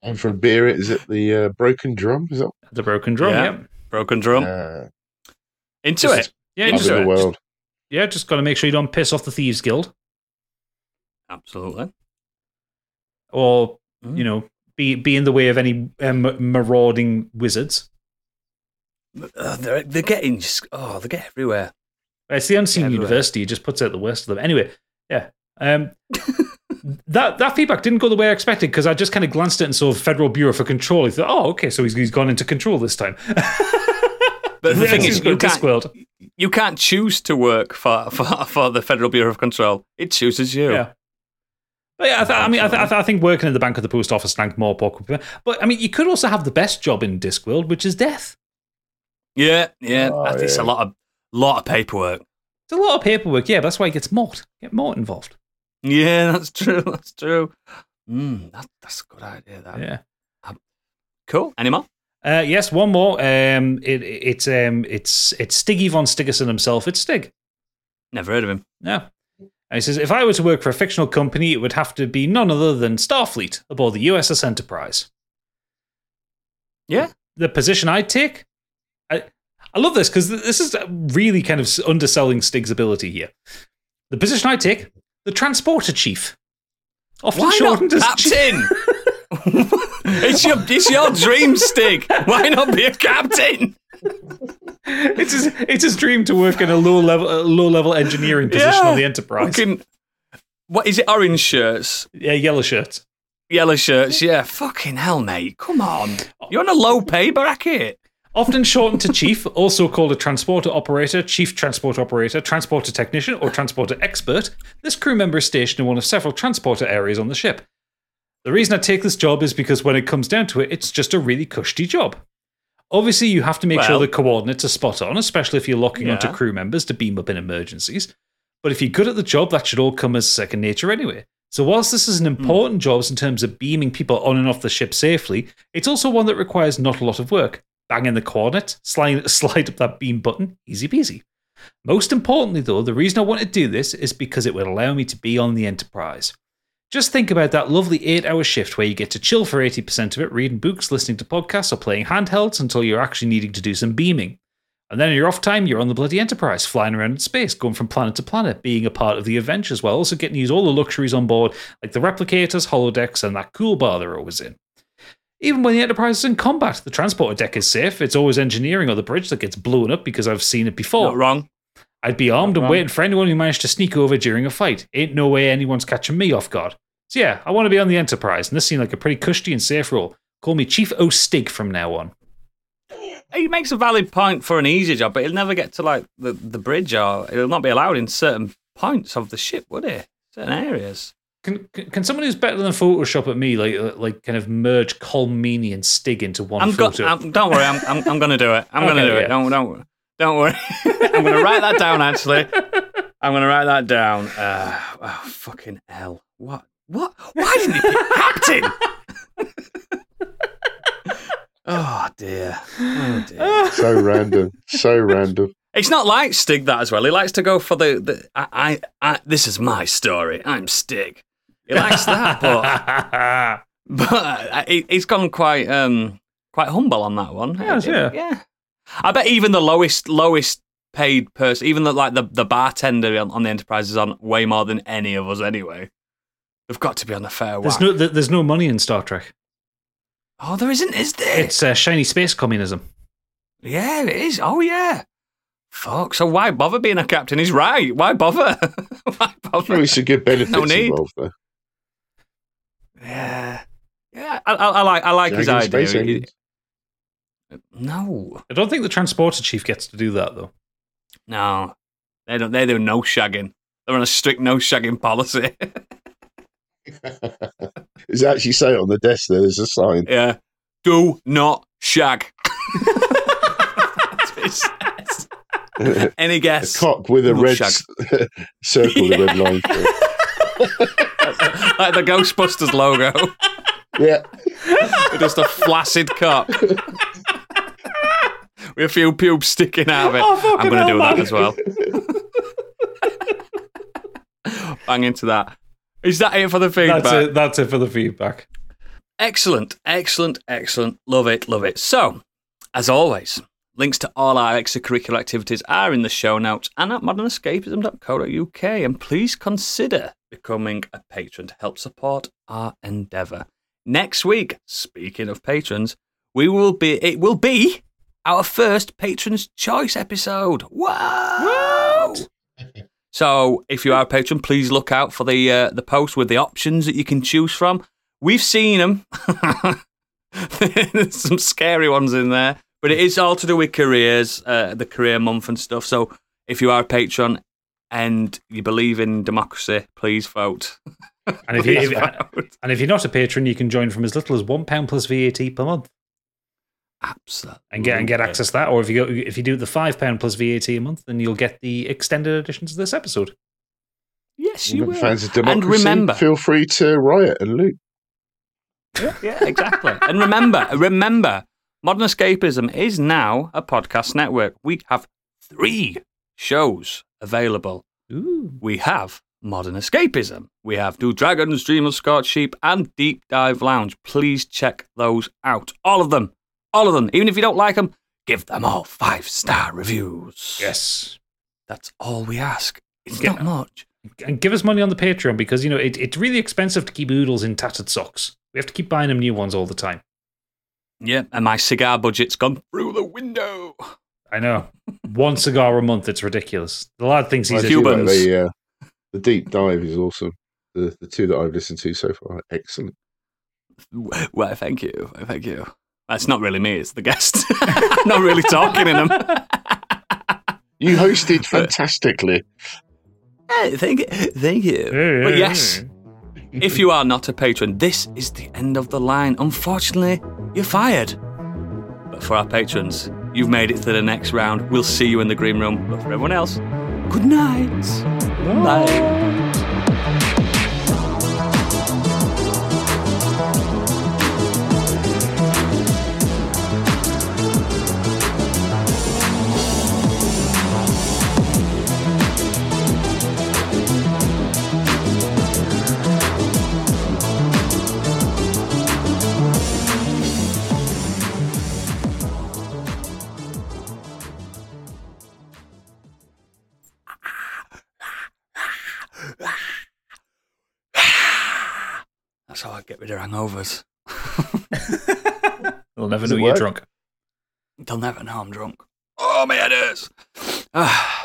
And for a beer, is it the uh, broken drum? Is that? the broken drum. Yeah. Yeah, Broken drum. Uh, Into Just- it. yeah, Into just, the it. world. yeah. Just got to make sure you don't piss off the thieves guild, Absolutely. or Mm. you know, be be in the way of any um, marauding wizards. Uh, they're, they're getting, just- oh, they get everywhere. It's the unseen Everywhere. university. It just puts out the worst of them. Anyway, yeah. Um, that that feedback didn't go the way I expected because I just kind of glanced at it and saw Federal Bureau for Control. I thought, oh, okay, so he's, he's gone into control this time. But the thing is, you can't, Discworld. you can't choose to work for, for, for the Federal Bureau of Control. It chooses you. Yeah. But yeah, I, th- I mean, I, th- I, th- I think working in the bank of the post office, thank more pork. But I mean, you could also have the best job in Discworld, which is death. Yeah, yeah. Oh, It's yeah. a lot of lot of paperwork. It's a lot of paperwork, yeah. But that's why he gets Mort. Get Mort involved. Yeah, that's true. That's true. Mm, that, that's a good idea. That. Yeah. Cool. Any more? Uh, yes, one more. Um, it, it's um, it's it's Stiggy von Stiggerson himself. It's Stig. Never heard of him. No. And he says, if I were to work for a fictional company, it would have to be none other than Starfleet aboard the USS Enterprise. Yeah. The position I'd take, I, I love this because this is really kind of underselling Stig's ability here. The position I'd take, the transporter chief. Often Why not shortened as captain? it's your it's your dream, Stig. Why not be a captain? It's his, it's his dream to work in a low level a low level engineering position Yeah. on the Enterprise. Fucking, what is it? Orange shirts, Yeah, yellow shirts. yellow shirts. Yeah, fucking hell, mate. Come on, you're on a low pay bracket. Often shortened to chief, also called a transporter operator, chief transport operator, transporter technician, or transporter expert, this crew member is stationed in one of several transporter areas on the ship. The reason I take this job is because when it comes down to it, it's just a really cushy job. Obviously, you have to make sure the coordinates are spot on, especially if you're locking onto crew members to beam up in emergencies. But if you're good at the job, that should all come as second nature anyway. So, whilst this is an hmm. important job in terms of beaming people on and off the ship safely, it's also one that requires not a lot of work. Bang in the coordinate, slide, slide up that beam button, easy peasy. Most importantly, though, the reason I want to do this is because it would allow me to be on the Enterprise. Just think about that lovely eight hour shift where you get to chill for 80% of it, reading books, listening to podcasts, or playing handhelds until you're actually needing to do some beaming. And then in your off time, you're on the bloody Enterprise, flying around in space, going from planet to planet, being a part of the adventures while also getting to use all the luxuries on board, like the replicators, holodecks, and that cool bar they're always in. Even when the Enterprise is in combat, the transporter deck is safe. It's always engineering or the bridge that gets blown up because I've seen it before. Not wrong. I'd be armed and wrong. waiting for anyone who managed to sneak over during a fight. Ain't no way anyone's catching me off guard. So yeah, I want to be on the Enterprise, and this seemed like a pretty cushy and safe role. Call me Chief O Stig from now on. He makes a valid point for an easy job, but he'll never get to like the, the bridge, or he'll not be allowed in certain points of the ship, would he? Certain areas. Can, can someone who's better than Photoshop at me, like uh, like kind of merge Colm Meaney and Stig into one I'm, go- I'm don't worry, I'm I'm, I'm going to do it. I'm going to Okay, do it. Don't don't don't worry. I'm going to write that down. Actually, I'm going to write that down. Uh, oh, fucking hell! What? What? Why didn't you pick Captain? oh dear. Oh dear. So random. So random. It's not like Stig that as well. He likes to go for the, the I, I, I this is my story. I'm Stig. He likes that, but but uh, he, he's gone quite um quite humble on that one. Yes, yeah. yeah. I bet even the lowest lowest paid person, even the like the the bartender on, on the Enterprise is on way more than any of us anyway. They've got to be on the fair there's whack. no there's no money in Star Trek. oh, there isn't, is there? It's uh, shiny space communism. yeah, it is. Oh yeah. Fuck. So why bother being a captain? He's right. Why bother? why bother? Probably some good benefits No need. involved though. Yeah, yeah. I, I, I like I like his idea. He- no, I don't think the transporter chief gets to do that though. no, they don't. They do no shagging. They're on a strict no shagging policy. Does it actually say on the desk there? There's a sign. yeah, do not shag. That's what it says. Any a guess? cock with a Not red shag. s- circle, the red line. through it. like the Ghostbusters logo, Yeah. with just a flaccid cock. With a few pubes sticking out of it. Oh, fucking I'm going to hell, do that man. as well. Bang into that. Is that it for the feedback? That's it. That's it for the feedback. Excellent, excellent, excellent. Love it, love it. So, as always, links to all our extracurricular activities are in the show notes and at modernescapism.co.uk. And please consider becoming a patron to help support our endeavour. Next week, speaking of patrons, we will be it will be our first patrons choice episode. Wow! So, if you are a patron, please look out for the uh, the post with the options that you can choose from. We've seen them. There's some scary ones in there, but it is all to do with careers, uh, the career month and stuff. So, if you are a patron and you believe in democracy, please vote. And if, you, if and if you're not a patron, you can join from as little as one pound plus VAT per month, Absolutely. and get and get access to that. Or if you go if you do the five pound plus VAT a month, then you'll get the extended editions of this episode. Yes, you will. Fans of And remember, feel free to riot and loot. yeah, exactly. and remember, remember, Modern Escapism is now a podcast network. We have three shows available. Ooh. We have Modern Escapism. We have Do Dragons, Dream of Scorched Sheep, and Deep Dive Lounge. Please check those out. All of them. All of them. Even if you don't like them, give them all five star reviews. Yes. That's all we ask. It's Yeah. not much. And give us money on the Patreon because you know it, it's really expensive to keep oodles in tattered socks. We have to keep buying them new ones all the time. Yeah, and my cigar budget's gone through the window. I know. One cigar a month, it's ridiculous. The lad thinks he's I a do like Cubans. The, uh, the deep dive is awesome. The the two that I've listened to so far, are excellent. Well, thank you. Thank you. That's not really me, it's the guest. I'm not really talking in them. You hosted fantastically. Hey, thank you. Thank you. But yes, if you are not a patron, this is the end of the line. Unfortunately, you're fired. But for our patrons, you've made it to the next round. We'll see you in the green room. But for everyone else, good night. Bye. Get rid of hangovers. They'll never Does know you're work? drunk. They'll never know I'm drunk. Oh, my head hurts. Ah.